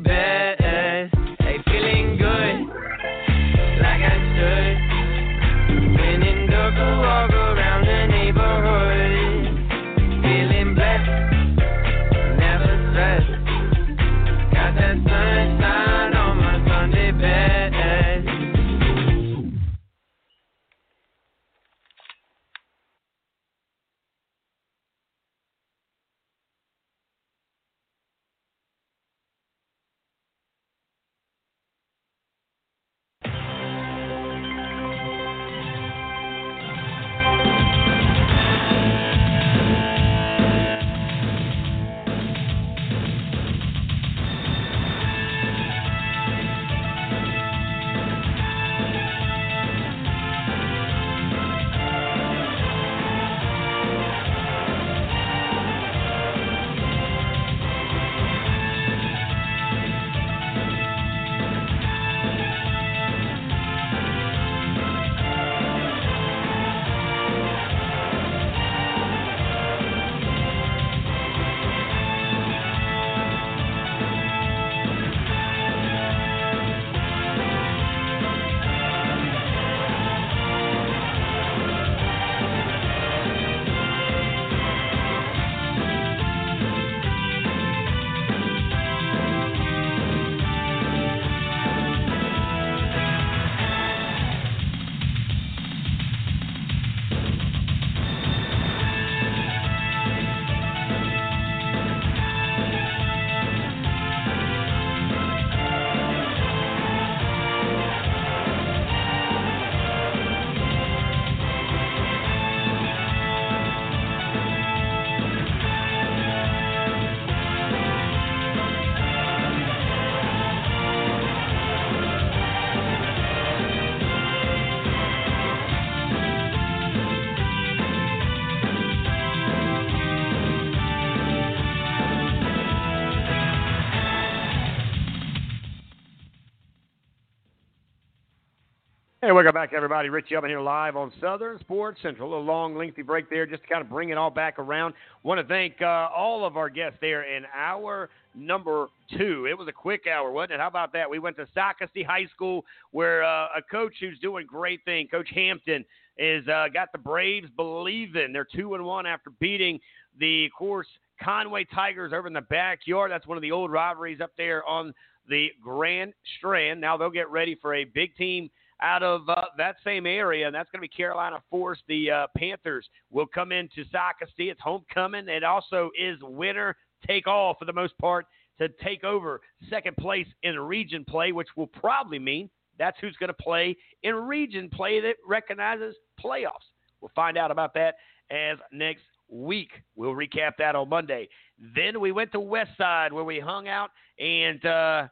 welcome back, everybody. Richie Ubben here live on Southern Sports Central. A long, lengthy break there just to kind of bring it all back around. Want to thank uh, all of our guests there in our number two. It was a quick hour, wasn't it? How about that? We went to Socastee High School where uh, a coach who's doing great thing, Coach Hampton, is uh, got the Braves believing. They're two and one after beating the, of course, Conway Tigers over in the backyard. That's one of the old rivalries up there on the Grand Strand. Now they'll get ready for a big team out of uh, that same area, and that's going to be Carolina Forest. The uh, Panthers will come into Socastee. It's homecoming. It also is winner take all for the most part to take over second place in region play, which will probably mean that's who's going to play in region play that recognizes playoffs. We'll find out about that as next week. We'll recap that on Monday. Then we went to West Side where we hung out and uh,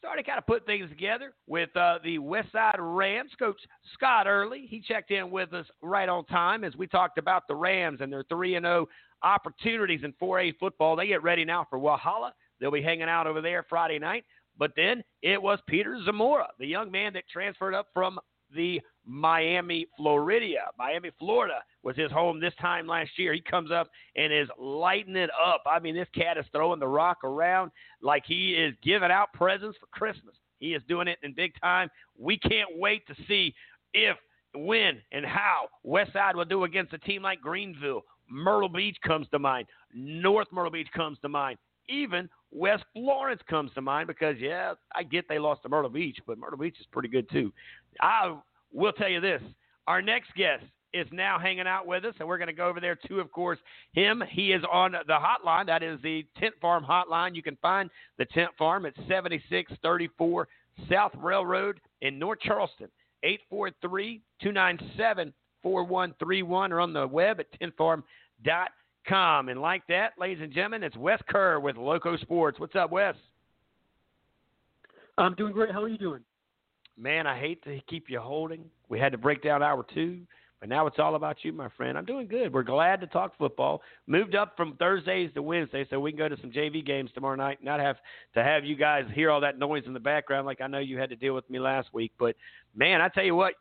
started kind of put things together with uh, the West Side Rams coach Scott Early. He checked in with us right on time as we talked about the Rams and their 3 and 0 opportunities in 4A football. They get ready now for Walhalla. They'll be hanging out over there Friday night. But then it was Peter Zamora, the young man that transferred up from the Miami, Florida. Miami, Florida was his home this time last year. He comes up and is lighting it up. I mean, this cat is throwing the rock around like he is giving out presents for Christmas. He is doing it in big time. We can't wait to see if, when, and how Westside will do against a team like Greenville. Myrtle Beach comes to mind. North Myrtle Beach comes to mind. Even West Florence comes to mind because, yeah, I get they lost to Myrtle Beach, but Myrtle Beach is pretty good too. I will tell you this our next guest is now hanging out with us, and we're going to go over there to, of course, him. He is on the hotline. That is the Tent Farm hotline. You can find the Tent Farm at 7634 South Railroad in North Charleston. 843 297 4131 or on the web at tentfarm.com. And like that, ladies and gentlemen, it's Wes Kerr with Loco Sports. What's up, Wes? I'm doing great. How are you doing? Man, I hate to keep you holding. We had to break down hour two, but now it's all about you, my friend. I'm doing good. We're glad to talk football. Moved up from Thursdays to Wednesdays so we can go to some JV games tomorrow night, not have to have you guys hear all that noise in the background like I know you had to deal with me last week. But man, I tell you what,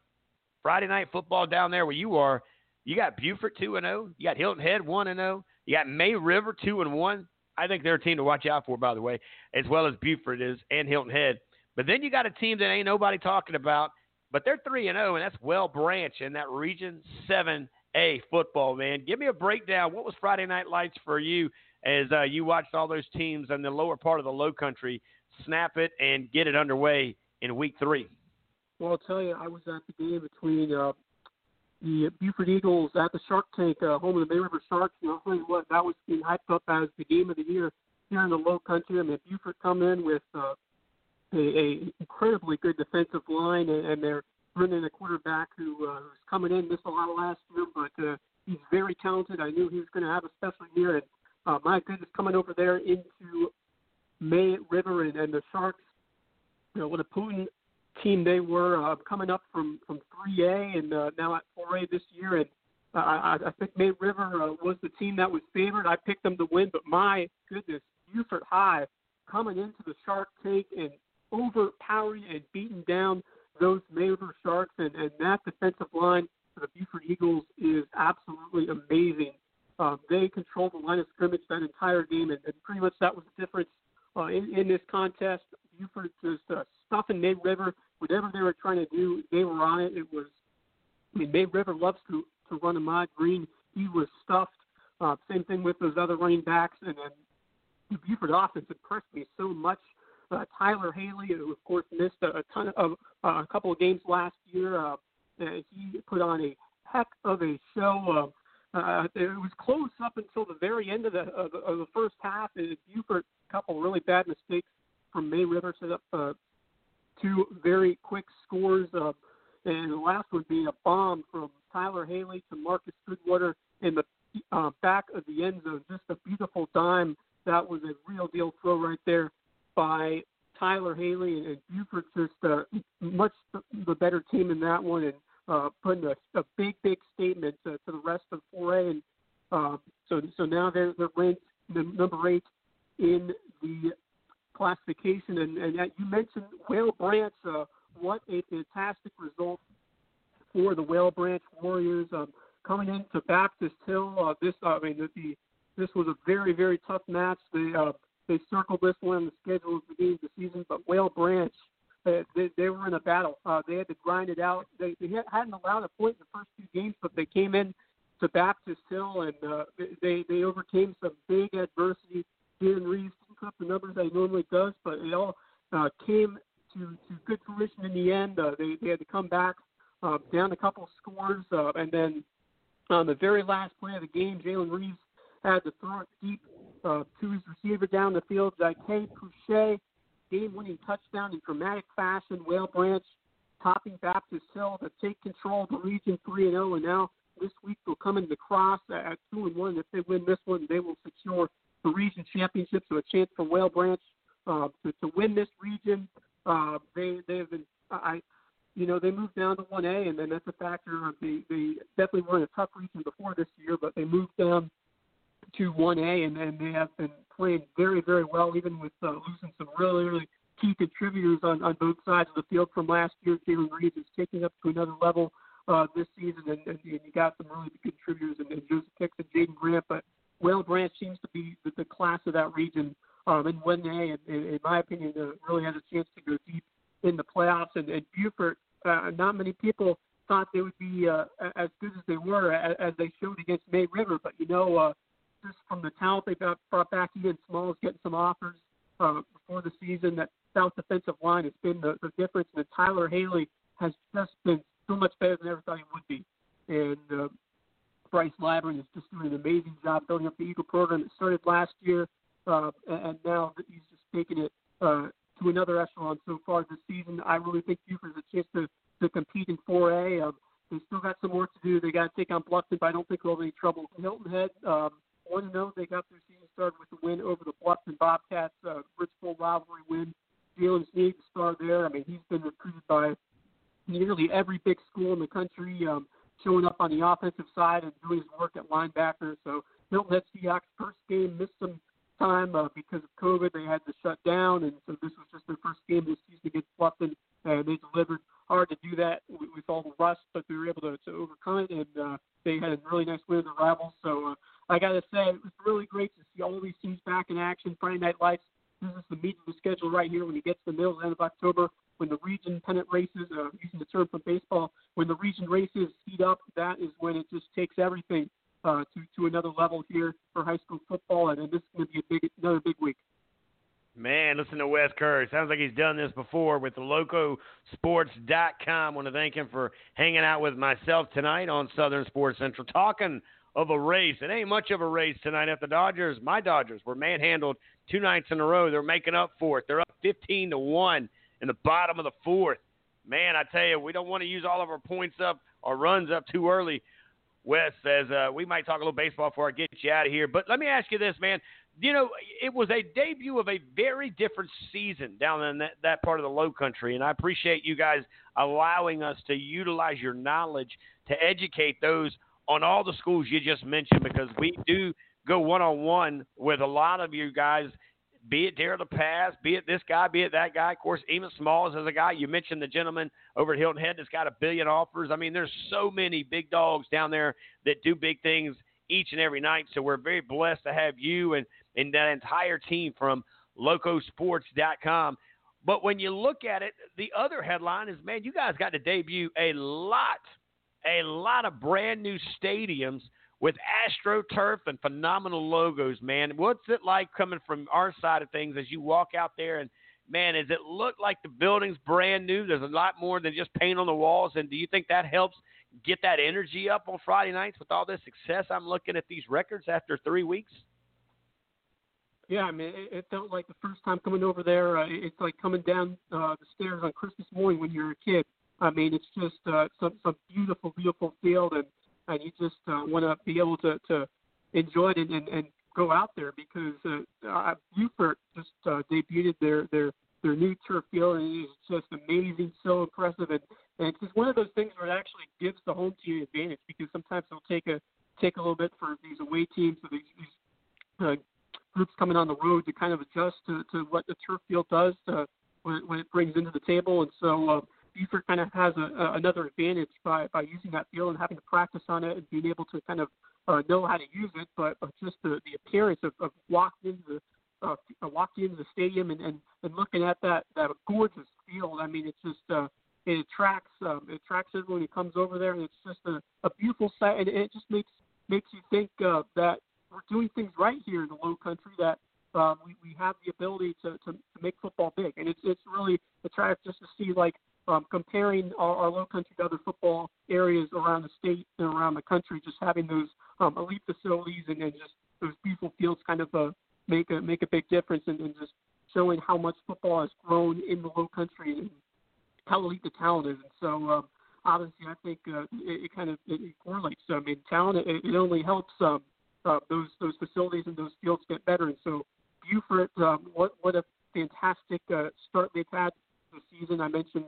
Friday night football down there where you are, you got Beaufort two and zero, you got Hilton Head one and zero, you got May River two and one. I think they're a team to watch out for, by the way, as well as Beaufort is and Hilton Head. But then you got a team that ain't nobody talking about, but they're three and zero, and that's Whale Branch in that Region Seven A football. Man, give me a breakdown. What was Friday Night Lights for you as uh, you watched all those teams in the lower part of the Low Country snap it and get it underway in Week Three? Well, I'll tell you, I was at the game between uh, the Beaufort Eagles at the Shark Tank, uh, home of the May River Sharks. And I'll tell you what, that was being hyped up as the game of the year here in the Low Country. I mean, Buford come in with uh, a, a incredibly good defensive line, and, and they're bringing a quarterback who uh, who's coming in missed a lot last year, but uh, he's very talented. I knew he was going to have a special year, and uh, my goodness, coming over there into May River and, and the Sharks, you know, what a potent team they were, uh, coming up from from 3A and uh, now at 4A this year, and I, I think May River uh, was the team that was favored. I picked them to win, but my goodness, Beaufort High coming into the Shark Tank and overpowering and beating down those May River Sharks, and, and that defensive line for the Beaufort Eagles is absolutely amazing. Um, they controlled the line of scrimmage that entire game, and, and pretty much that was the difference uh, in, in this contest. Beaufort just uh, stuffing May River. Whatever they were trying to do, they were on it. It was, I mean, May River loves to to run Ahmad Green. He was stuffed. Uh, same thing with those other running backs, and then the Beaufort offense impressed me so much. Uh, Tyler Haley, who of course missed a, a ton of uh, a couple of games last year, uh, he put on a heck of a show. Uh, uh, it was close up until the very end of the of, of the first half. And Beaufort, a couple really bad mistakes from May River set up uh, two very quick scores. Uh, and the last would be a bomb from Tyler Haley to Marcus Goodwater in the uh, back of the end zone. Just a beautiful dime. That was a real deal throw right there by Tyler Haley and, and Beaufort. Just uh, much the better team in that one, and uh, putting a, a big, big statement to, to the rest of 4A. And uh, so, so now they're they're ranked number eight in the classification. And, and uh, you mentioned Whale Branch. Uh, what a fantastic result for the Whale Branch Warriors. Um, coming into Baptist Hill, uh, this uh, I mean the, the this was a very very tough match. They uh, they circled this one on the schedule at the beginning of the season, but Whale Branch uh, they, they were in a battle. Uh, they had to grind it out. They, they hadn't allowed a point in the first two games, but they came in to Baptist Hill and uh, they they overcame some big adversity. Jalen Reeves didn't put up the numbers that he normally does, but it all uh, came to, to good fruition in the end. Uh, they they had to come back uh, down a couple scores, uh, and then on the very last play of the game, Jalen Reeves had to throw it deep uh, to his receiver down the field, Jake Pouchet, game-winning touchdown in dramatic fashion. Whale Branch topping Baptist Hill to take control of the region 3 and 0, and now this week they'll come into cross at 2 and 1. If they win this one, they will secure the region championship. So a chance for Whale Branch uh, to, to win this region. Uh, they they have been I you know they moved down to 1A, and then that's a factor. They they definitely were in a tough region before this year, but they moved down to 1A, and, and they have been playing very very well, even with uh, losing some really really key contributors on, on both sides of the field from last year. Jalen Reeves is taking up to another level uh, this season, and, and you got some really good contributors in, in Joseph Hicks and Jaden Grant. But Whale Branch seems to be the, the class of that region um, in 1A, and, and in my opinion, uh, really has a chance to go deep in the playoffs. And, and Beaufort, uh, not many people thought they would be uh, as good as they were as, as they showed against May River. But you know, uh, just from the talent they got brought back, Ian Smalls getting some offers uh, before the season. That South defensive line has been the, the difference. And Tyler Haley has just been so much better than I ever thought he would be. and uh, Bryce Lybrand is just doing an amazing job building up the Eagle program. It started last year, uh, and now that he's just taking it uh, to another echelon so far this season. I really think Beaufort has a chance to, to compete in 4A. Um, they still got some work to do. They got to take on Bluffton, but I don't think they'll have any trouble. Hilton Head, um, 1 0. They got their season started with a win over the Bluffton Bobcats, uh, full rivalry win. Jalen Sneed, the star there. I mean, he's been recruited by nearly every big school in the country, um, showing up on the offensive side and doing his work at linebacker. So Hilton Head Seahawks first game missed some time uh, because of COVID. They had to shut down, and so this was just their first game this season against Bluffton, and they delivered. Hard to do that with, with all the rust, but they were able to, to overcome it, and uh, they had a really nice win of the rivals. So uh, I got to say, it was really great to see all these teams back in action. Friday Night Lights. This is the meat of the schedule right here when you get to the middle end of October when the region pennant races, uh, using the term from baseball, when the region races heat up, that is when it just takes everything uh, to to another level here for high school football, and, and this is going to be a big another big week. Man, listen to Wes Kerr. Sounds like he's done this before with the LocoSports.com. want to thank him for hanging out with myself tonight on Southern Sports Central, talking of a race. It ain't much of a race tonight. If the Dodgers, my Dodgers, were manhandled two nights in a row, they're making up for it. They're up 15 to one in the bottom of the fourth. Man, I tell you, we don't want to use all of our points up or runs up too early. Wes says uh, we might talk a little baseball before I get you out of here. But let me ask you this, man. You know, it was a debut of a very different season down in that, that part of the low country. And I appreciate you guys allowing us to utilize your knowledge to educate those on all the schools you just mentioned because we do go one on one with a lot of you guys be it Dare the Pass, be it this guy, be it that guy. Of course, even Smalls is a guy. You mentioned the gentleman over at Hilton Head that's got a billion offers. I mean, there's so many big dogs down there that do big things each and every night. So we're very blessed to have you and, and that entire team from locosports.com. But when you look at it, the other headline is, man, you guys got to debut a lot, a lot of brand new stadiums – with AstroTurf and phenomenal logos, man. What's it like coming from our side of things as you walk out there and man, does it look like the building's brand new? There's a lot more than just paint on the walls, and do you think that helps get that energy up on Friday nights with all this success? I'm looking at these records after three weeks. Yeah, I mean, it, it felt like the first time coming over there. Uh, it's like coming down uh, the stairs on Christmas morning when you're a kid. I mean, it's just uh, some some beautiful, beautiful field, and and you just uh, want to be able to, to enjoy it and, and, and go out there because uh, uh, Beaufort just uh, debuted their their their new turf field and it's just amazing, so impressive, and and it's just one of those things where it actually gives the home team advantage because sometimes it'll take a take a little bit for these away teams or these, these uh, groups coming on the road to kind of adjust to, to what the turf field does to, when, when it brings into the table, and so. Uh, Beaufort kind of has a, a, another advantage by, by using that field and having to practice on it and being able to kind of uh, know how to use it. But, but just the, the appearance of, of walking into the uh, uh, walking into the stadium and, and, and looking at that that gorgeous field. I mean, it's just uh, it attracts um, it attracts everyone who comes over there, and it's just a, a beautiful sight, and it just makes makes you think uh, that we're doing things right here in the Low Country. That um, we, we have the ability to, to, to make football big, and it's it's really attractive just to see like um, comparing our, our low country to other football areas around the state and around the country, just having those um, elite facilities and, and just those beautiful fields kind of uh, make a make a big difference and, and just showing how much football has grown in the low country and how elite the talent is. And so um, obviously, I think uh, it, it kind of it, it correlates. So, I mean, talent it, it only helps um, uh, those those facilities and those fields get better. And so, Beaufort, um, what what a fantastic uh, start they've had this season. I mentioned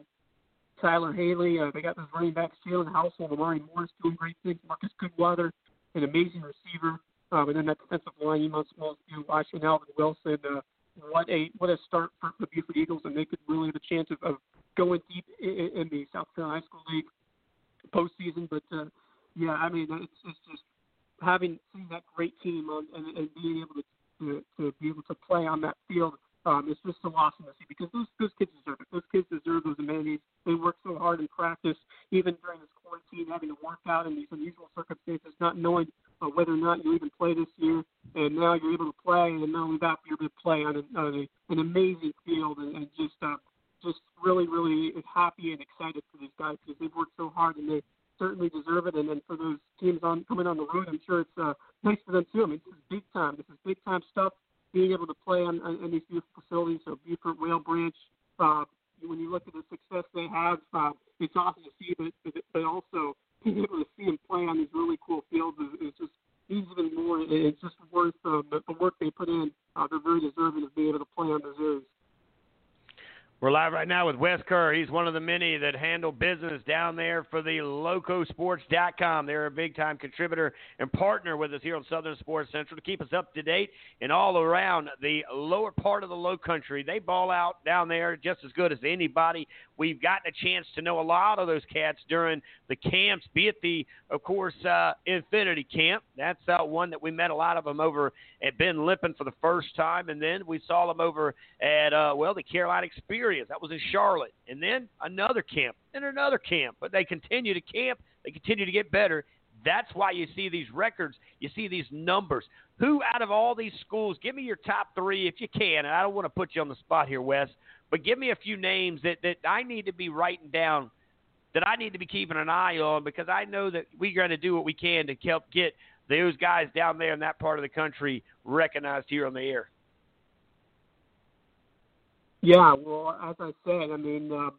Tyler Haley. Uh, they got those running backs, Jalen Household, Amari Morris doing great things. Marcus Goodweather, an amazing receiver. Um, and then that defensive line, Emon Smalls, know, Ashley Alvin Wilson. Uh, what a what a start for the Beaufort Eagles, and they could really have a chance of, of going deep in, in the South Carolina High School League postseason. But uh, yeah, I mean, it's, it's just having seen that great team on, and, and being able to, to to be able to play on that field um, it's just so awesome to see because those those kids deserve it. Those kids deserve those amenities. They work so hard in practice, even during this quarantine, having to work out in these unusual circumstances, not knowing uh, whether or not you even play this year. And now you're able to play, and not only that, you're able to play on, a, on a, an amazing field, and, and just uh, just really, really happy and excited for these guys because they've worked so hard and they certainly deserve it. And then for those teams on coming on the road, I'm sure it's uh, nice for them too. I mean, this is big time. This is big time stuff. Being able to play on, on, on these beautiful facilities, so Beaufort, Whale Branch. Uh, when you look at the success they have, uh, it's awesome to see. But but, also being able to see them play on these really cool fields is, is just even more. It's just worth um, the, the work they put in. Uh, they're very deserving of being able to play on those areas. We're live right now with Wes Kerr. He's one of the many that handle business down there for the LocoSports.com. They're a big time contributor and partner with us here on Southern Sports Central to keep us up to date and all around the lower part of the low country. They ball out down there just as good as anybody. We've gotten a chance to know a lot of those cats during the camps, be it the, of course, uh, Infinity Camp. That's uh, one that we met a lot of them over at Ben Lippen for the first time. And then we saw them over at, uh, well, the Carolina Experience that was in Charlotte. And then another camp and another camp. But they continue to camp, they continue to get better. That's why you see these records, you see these numbers. Who out of all these schools, give me your top three if you can. And I don't want to put you on the spot here, Wes, but give me a few names that, that I need to be writing down, that I need to be keeping an eye on because I know that we're going to do what we can to help get those guys down there in that part of the country recognized here on the air. Yeah, well, as I said, I mean, uh,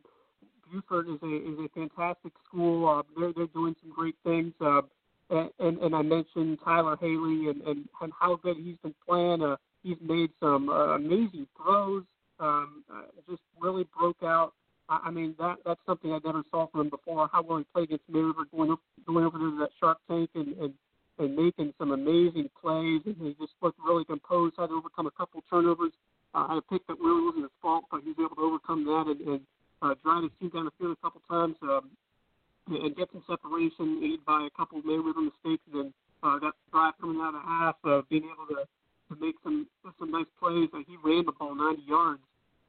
Beaufort is a is a fantastic school. Uh, they're they're doing some great things. Uh, and and I mentioned Tyler Haley and and, and how good he's been playing. Uh, he's made some uh, amazing throws. Um, uh, just really broke out. I, I mean, that that's something I never saw from him before. How well he played against May River, going up, going over to that Shark Tank and and and making some amazing plays. And he just looked really composed. Had to overcome a couple turnovers uh, had a pick that really wasn't his fault, but he was able to overcome that and, and uh, drive his team down the field a couple times um, and get some separation, aided by a couple of May River mistakes, and uh, that drive coming out of half, uh, being able to to make some some nice plays. Uh, he ran the ball 90 yards,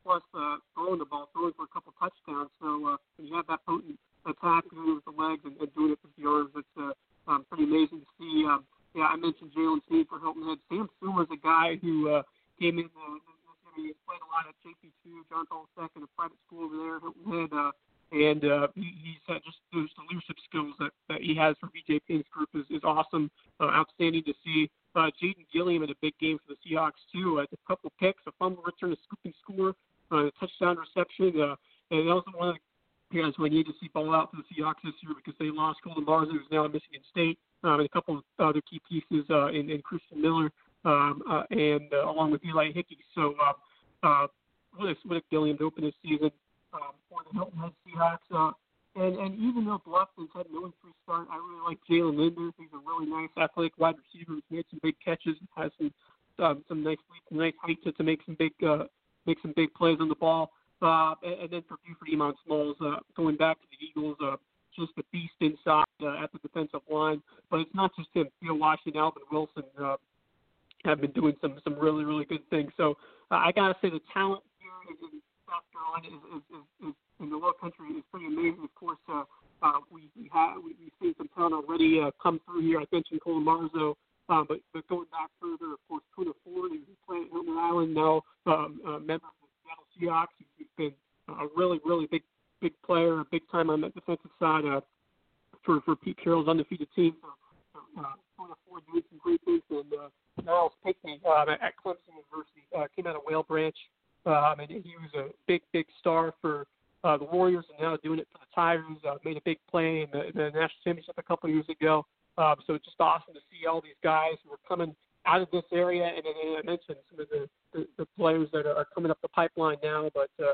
plus uh, throwing the ball, throwing for a couple touchdowns. So uh, when you have that potent attack, doing it with the legs and, and doing it with the arms, it's uh, um, pretty amazing to see. Um, yeah, I mentioned Jalen Sneed for Hilton Head. Sam is a guy who uh, came in the, He's played a lot at JP2, John Paul II, a private school over there, Hilton Head, uh, and uh, he's uh, just those leadership skills that, that he has for BJ Payne's group is, is awesome, uh, outstanding to see. Uh, Jaden Gilliam had a big game for the Seahawks too. Uh, a couple picks, a fumble return, a scooping score, uh, touchdown reception, uh, and that was one of the guys who I need to see ball out for the Seahawks this year because they lost Colton Barnes, who's now at Michigan State, um, and a couple of other key pieces uh, in, in Christian Miller um, uh, and uh, along with Eli Hickey. So uh, uh, what a, Gilliam to open this season um, for the Hilton Head Seahawks. Uh, and, and even though Bluffton's had no free start, I really like Jalen Linder. He's a really nice athletic wide receiver who's made some big catches and has some um, some nice some nice height to, to make some big uh, make some big plays on the ball. Uh, and, and then for Beaufort, Emon Smalls uh, going back to the Eagles, uh, just a beast inside uh, at the defensive line. But it's not just him. Theo Washington, Alvin Wilson, uh, have been doing some some really really good things. So uh, I gotta say the talent here in South Carolina is, is, is, is in the Low Country is pretty amazing. Of course, uh, uh, we we have we, we've seen some talent already uh, come through here. I mentioned Cole Marzo. Uh, but, but going back further, of course, Poona Ford, who's playing at Hilton Island now, um, uh, member of the Seattle Seahawks, who's been a really, really big, big player, a big time on that defensive side uh, for for Pete Carroll's undefeated team. So, uh, Poona Ford doing some great things, and uh, Nyles Pinckney um, at Clemson University uh, came out of Whale Branch, um, and he was a big, big star for uh, the Warriors, and now doing it for the Tigers. Uh, made a big play in the, the national championship a couple of years ago. Um, so it's just awesome to see all these guys who are coming out of this area, and, and I mentioned some of the, the, the players that are coming up the pipeline now. But uh,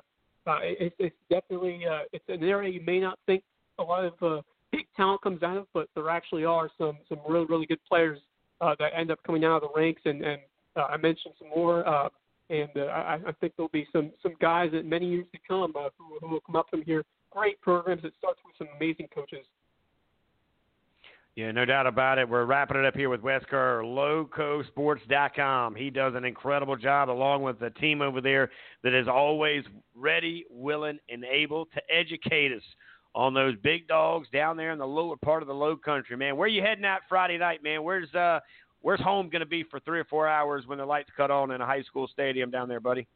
uh, it, it's definitely uh, it's an area you may not think a lot of uh, big talent comes out of, but there actually are some some really really good players uh, that end up coming out of the ranks, and, and uh, I mentioned some more. Uh, and uh, I, I think there'll be some some guys that many years to come uh, who, who will come up from here. Great programs. It starts with some amazing coaches. Yeah, no doubt about it. We're wrapping it up here with Wes Kerr, LocoSports.com. He does an incredible job along with the team over there that is always ready, willing, and able to educate us on those big dogs down there in the lower part of the low country, man. Where you heading out Friday night, man? Where's uh where's home to be for three or four hours when the lights cut on in a high school stadium down there, buddy?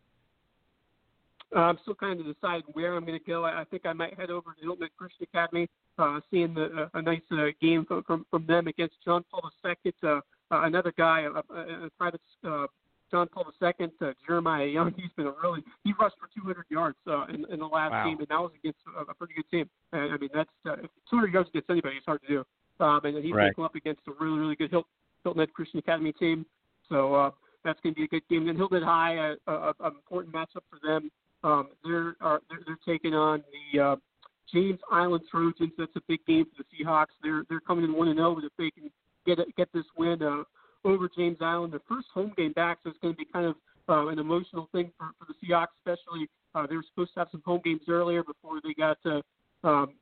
Uh, I'm still kind of deciding where I'm going to go. I, I think I might head over to Hilton Christian Academy uh, seeing the, a, a nice uh, game from, from from them against John Paul II. Uh, uh, another guy, a, a, a private uh, John Paul II, uh, Jeremiah Young. He's been a really he rushed for 200 yards uh, in, in the last Wow. game, and that was against a, a pretty good team. And, I mean, that's uh, 200 yards against anybody is hard to do. Um, and he's Right. going up against a really really good Hilton, Hilton Head Christian Academy team. So uh, that's going to be a good game. Then Hilton High, a, a, a important matchup for them. Um, they're, are, they're they're taking on the uh, James Island Trojans. That's a big game for the Seahawks. They're they're coming in one and zero, but if they can get it, get this win uh, over James Island, their first home game back, so it's going to be kind of uh, an emotional thing for, for the Seahawks, especially uh, they were supposed to have some home games earlier before they got uh, um,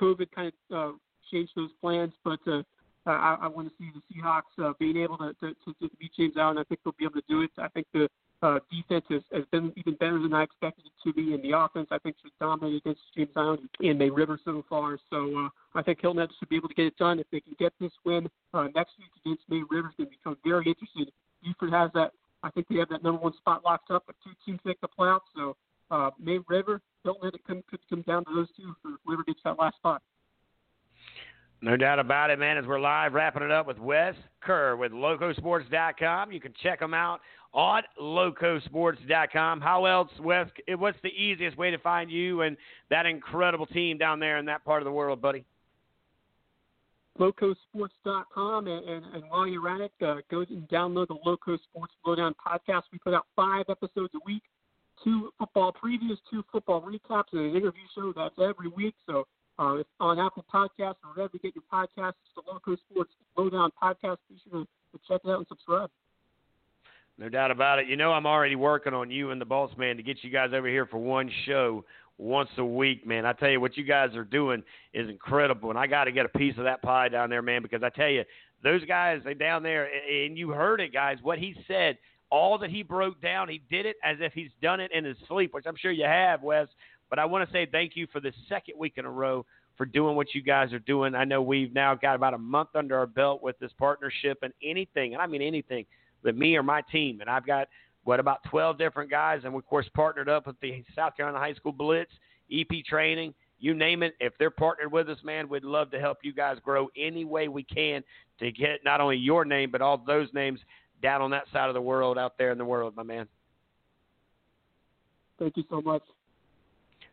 COVID kind of uh, changed those plans, but. Uh, uh, I, I want to see the Seahawks uh, being able to, to, to, to beat James Island. I think they'll be able to do it. I think the uh, defense has, has been even better than I expected it to be, and the offense I think should dominate against James Island and May River so far. So uh, I think Hilton Head should be able to get it done. If they can get this win uh, next week against May River, it's going to become very interesting. Beaufort has that. I think they have that number one spot locked up, but two teams make the playoffs. So uh, May River, Hilton Head, it could, could come down to those two for whoever gets that last spot. No doubt about it, man. As we're live wrapping it up with Wes Kerr with LocoSports.com. You can check them out on LocoSports.com. How else, Wes? What's the easiest way to find you and that incredible team down there in that part of the world, buddy? locosports.com and, and, and while you're at it, uh, go and download the Loco Sports Lowdown podcast. We put out five episodes a week, two football previews, two football recaps, and an interview show that's every week. So uh, on Apple Podcasts or wherever you get your podcasts. It's the Loco Sports Lowdown podcast. Be sure to check it out and subscribe. No doubt about it. You know, I'm already working on you and the boss man to get you guys over here for one show once a week, man. I tell you what you guys are doing is incredible, and I got to get a piece of that pie down there, man. Because I tell you, those guys they down there, and you heard it, guys. What he said, all that he broke down, he did it as if he's done it in his sleep, which I'm sure you have, Wes. But I want to say thank you for the second week in a row for doing what you guys are doing. I know we've now got about a month under our belt with this partnership, and anything, and I mean anything that me or my team, and I've got what about 12 different guys, and we of course partnered up with the South Carolina High School Blitz, EP Training, you name it. If they're partnered with us, man, we'd love to help you guys grow any way we can to get not only your name but all those names down on that side of the world, out there in the world, my man. Thank you so much.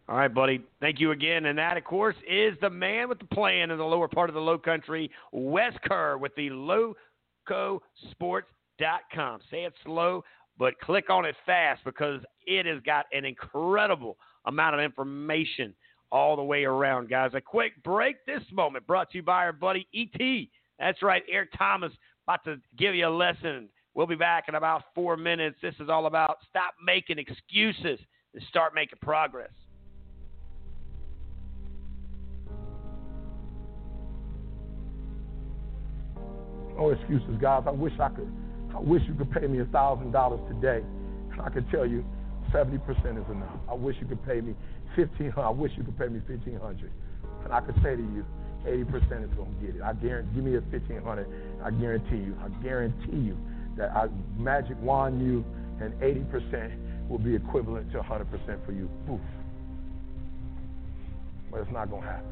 All right, buddy. Thank you again. And that, of course, is the man with the plan in the lower part of the low country, Wes Kerr with the LocoSports.com. Say it slow, but click on it fast because it has got an incredible amount of information all the way around, guys. A quick break this moment brought to you by our buddy E.T. That's right, Eric Thomas about to give you a lesson. We'll be back in about four minutes. This is all about stop making excuses and start making progress. No excuses, guys. I wish I could. I wish you could pay me a thousand dollars today, and I could tell you, seventy percent is enough. I wish you could pay me fifteen hundred. I wish you could pay me fifteen hundred, and I could say to you, eighty percent is gonna get it. I guarantee. Give me a fifteen hundred. I guarantee you. I guarantee you that I magic wand you, and eighty percent will be equivalent to hundred percent for you. But it's not gonna happen.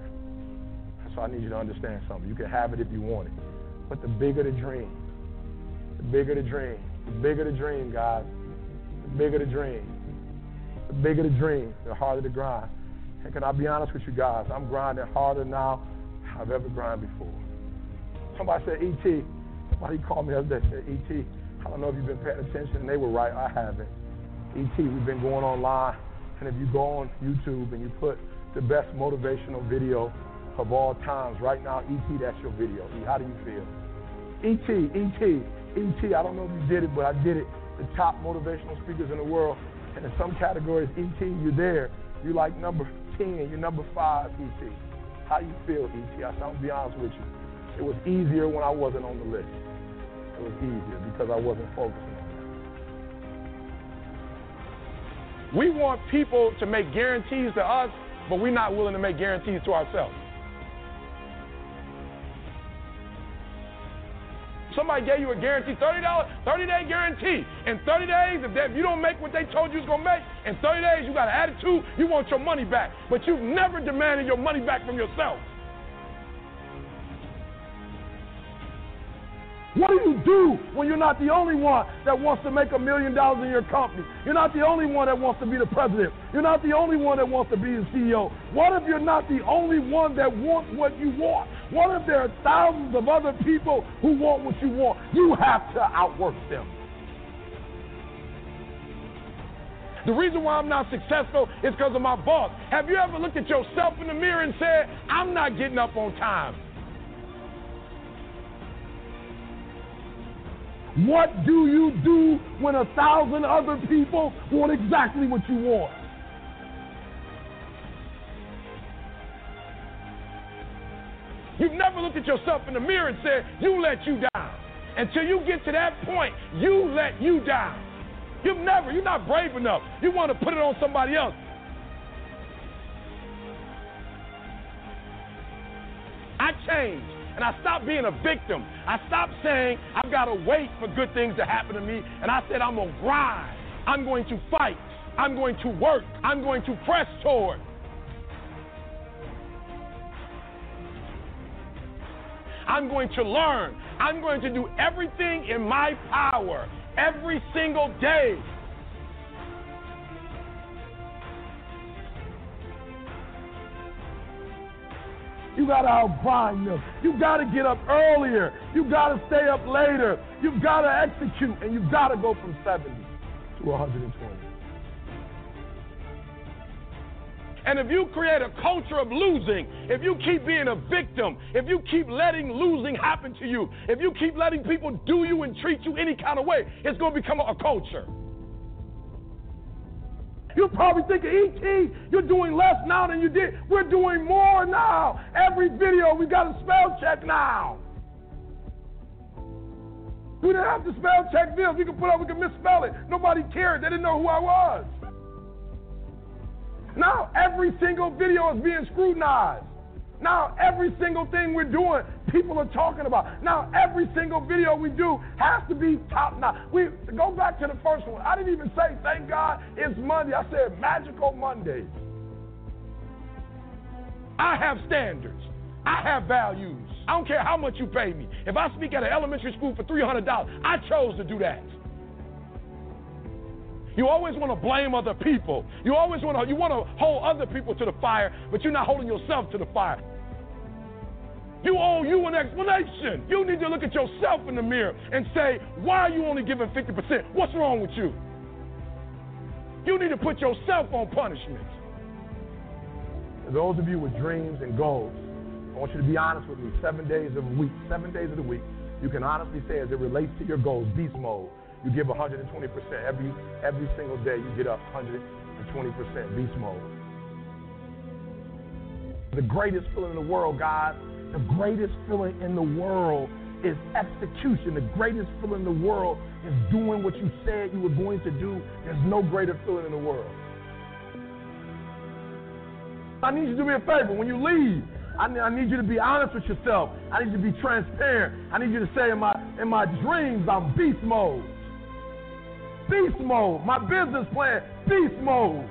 So I need you to understand something. You can have it if you want it. But the bigger the dream, the bigger the dream, the bigger the dream, guys, the bigger the dream, the bigger the dream, the harder the grind. And can I be honest with you guys? I'm grinding harder now than I've ever grinded before. Somebody said, E.T., somebody called me the other day said, E.T., I don't know if you've been paying attention, and they were right, I haven't. E.T., we've been going online, and if you go on YouTube and you put the best motivational video of all times. Right now, E.T., that's your video. E, how do you feel? E.T., E.T., E.T., I don't know if you did it, but I did it. The top motivational speakers in the world. And in some categories, E.T., you're there. You're like number 10, you're number 5, E.T. How you feel, E.T.? I'm gonna be honest with you. It was easier when I wasn't on the list. It was easier because I wasn't focusing on that. We want people to make guarantees to us, but we're not willing to make guarantees to ourselves. Somebody gave you a guarantee, $30, 30 day guarantee. In 30 days, if, that, if you don't make what they told you was gonna make, in 30 days you got an attitude, you want your money back. But you've never demanded your money back from yourself. What do you do when you're not the only one that wants to make a million dollars in your company? You're not the only one that wants to be the president. You're not the only one that wants to be the CEO. What if you're not the only one that wants what you want? What if there are thousands of other people who want what you want? You have to outwork them. The reason why I'm not successful is because of my boss. Have you ever looked at yourself in the mirror and said, I'm not getting up on time? What do you do when a thousand other people want exactly what you want? You've never looked at yourself in the mirror and said, You let you down. Until you get to that point, you let you down. You've never, you're not brave enough. You want to put it on somebody else. I changed and I stopped being a victim. I stopped saying I've got to wait for good things to happen to me, and I said I'm going to grind. I'm going to fight. I'm going to work. I'm going to press toward. I'm going to learn. I'm going to do everything in my power every single day. You got to outgrind them. You got to get up earlier. You got to stay up later. You've got to execute, and you've got to go from 70 to 120. And if you create a culture of losing, if you keep being a victim, if you keep letting losing happen to you, if you keep letting people do you and treat you any kind of way, it's going to become a culture. You're probably thinking, E.T., you're doing less now than you did. We're doing more now. Every video, we got a spell check now. We didn't have to spell check videos. We could put up, we could misspell it. Nobody cared. They didn't know who I was. Now every single video is being scrutinized. Now every single thing we're doing, people are talking about. Now every single video we do has to be top notch. We go back to the first one. I didn't even say thank God it's Monday. I said magical Monday. I have standards. I have values. I don't care how much you pay me. If I speak at an elementary school for $300, I chose to do that. You always want to blame other people. You always want to you want to hold other people to the fire, but you're not holding yourself to the fire. You owe you an explanation. You need to look at yourself in the mirror and say, why are you only giving 50%? What's wrong with you? You need to put yourself on punishment. Those of you with dreams and goals, I want you to be honest with me. Seven days of a week, seven days of the week, you can honestly say as it relates to your goals, beast mode. You give 120% every every single day. You get up 120% beast mode. The greatest feeling in the world, guys, the greatest feeling in the world is execution. The greatest feeling in the world is doing what you said you were going to do. There's no greater feeling in the world. I need you to do me a favor. When you leave, I need, I need you to be honest with yourself. I need you to be transparent. I need you to say, in my in my dreams, I'm beast mode. Beast mode. My business plan, beast mode.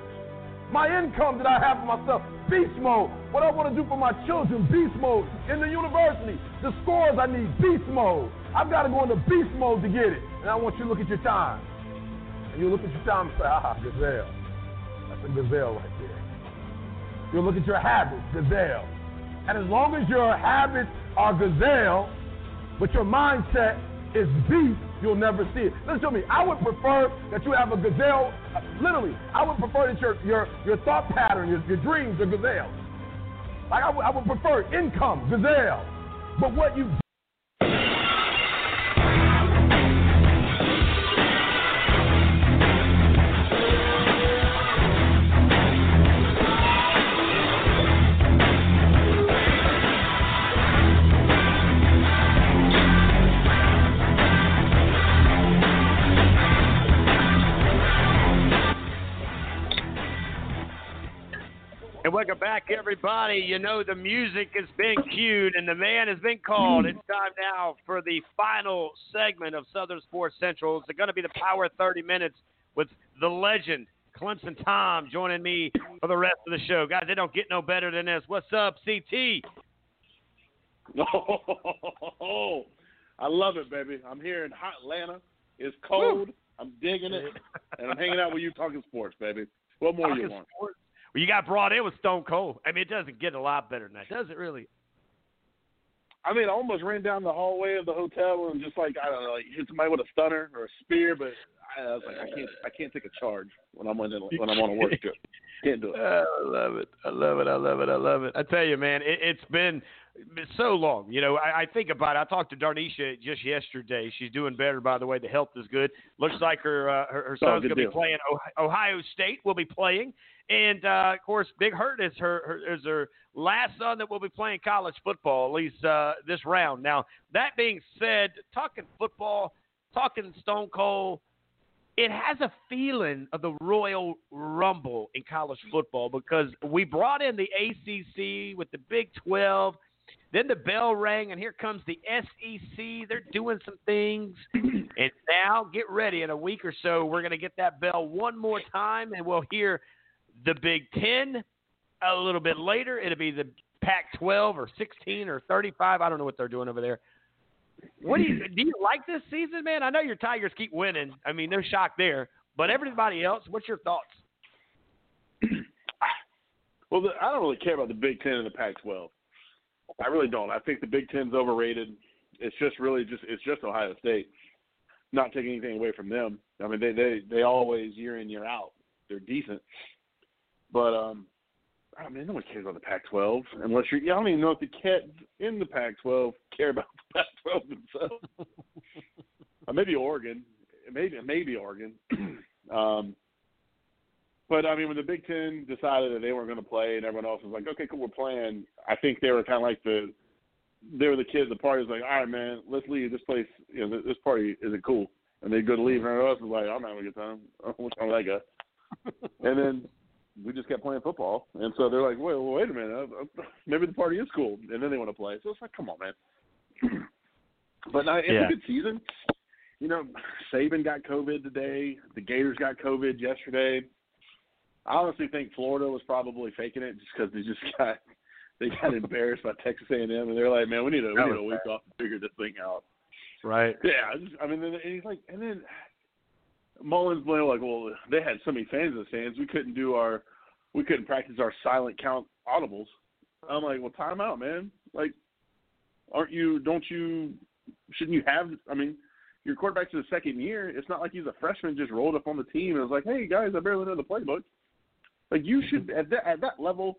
My income that I have for myself, beast mode. What I want to do for my children, beast mode. In the university, the scores I need, beast mode. I've got to go into beast mode to get it. And I want you to look at your time. And you look at your time and say, ah, gazelle. That's a gazelle right there. You look at your habits, gazelle. And as long as your habits are gazelle, but your mindset is beast, you'll never see it. Listen to me. I would prefer that you have a gazelle. Uh, literally, I would prefer that your your your thought pattern, your, your dreams are gazelles. Like I I would prefer income, gazelle. But what you welcome back, everybody. You know the music has been cued and the man has been called. It's time now for the final segment of Southern Sports Central. It's going to be the Power 30 Minutes with the legend, Clemson Tom, joining me for the rest of the show. Guys, they don't get no better than this. What's up, CT? Oh, I love it, baby. I'm here in hot Atlanta. It's cold. I'm digging it, and I'm hanging out with you talking sports, baby. What more Talking you want? sports. Well, you got brought in with Stone Cold. I mean, it doesn't get a lot better than that, does it? Really? I mean, I almost ran down the hallway of the hotel and just like I don't know, like hit somebody with a stunner or a spear, but I, I was like, I can't, I can't take a charge when I'm on when I'm on a work trip. Can't do it. I love it. I love it. I love it. I love it. I tell you, man, it, it's been so long. You know, I, I think about it. I talked to Darnisha just yesterday. She's doing better, by the way. The health is good. Looks like her uh, her, her Oh, son's going to be playing. Oh- Ohio State will be playing, and uh, of course, Big Hurt is her, her is her last son that will be playing college football at least uh, this round. Now, that being said, talking football, talking Stone Cold it has a feeling of the Royal Rumble in college football because we brought in the ACC with the Big 12. Then the bell rang, and here comes the SEC. They're doing some things. And now, get ready. In a week or so, we're going to get that bell one more time, and we'll hear the Big 10 a little bit later. It'll be the Pac 12 or 16 or 35. I don't know what they're doing over there. What do you do? You like this season, man? I know your Tigers keep winning. I mean, no shock there. But everybody else, what's your thoughts? Well, the, I don't really care about the Big Ten and the Pac-12. I really don't. I think the Big Ten's overrated. It's just really just it's just Ohio State. Not taking anything away from them. I mean, they they they always year in year out they're decent, but um, I mean, no one cares about the Pac-12 unless you're. I don't even know if the kids in the Pac-12 care about the Pac-12 themselves. uh, maybe Oregon, maybe maybe Oregon. um, but I mean, when the Big Ten decided that they weren't going to play, and everyone else was like, "Okay, cool, we're playing," I think they were kind of like the they were the kids. The party was like, "All right, man, let's leave. This place, you know, this party isn't cool." And they go to leave, and everyone else was like, "I'm having a good time. With that guy?" and then we just kept playing football, and so they're like, "Wait, well, wait a minute, uh, uh, maybe the party is cool." And then they want to play. So it's like, come on, man. but no, it's Yeah. a good season. You know, Saban got COVID today. The Gators got COVID yesterday. I honestly think Florida was probably faking it just because they just got they got embarrassed by Texas A&M, and they're like, "Man, we need a we need a week off to figure this thing out." Right. Yeah, I, just, I mean, and he's like, and then Mullins went like, "Well, they had so many fans in the stands, we couldn't do our, we couldn't practice our silent count audibles." I'm like, "Well, time out, man. Like, aren't you? Don't you? Shouldn't you have? I mean." Your quarterback's in the second year. It's not like he's a freshman just rolled up on the team and was like, "Hey guys, I barely know the playbook." Like you should at that at that level,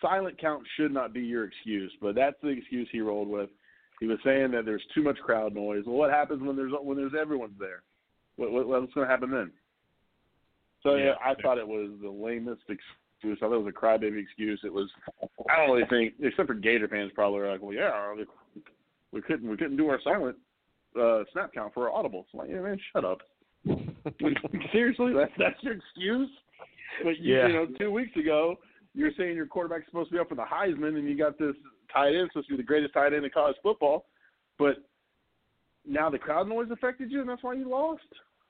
silent count should not be your excuse. But that's the excuse he rolled with. He was saying that there's too much crowd noise. Well, what happens when there's when there's everyone's there? What, what what's going to happen then? So yeah, Yeah. I thought it was the lamest excuse. I thought it was a crybaby excuse. It was. I don't really think, except for Gator fans, probably are like, well, yeah, we couldn't we couldn't do our silent uh, snap count for our audibles. I'm like, yeah, man, shut up. Seriously, that's that's your excuse? But you, Yeah. you know, two weeks ago, you're saying your quarterback's supposed to be up for the Heisman, and you got this tight end supposed to be the greatest tight end in college football, but now the crowd noise affected you, and that's why you lost.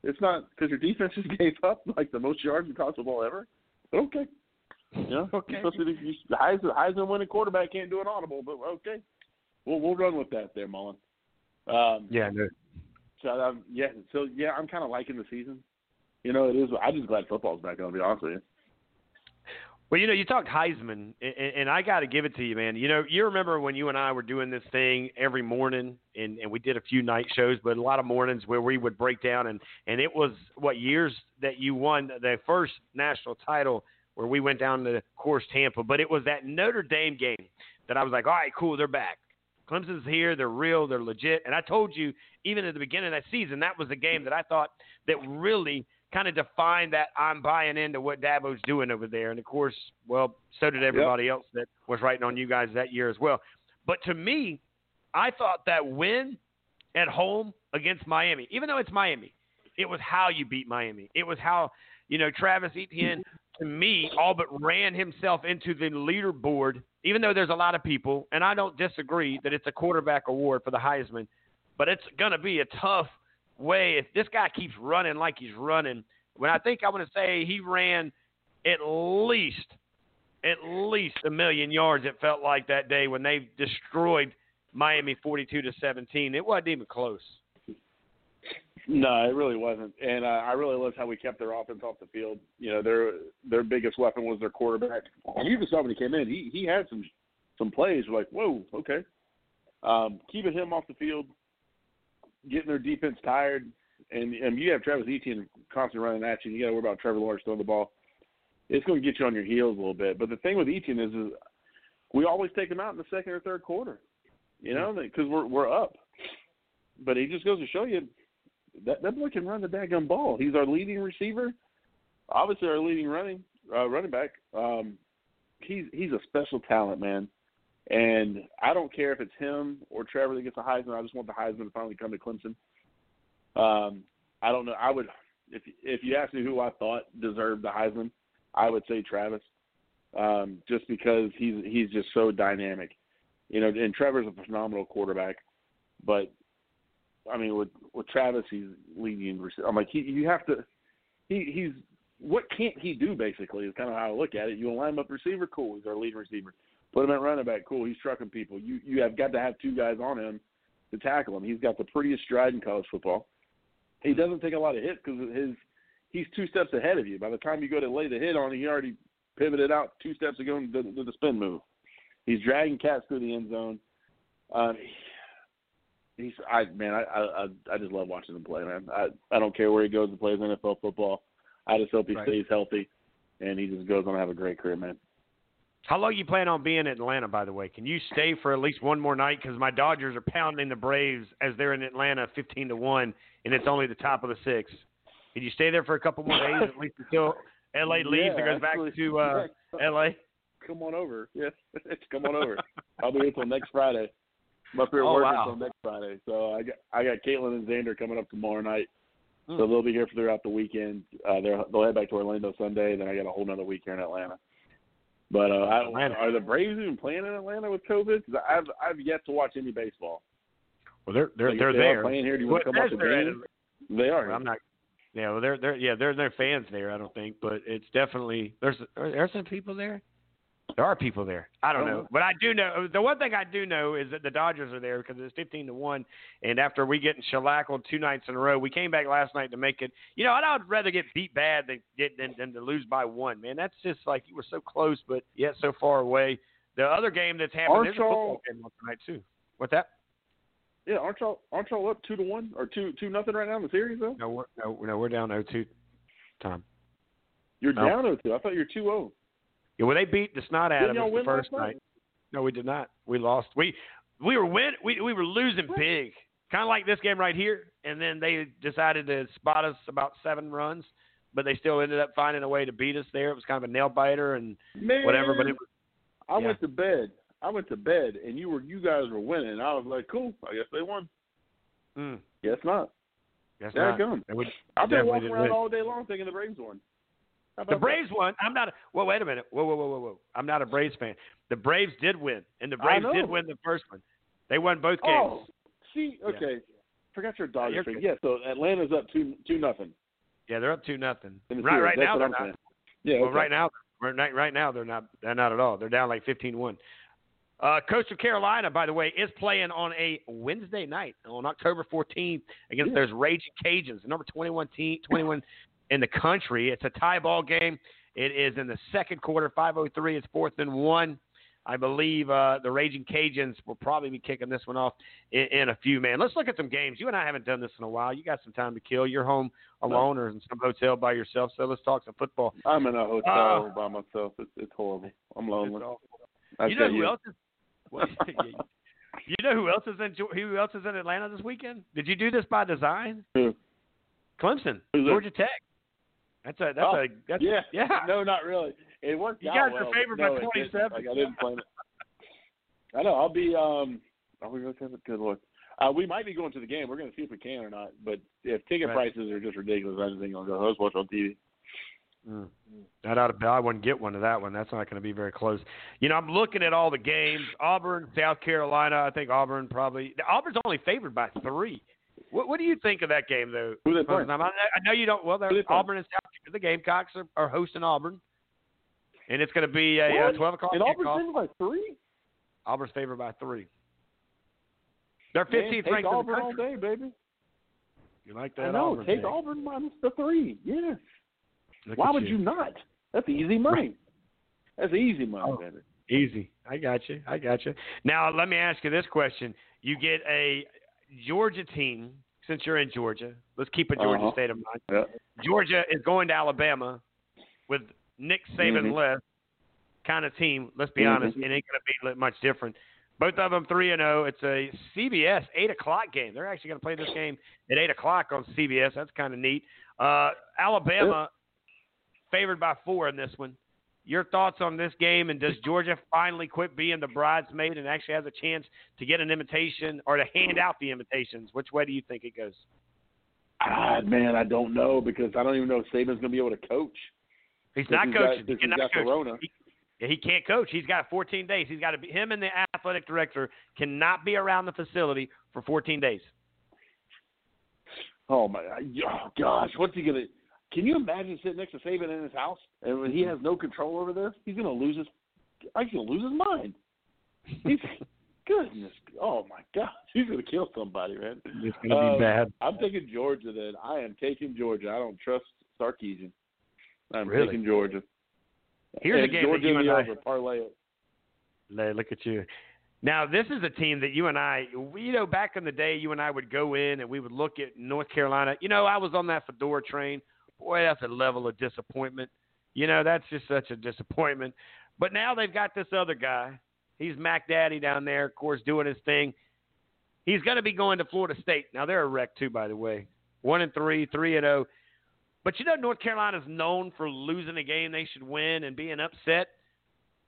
It's not because your defense just gave up like the most yards in college football ever. But okay, yeah, Okay. to be the, the Heisman, Heisman winning quarterback can't do an audible, but okay, we'll we'll run with that there, Mullen. Um, Yeah, no. so um, yeah, so yeah, I'm kind of liking the season. You know, it is. I'm just glad football's back. I'll be honest with you. Well, you know, you talked Heisman, and, and I got to give it to you, man. You know, you remember when you and I were doing this thing every morning, and, and we did a few night shows, but a lot of mornings where we would break down, and and it was what years that you won the first national title where we went down to, course, Tampa, but it was that Notre Dame game that I was like, all right, cool, they're back. Clemson's here, they're real, they're legit, and I told you even at the beginning of that season that was the game that I thought that really kind of defined that I'm buying into what Dabo's doing over there. And of course, well, so did everybody else that was writing on you guys that year as well. But to me, I thought that win at home against Miami, even though it's Miami, it was how you beat Miami. It was how, you know, Travis Etienne, to me, all but ran himself into the leaderboard, even though there's a lot of people, and I don't disagree that it's a quarterback award for the Heisman, but it's going to be a tough way if this guy keeps running like he's running. When I think I want to say he ran at least, at least a million yards, it felt like that day when they destroyed Miami 42 to 17. It wasn't even close. No, it really wasn't, and uh, I really loved how we kept their offense off the field. You know, their their biggest weapon was their quarterback. And even saw when he came in, he he had some some plays like, whoa, okay, um, keeping him off the field, getting their defense tired, and and you have Travis Etienne constantly running at you. And you got to worry about Trevor Lawrence throwing the ball. It's going to get you on your heels a little bit. But the thing with Etienne is, is we always take him out in the second or third quarter. You know, because we're we're up. But he just goes to show you that that boy can run the daggum ball. He's our leading receiver, obviously our leading running uh, running back. Um, he's he's a special talent, man. And I don't care if it's him or Trevor that gets the Heisman. I just want the Heisman to finally come to Clemson. Um, I don't know. I would if if you ask me who I thought deserved the Heisman, I would say Travis, um, just because he's he's just so dynamic. You know, and Trevor's a phenomenal quarterback, but I mean, with with Travis, he's leading. I'm like, he you have to. He he's what can't he do? Basically, is kind of how I look at it. You line him up receiver, cool. He's our leading receiver. Put him at running back, cool. He's trucking people. You you have got to have two guys on him to tackle him. He's got the prettiest stride in college football. He doesn't take a lot of hits because his he's two steps ahead of you. By the time you go to lay the hit on him, he already pivoted out two steps ago and did, did the spin move. He's dragging cats through the end zone. Um, he's I man, I I I just love watching him play, man. I I don't care where he goes and plays NFL football. I just hope he Right. stays healthy and he just goes on to have a great career, man. How long you plan on being in Atlanta, by the way? Can you stay for at least one more night? Because my Dodgers are pounding the Braves as they're in Atlanta, fifteen to one, and it's only the top of the sixth. Can you stay there for a couple more days at least until LA leaves and Yeah, goes back to uh, yeah. LA? Come on over. Yes, come on over. I'll be here till next Friday. I'm up here Oh, working wow. till next Friday. So I got I got Caitlin and Xander coming up tomorrow night. Hmm. So they'll be here for throughout the weekend. Uh, they're, they'll head back to Orlando Sunday. Then I got a whole another week here in Atlanta. But uh, I, Atlanta. are the Braves even playing in Atlanta with COVID? 'Cause I've I've yet to watch any baseball. Well, they're they're Like, they're they there. playing here, do you want to come up to they're- game? They are. I'm not. Yeah, well, they're they're yeah they're they're fans there. I don't think, but it's definitely there's are there some people there. There are people there. I don't know, but I do know the one thing I do know is that the Dodgers are there because it's fifteen to one. And after we getting shellackled two nights in a row, we came back last night to make it. You know, I'd rather get beat bad than get than, than to lose by one. Man, that's just like you were so close, but yet so far away. The other game that's happening is a football game tonight too. What's that? Yeah, aren't y'all aren't y'all up two to one or two two nothing right now in the series though? No, we're no, no we're down 0-2. Tom. You're No. down oh two. I thought you were two oh. Yeah, well, they beat the snot out of us the first night? No, we did not. We lost. We we were win. We we were losing big, kind of like this game right here. And then they decided to spot us about seven runs, but they still ended up finding a way to beat us there. It was kind of a nail biter and Man, whatever. But it was I yeah. went to bed. I went to bed, and you were you guys were winning. I was like, cool. I guess they won. mm, Guess not. that's There not. it comes. I've been walking around win. all day long thinking the Braves won. The Braves won. I'm not. A, well, wait a minute. Whoa, whoa, whoa, whoa, whoa. I'm not a Braves fan. The Braves did win, and the Braves did win the first one. They won both games. Oh, see, Yeah. okay. Forgot your Dodgers good. Yeah, so Atlanta's up two two nothing. Yeah, they're up two nothing. Right, right now they're not. saying. Yeah, Well, okay. right now, right now- right now they're not. They're not at all. They're down like 15-1. Uh, Coastal Carolina, by the way, is playing on a Wednesday night on October 14th against Yeah. those Raging Cajuns, the number 21 team, 21 in the country. It's a tie ball game. It is in the second quarter, 5:03. It's fourth and one. I believe uh, the Raging Cajuns will probably be kicking this one off in, in a few. Man, let's look at some games. You and I haven't done this in a while. You got some time to kill. You're home alone or in some hotel by yourself. So let's talk some football. I'm in a hotel Uh, by myself. It's, it's horrible. I'm lonely. It's awful. I you know who else is? What, you know who else is in who else is in Atlanta this weekend? Did you do this by design? Who? Clemson, Who's? Georgia Tech. That's a that's Oh, a that's yeah, yeah. No, not really. It worked You out guys well, are favored no, by it didn't. 27. Like I didn't plan it. I know. I'll be. um Are we going to have a good look? Uh, we might be going to the game. We're going to see if we can or not. But if ticket Right. prices are just ridiculous, I just ain't going to go. Let's watch on TV. Mm. That ought to, I wouldn't get one of that one. That's not going to be very close. You know, I'm looking at all the games. Auburn, South Carolina. I think Auburn probably. Auburn's only favored by three. What, what do you think of that game, though? Who they playing? I, I know you don't. Well, they're, they? Auburn and South. The Gamecocks are, are hosting Auburn, and it's going to be a What? 12 o'clock And Auburn's favored by three. Auburn's favored by three. They're Man, 15th take ranked in the Auburn all day, baby. You like that? I know. Auburn take pick. Auburn minus the three. Yes. Look Why would you. not? That's easy money. That's easy money, Oh. baby. Easy. I got you. I got you. Now let me ask you this question: You get a Georgia team since you're in Georgia. Let's keep a Georgia Uh-huh. state of mind. Yeah. Georgia is going to Alabama with Nick Saban Mhm. left kind of team. Let's be Mhm. honest, it ain't going to be much different. Both of them three and zero. It's a CBS eight o'clock game. They're actually going to play this game at eight o'clock on CBS. That's kind of neat. Uh, Alabama favored by four in this one. Your thoughts on this game, and does Georgia finally quit being the bridesmaid and actually has a chance to get an invitation or to hand out the invitations? Which way do you think it goes? Ah, man, I don't know because I don't even know if Saban's going to be able to coach. He's not he's got- coaching. because he got coach. Corona. He, he can't coach. He's got 14 days. He's got to be him and the athletic director cannot be around the facility for 14 days. Oh my! Oh gosh, what's he gonna? Can you imagine sitting next to Saban in his house and when he has no control over this? He's gonna lose his. He's gonna lose his mind. He's goodness. Oh my gosh, he's gonna kill somebody, man. It's gonna be Um, bad. I'm taking Georgia. Then I am taking Georgia. I don't trust Sarkisian. I'm Really? taking Georgia. Here's a And game that Georgia you and I- over parlay it. Look at you. Now, this is a team that you and I, we, you know, back in the day, you and I would go in and we would look at North Carolina. You know, I was on that Fedora train. Boy, that's a level of disappointment. You know, that's just such a disappointment. But now they've got this other guy. He's Mac Daddy down there, of course, doing his thing. He's going to be going to Florida State. Now they're a wreck too, by the way. One and three, three and zero. But you know, North Carolina's known for losing a game they should win and being upset.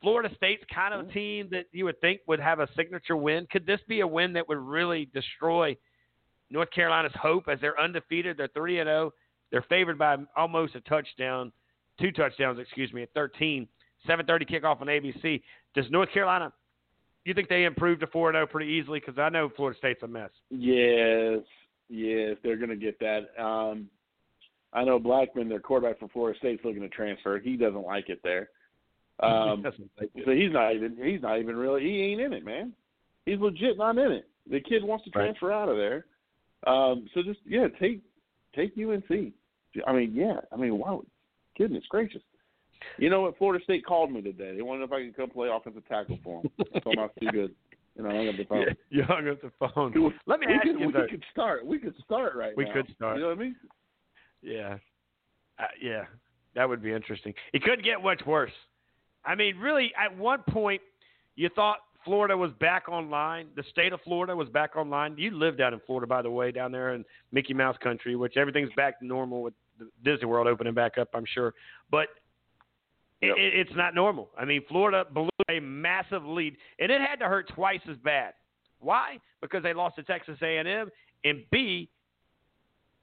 Florida State's kind of a team that you would think would have a signature win. Could this be a win that would really destroy North Carolina's hope as they're undefeated? They're three and zero. They're favored by almost a touchdown, two touchdowns, excuse me, at 13. 7:30 kickoff on ABC. Does North Carolina? You think they improved to four and zero pretty easily? Because I know Florida State's a mess. Yes, yes, they're going to get that. Um, I know Blackman, their quarterback for Florida State's looking to transfer. He doesn't like it there. Um, doesn't like it. so he's not even he's not even really he ain't in it, man. He's legit not in it. The kid wants to Right. transfer out of there. Um, so just yeah, take take UNC. I mean, yeah, I mean, wow, goodness gracious. You know what? Florida State called me today. They wanted if I could come play offensive tackle for them. I told them I was too good. You know, I hung up the phone. Yeah, you hung up the phone. Let me ask could, you we though. could start. We could start right We now. We could start. You know what I mean? Yeah. Uh, yeah. That would be interesting. It couldn't get much worse. I mean, really, at one point, you thought Florida was back online. The state of Florida was back online. You live down in Florida, by the way, down there in Mickey Mouse country, which everything's back to normal with Disney World opening back up, I'm sure. But it, it, it's not normal. I mean, Florida blew a massive lead, and it had to hurt twice as bad. Why? Because they lost to Texas A&M, and B,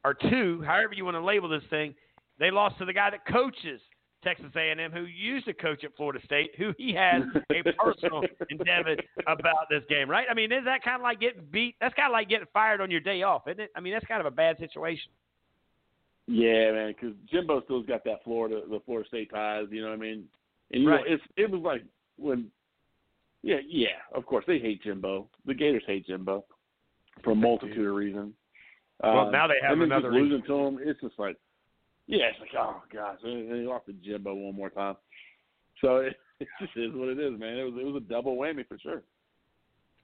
or two, however you want to label this thing, they lost to the guy that coaches Texas A&M, who used to coach at Florida State, who he has a personal endeavor about this game, right? I mean, is that kind of like getting beat? That's kind of like getting fired on your day off, isn't it? I mean, that's kind of a bad situation. Yeah, man, because Jimbo still's got that Florida, the Florida State ties. You know what I mean? And you Right. know, it's it was like when, yeah, yeah. Of course, they hate Jimbo. The Gators hate Jimbo for a multitude of reasons. Well, Um, now they have another losing reason. to him. It's just like, yeah, it's like, oh gosh, and they lost to Jimbo one more time. So it, it just is what it is, man. It was it was a double whammy for sure.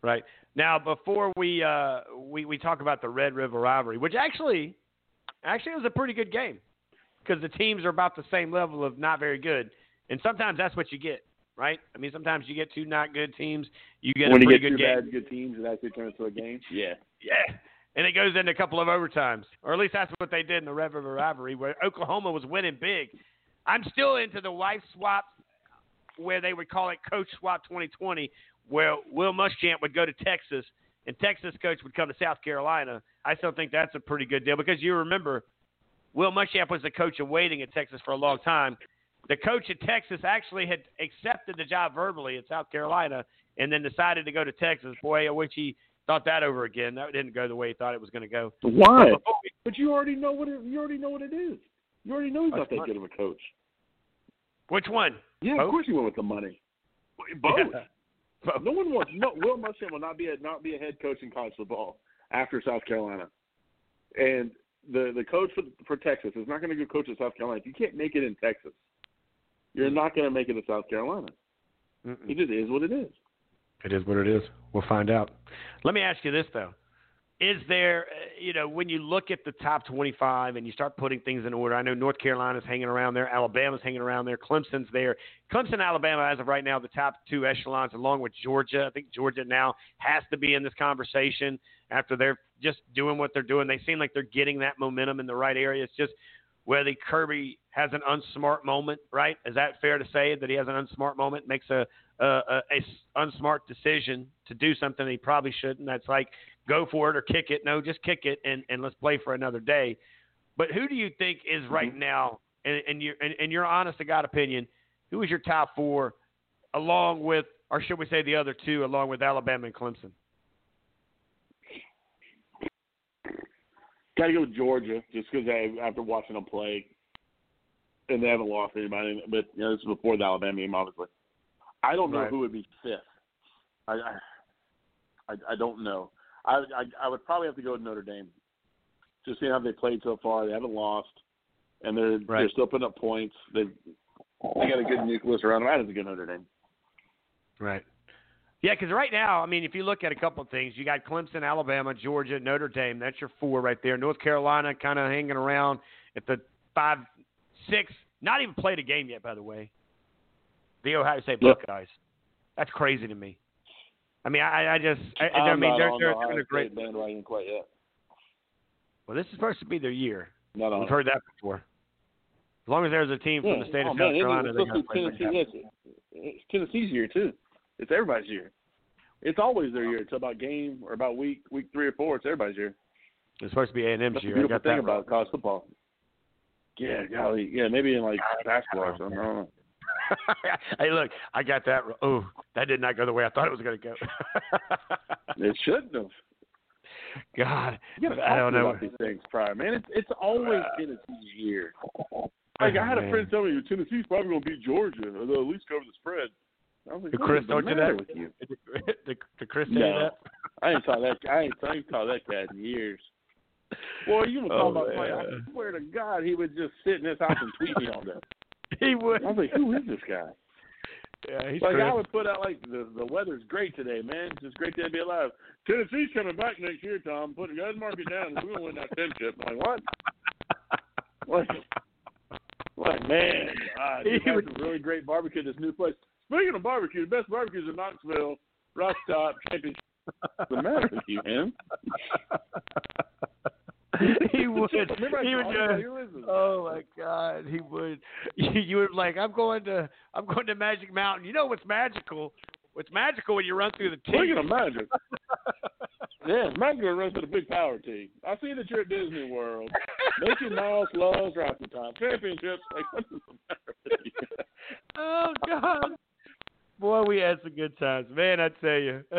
Right now, before we uh, we we talk about the Red River rivalry, which actually actually was a pretty good game because the teams are about the same level of not very good, and sometimes that's what you get, right? I mean, sometimes you get two not good teams, you get when a you get good two game. bad good teams, it actually turns into a game. Yeah. Yeah. And it goes into a couple of overtimes, or at least that's what they did in the Red River rivalry, where Oklahoma was winning big. I'm still into the wife swap, where they would call it Coach Swap 2020, where Will Muschamp would go to Texas and Texas coach would come to South Carolina. I still think that's a pretty good deal because you remember Will Muschamp was the coach in waiting at Texas for a long time. The coach at Texas actually had accepted the job verbally at South Carolina and then decided to go to Texas. Boy, wish he thought that over again. That didn't go the way he thought it was going to go. Why? But oh, But you already know what it, you already know what it is. You already know he's not that good of a coach. Which one? Yeah, Both? of course he went with the money. Both. Yeah. No one wants. No, Will Muschamp will not be a not be a head coach in college football after South Carolina, and the the coach for, for Texas is not going to go coach at South Carolina. If you can't make it in Texas, you're mm. not going to make it in South Carolina. It just is what it is. It is what it is. We'll find out. Let me ask you this though: Is there, uh, you know, when you look at the top 25 and you start putting things in order? I know North Carolina's hanging around there, Alabama's hanging around there, Clemson's there. Clemson, Alabama, as of right now, the top two echelons, along with Georgia. I think Georgia now has to be in this conversation after they're just doing what they're doing. They seem like they're getting that momentum in the right area. It's just whether Kirby has an unsmart moment, right? Is that fair to say that he has an unsmart moment, makes a a, a, unsmart decision to do something he probably shouldn't? That's like go for it or kick it. No, just kick it and, and let's play for another day. But who do you think is mm-hmm. right now, and, in your in, in your honest to God opinion, who is your top four, along with, or should we say the other two, along with Alabama and Clemson? Got to go with Georgia just because after watching them play, and they haven't lost anybody. But you know, this is before the Alabama game, obviously. I don't know Right. who would be fifth. I I, I, don't know. I, I I would probably have to go with Notre Dame. Just seeing how they played so far, they haven't lost, and they're they're still putting up points. They've they got a good nucleus around them. I have to go Notre Dame. Right. Yeah, because right now, I mean, if you look at a couple of things, you got Clemson, Alabama, Georgia, Notre Dame. That's your four right there. North Carolina kind of hanging around at the five, six. Not even played a game yet, by the way. The Ohio State Yeah. Buckeyes. That's crazy to me. I mean, I, I just, I, I mean, they're, they're the a great. Bandwagon quite yet. Well, this is supposed to be their year. Not We've heard that before. As long as there's a team from the state oh, of South it- Carolina, it's they're going to play. Tennessee. Yes, it's Tennessee's year too. It's everybody's year. It's always their year. It's about game or about week week three or four. It's everybody's year. It's supposed to be A&M's That's the year. I beautiful got thing about college football. Yeah, golly, yeah, maybe in like basketball or something. I don't know. hey, look, I got that. Oh, that did not go the way I thought it was going to go. It shouldn't have. God, I don't know. about these things prior, man. It's it's always Tennessee's year. Oh, like I had a friend tell me Tennessee's probably gonna beat Georgia, or they'll at least cover the spread. I was like, Did Chris is the told you matter that? With you? Did, did Chris tell you No, that? I ain't saw that. I ain't, I ain't saw that cat in years. Boy, you were Oh, talking about like, man. I swear to God, he would just sit in his house and tweet me all day. He would. I was like, who is this guy? Yeah, he's like Chris. I would put out like the the weather's great today, man. It's just great to be alive. Tennessee's coming back next year, Tom. Put guys mark it down. We're gonna win that championship. I'm like what? What? Like man, uh, He had some really great barbecue at this new place. Speaking of barbecue, the best barbecues in Knoxville, Rock Top Championship. What's the matter with you, man? he would. He would just, oh my God, he would. You, you would like, I'm going to, I'm going to Magic Mountain. You know what's magical? What's magical when you run through the Speaking teeth. of magic, yeah, Magic runs to the big power team. I see that you're at Disney World. Mickey Mouse loves Rocky Top championships. Like, what is the matter? Oh God. Boy, we had some good times, man. I tell you.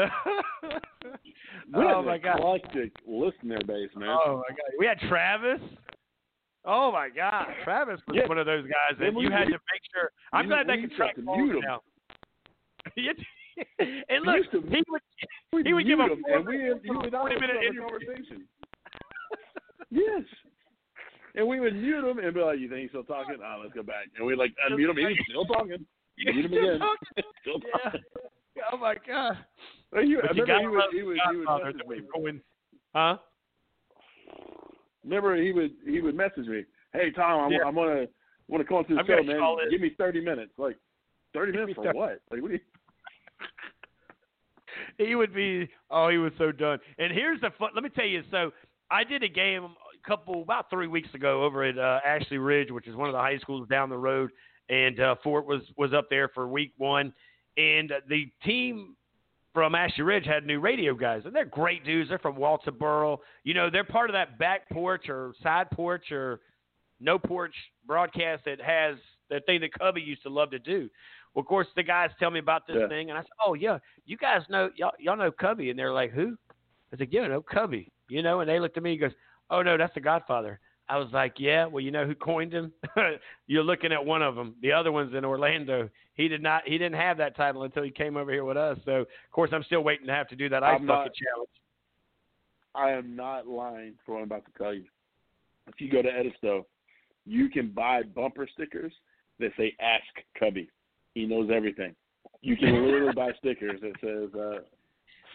We had oh my God. eclectic listener base, man. Oh my God. We had Travis. Oh my God, Travis was Yeah. one of those guys that you had to make sure. I'm glad they can track have to calls mute 'em. now. and look, used to- he would he would give a and we four- would 40 minute have a interview. conversation. yes. And we would mute him and be like, "You think he's still talking? Ah, let's go back." And we like unmute him. and He's still talking. Yeah, Mute him still again. talking. Yeah. Oh my God. Well, you- But I you remember gotta he would, he would, he would message that me. we're going, huh? Remember he would he would message me, "Hey Tom, I'm, Yeah. I'm gonna want to come on to the I'm show, man. Give me 30 minutes." Like, 30 minutes for thirty- what? Like, what do you? he would be oh he was so done and here's the fun let me tell you so i did a game a couple about three weeks ago over at uh, ashley ridge which is one of the high schools down the road and uh, fort was was up there for week one and uh, the team from ashley ridge had new radio guys and they're great dudes they're from walterboro you know they're part of that back porch or side porch or no porch broadcast that has that thing that cubby used to love to do well, of course, the guys tell me about this Yeah. thing, and I said, "Oh yeah, you guys know y'all, y'all know Cubby," and they're like, "Who?" I said, "Yeah, I know Cubby." You know, and they looked at me and goes, "Oh no, that's the Godfather." I was like, yeah. Well, you know who coined him? You're looking at one of them. The other one's in Orlando. He did not. He didn't have that title until he came over here with us. So, of course, I'm still waiting to have to do that ice I'm bucket challenge. I am not lying for what I'm about to tell you. If you go to Edisto, you can buy bumper stickers that say "Ask Cubby." He knows everything. You can literally buy stickers that says uh,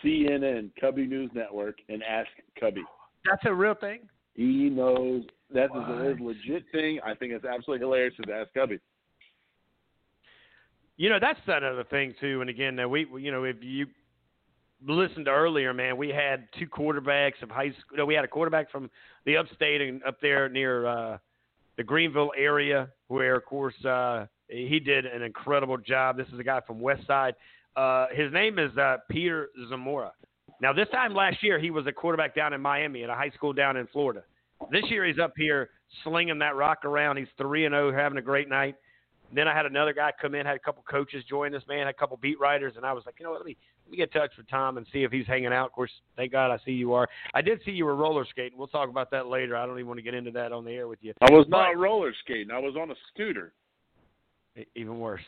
CNN, Cubby News Network, and Ask Cubby. That's a real thing. He knows that is a, that is a legit thing. I think it's absolutely hilarious to Ask Cubby. You know, that's another thing too. And again, now we, you know, if you listened to earlier, man, we had two quarterbacks of high school. No, we had a quarterback from the upstate and up there near uh, the Greenville area, where of course uh, he did an incredible job. This is a guy from West Side. Uh, his name is uh, Peter Zamora. Now, this time last year, he was a quarterback down in Miami at a high school down in Florida. This year, he's up here slinging that rock around. He's three and zero, having a great night. Then I had another guy come in, had a couple coaches join this man, had a couple beat writers, and I was like, you know what, let me let me get in touch with Tom and see if he's hanging out. Of course, thank God I see you are. I did see you were roller skating. We'll talk about that later. I don't even want to get into that on the air with you. I was But- not roller skating. I was on a scooter. Even worse.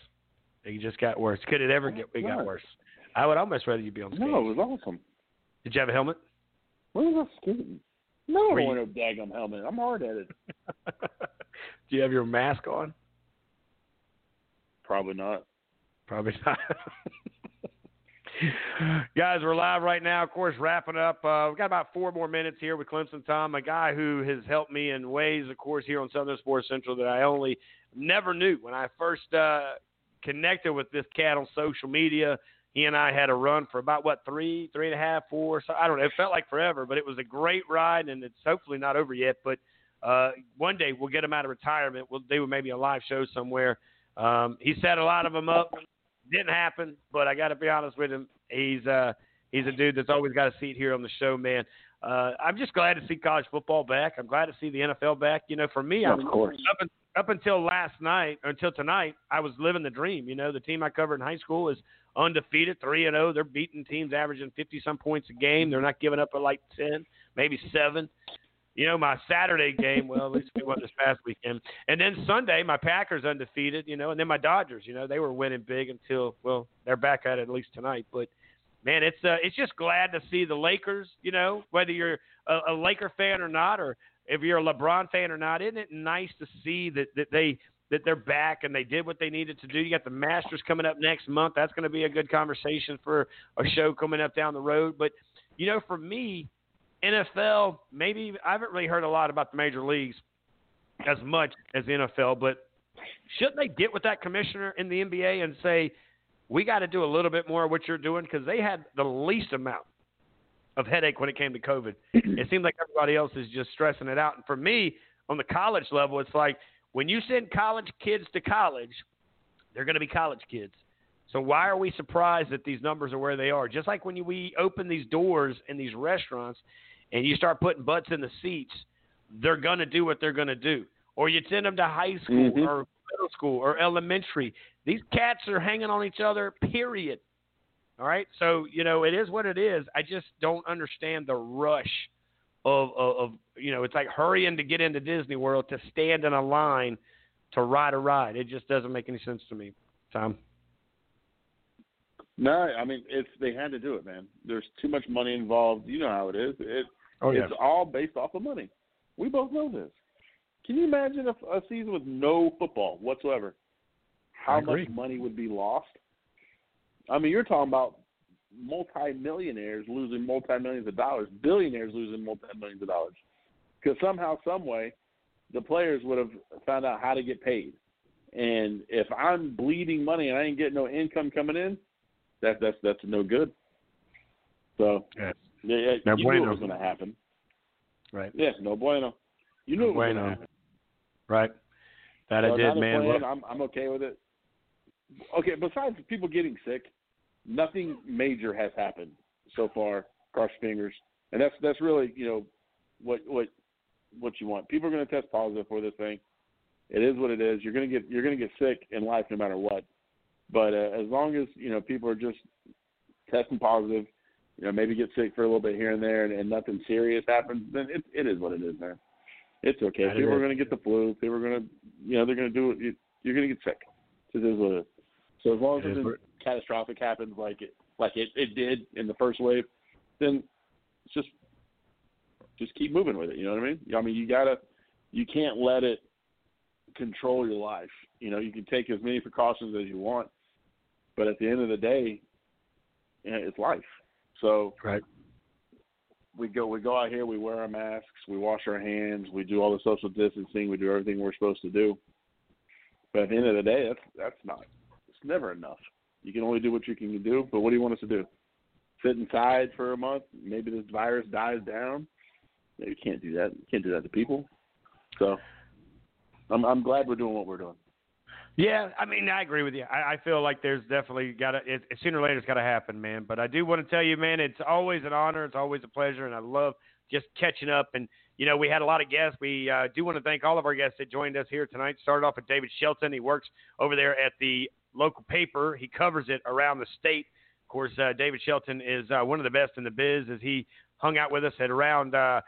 It just got worse. Could it ever get? It got worse. I would almost rather you be on stage. No, it was awesome. Did you have a helmet? When was I skating? No, I you- no daggum helmet. I'm hard headed. Do you have your mask on? Probably not. Probably not. Guys, we're live right now. Of course, wrapping up. Uh, we've got about four more minutes here with Clemson Tom, a guy who has helped me in ways, of course, here on Southern Sports Central that I only never knew. When I first uh, connected with this cat on social media, he and I had a run for about what three, three and a half, four. So I don't know. It felt like forever, but it was a great ride, and it's hopefully not over yet. But uh, one day we'll get him out of retirement. We'll do maybe a live show somewhere. Um, he set a lot of them up. Didn't happen, but I got to be honest with him. He's uh, he's a dude that's always got a seat here on the show, man. Uh, I'm just glad to see college football back. I'm glad to see the NFL back. You know, for me, Of I'm, course. up, up until last night, or until tonight, I was living the dream. You know, the team I covered in high school is undefeated, three and zero. They're beating teams averaging 50 some points a game. They're not giving up at like 10, maybe seven. You know, my Saturday game, well, at least we won this past weekend. And then Sunday, my Packers undefeated, you know, and then my Dodgers, you know, they were winning big until, well, they're back at it at least tonight. But man, it's uh, it's just glad to see the Lakers, you know, whether you're a, a Laker fan or not, or if you're a LeBron fan or not, isn't it nice to see that, that they that they're back and they did what they needed to do. You got the Masters coming up next month. That's going to be a good conversation for a show coming up down the road. But you know, for me, NFL, maybe I haven't really heard a lot about the major leagues as much as the NFL, but shouldn't they get with that commissioner in the NBA and say, we got to do a little bit more of what you're doing? Because they had the least amount of headache when it came to COVID. it seems like everybody else is just stressing it out. And for me, on the college level, it's like when you send college kids to college, they're going to be college kids. So why are we surprised that these numbers are where they are? Just like when you, we open these doors in these restaurants and you start putting butts in the seats, they're going to do what they're going to do. Or you send them to high school Mhm. or middle school or elementary. These cats are hanging on each other, period. All right? So, you know, it is what it is. I just don't understand the rush of, of, of you know, it's like hurrying to get into Disney World to stand in a line to ride a ride. It just doesn't make any sense to me, Tom. No, I mean it's they had to do it, man. There's too much money involved. You know how it is. It Oh, yeah. it's all based off of money. We both know this. Can you imagine if a season with no football whatsoever? How much money would be lost? I mean, you're talking about multi-millionaires losing multi-millions of dollars, billionaires losing multi-millions of dollars, because somehow, some way, the players would have found out how to get paid. And if I'm bleeding money and I ain't getting no income coming in, that that's that's no good. So Yes. yeah, yeah No you knew it was going to happen. Right. Yeah, no bueno. You knew No it was going to happen. Right. That So I did, man. Look- I'm I'm okay with it. Okay, besides people getting sick, nothing major has happened so far. Cross fingers, and that's that's really you know what what what you want. People are going to test positive for this thing. It is what it is. You're going to get you're going to get sick in life no matter what. But uh, as long as you know people are just testing positive, you know maybe get sick for a little bit here and there, and, and nothing serious happens, then it it is what it is, man. It's okay. That people is. are going to get the flu. People are going to, you know, they're going to do it. You- You're going to get sick. It is what it is. So as long as It is catastrophic happens like it like it, it did in the first wave, then it's just just keep moving with it. You know what I mean? I mean, you gotta, you can't let it control your life. You know, you can take as many precautions as you want, but at the end of the day, you know, it's life. So right. we go we go out here, we wear our masks, we wash our hands, we do all the social distancing, we do everything we're supposed to do. But at the end of the day, that's that's not it's never enough. You can only do what you can do. But what do you want us to do? Sit inside for a month? Maybe this virus dies down. You can't do that. You can't do that to people. So I'm I'm glad we're doing what we're doing. Yeah, I mean, I agree with you. I, I feel like there's definitely got to, it, sooner or later, it's got to happen, man. But I do want to tell you, man, it's always an honor. It's always a pleasure, and I love just catching up. And, you know, we had a lot of guests. We uh, do want to thank all of our guests that joined us here tonight. Started off with David Shelton. He works over there at the local paper, he covers it around the state. Of course, uh, David Shelton is uh, one of the best in the biz as he hung out with us at around uh,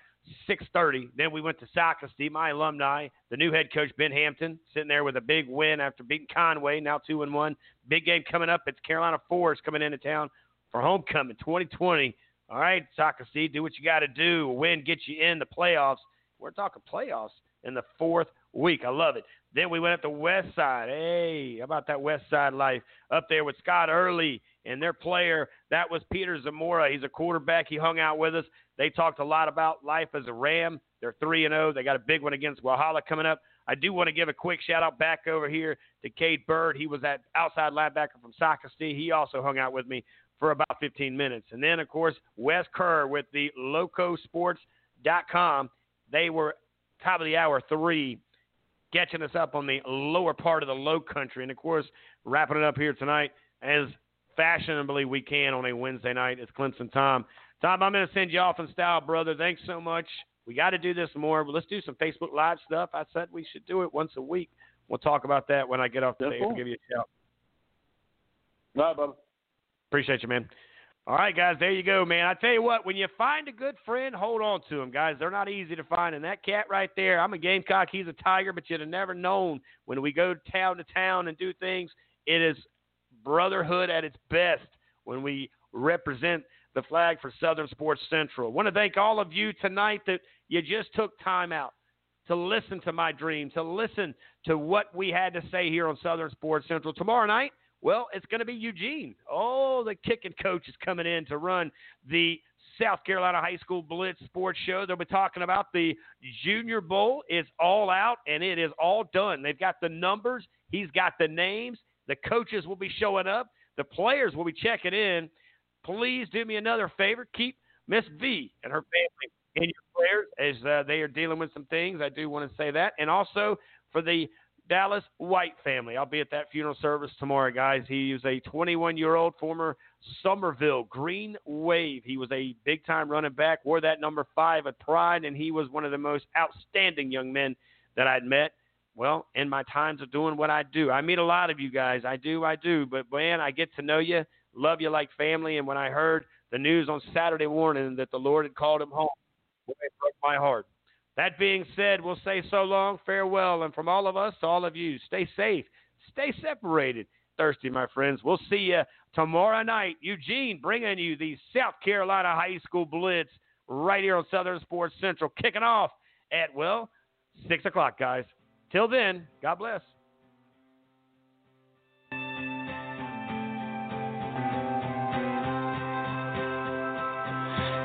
6:30. Then we went to Socastee, my alumni, the new head coach Ben Hampton, sitting there with a big win after beating Conway, now two and one. Big game coming up. It's Carolina Forest coming into town for homecoming 2020. All right, Socastee, do what you got to do. Win gets you in the playoffs. We're talking playoffs in the fourth week. I love it. Then we went up the west side. Hey, how about that west side life up there with Scott Early and their player? That was Peter Zamora. He's a quarterback. He hung out with us. They talked a lot about life as a Ram. They're three and zero. They got a big one against Walhalla coming up. I do want to give a quick shout out back over here to Cade Bird. He was that outside linebacker from Socastee. He also hung out with me for about 15 minutes. And then, of course, Wes Kerr with the LowcoSports.com. They were top of the hour three, catching us up on the lower part of the low country. And, of course, wrapping it up here tonight as fashionably we can on a Wednesday night. It's Clemson Tom. Tom, I'm going to send you off in style, brother. Thanks so much. We got to do this more. Let's do some Facebook Live stuff. I said we should do it once a week. We'll talk about that when I get off the That's stage. I'll give you a shout. Right, Bubba. Appreciate you, man. All right, guys, there you go, man. I tell you what, when you find a good friend, hold on to them, guys. They're not easy to find. And that cat right there, I'm a gamecock, he's a tiger, but you'd have never known when we go town to town and do things, it is brotherhood at its best when we represent the flag for Southern Sports Central. I want to thank all of you tonight that you just took time out to listen to my dream, to listen to what we had to say here on Southern Sports Central. Tomorrow night, well, it's going to be Eugene. Oh, the kicking coach is coming in to run the South Carolina High School Blitz Sports Show. They'll be talking about the Junior Bowl. It's all out and it is all done. They've got the numbers, he's got the names. The coaches will be showing up, the players will be checking in. Please do me another favor. Keep Miss V and her family in your prayers as uh, they are dealing with some things. I do want to say that. And also for the Dallas White family. I'll be at that funeral service tomorrow, guys. He is a 21 year old former Summerville Green Wave. He was a big time running back, wore that number five at Pride, and he was one of the most outstanding young men that I'd met. Well, in my times of doing what I do, I meet a lot of you guys. I do, I do. But man, I get to know you, love you like family. And when I heard the news on Saturday morning that the Lord had called him home, it broke my heart. That being said, we'll say so long, farewell, and from all of us to all of you, stay safe, stay separated. Thirsty, my friends. We'll see you tomorrow night. Eugene bringing you the South Carolina High School Blitz right here on Southern Sports Central, kicking off at, well, 6 o'clock, guys. Till then, God bless.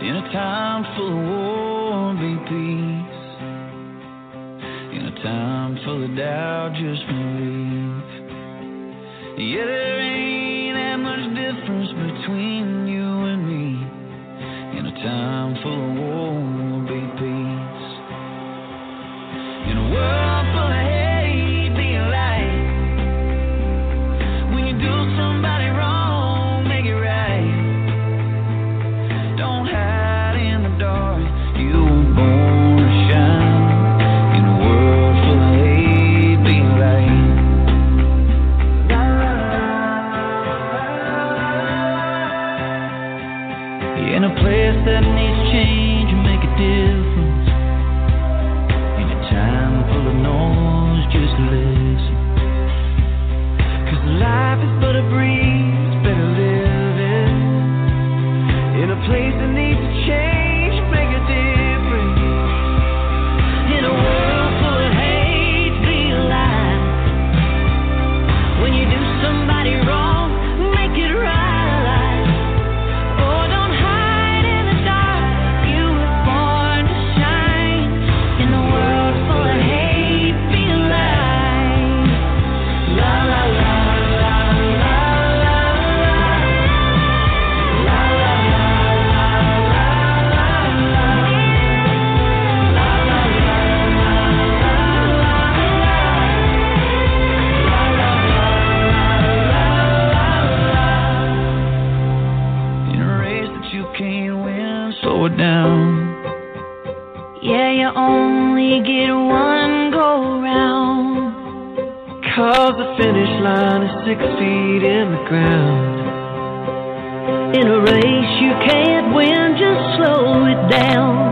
In a time full of war, time full of doubt, just believe. Yeah, get one go round. Cause the finish line is six feet in the ground. In a race you can't win, just slow it down.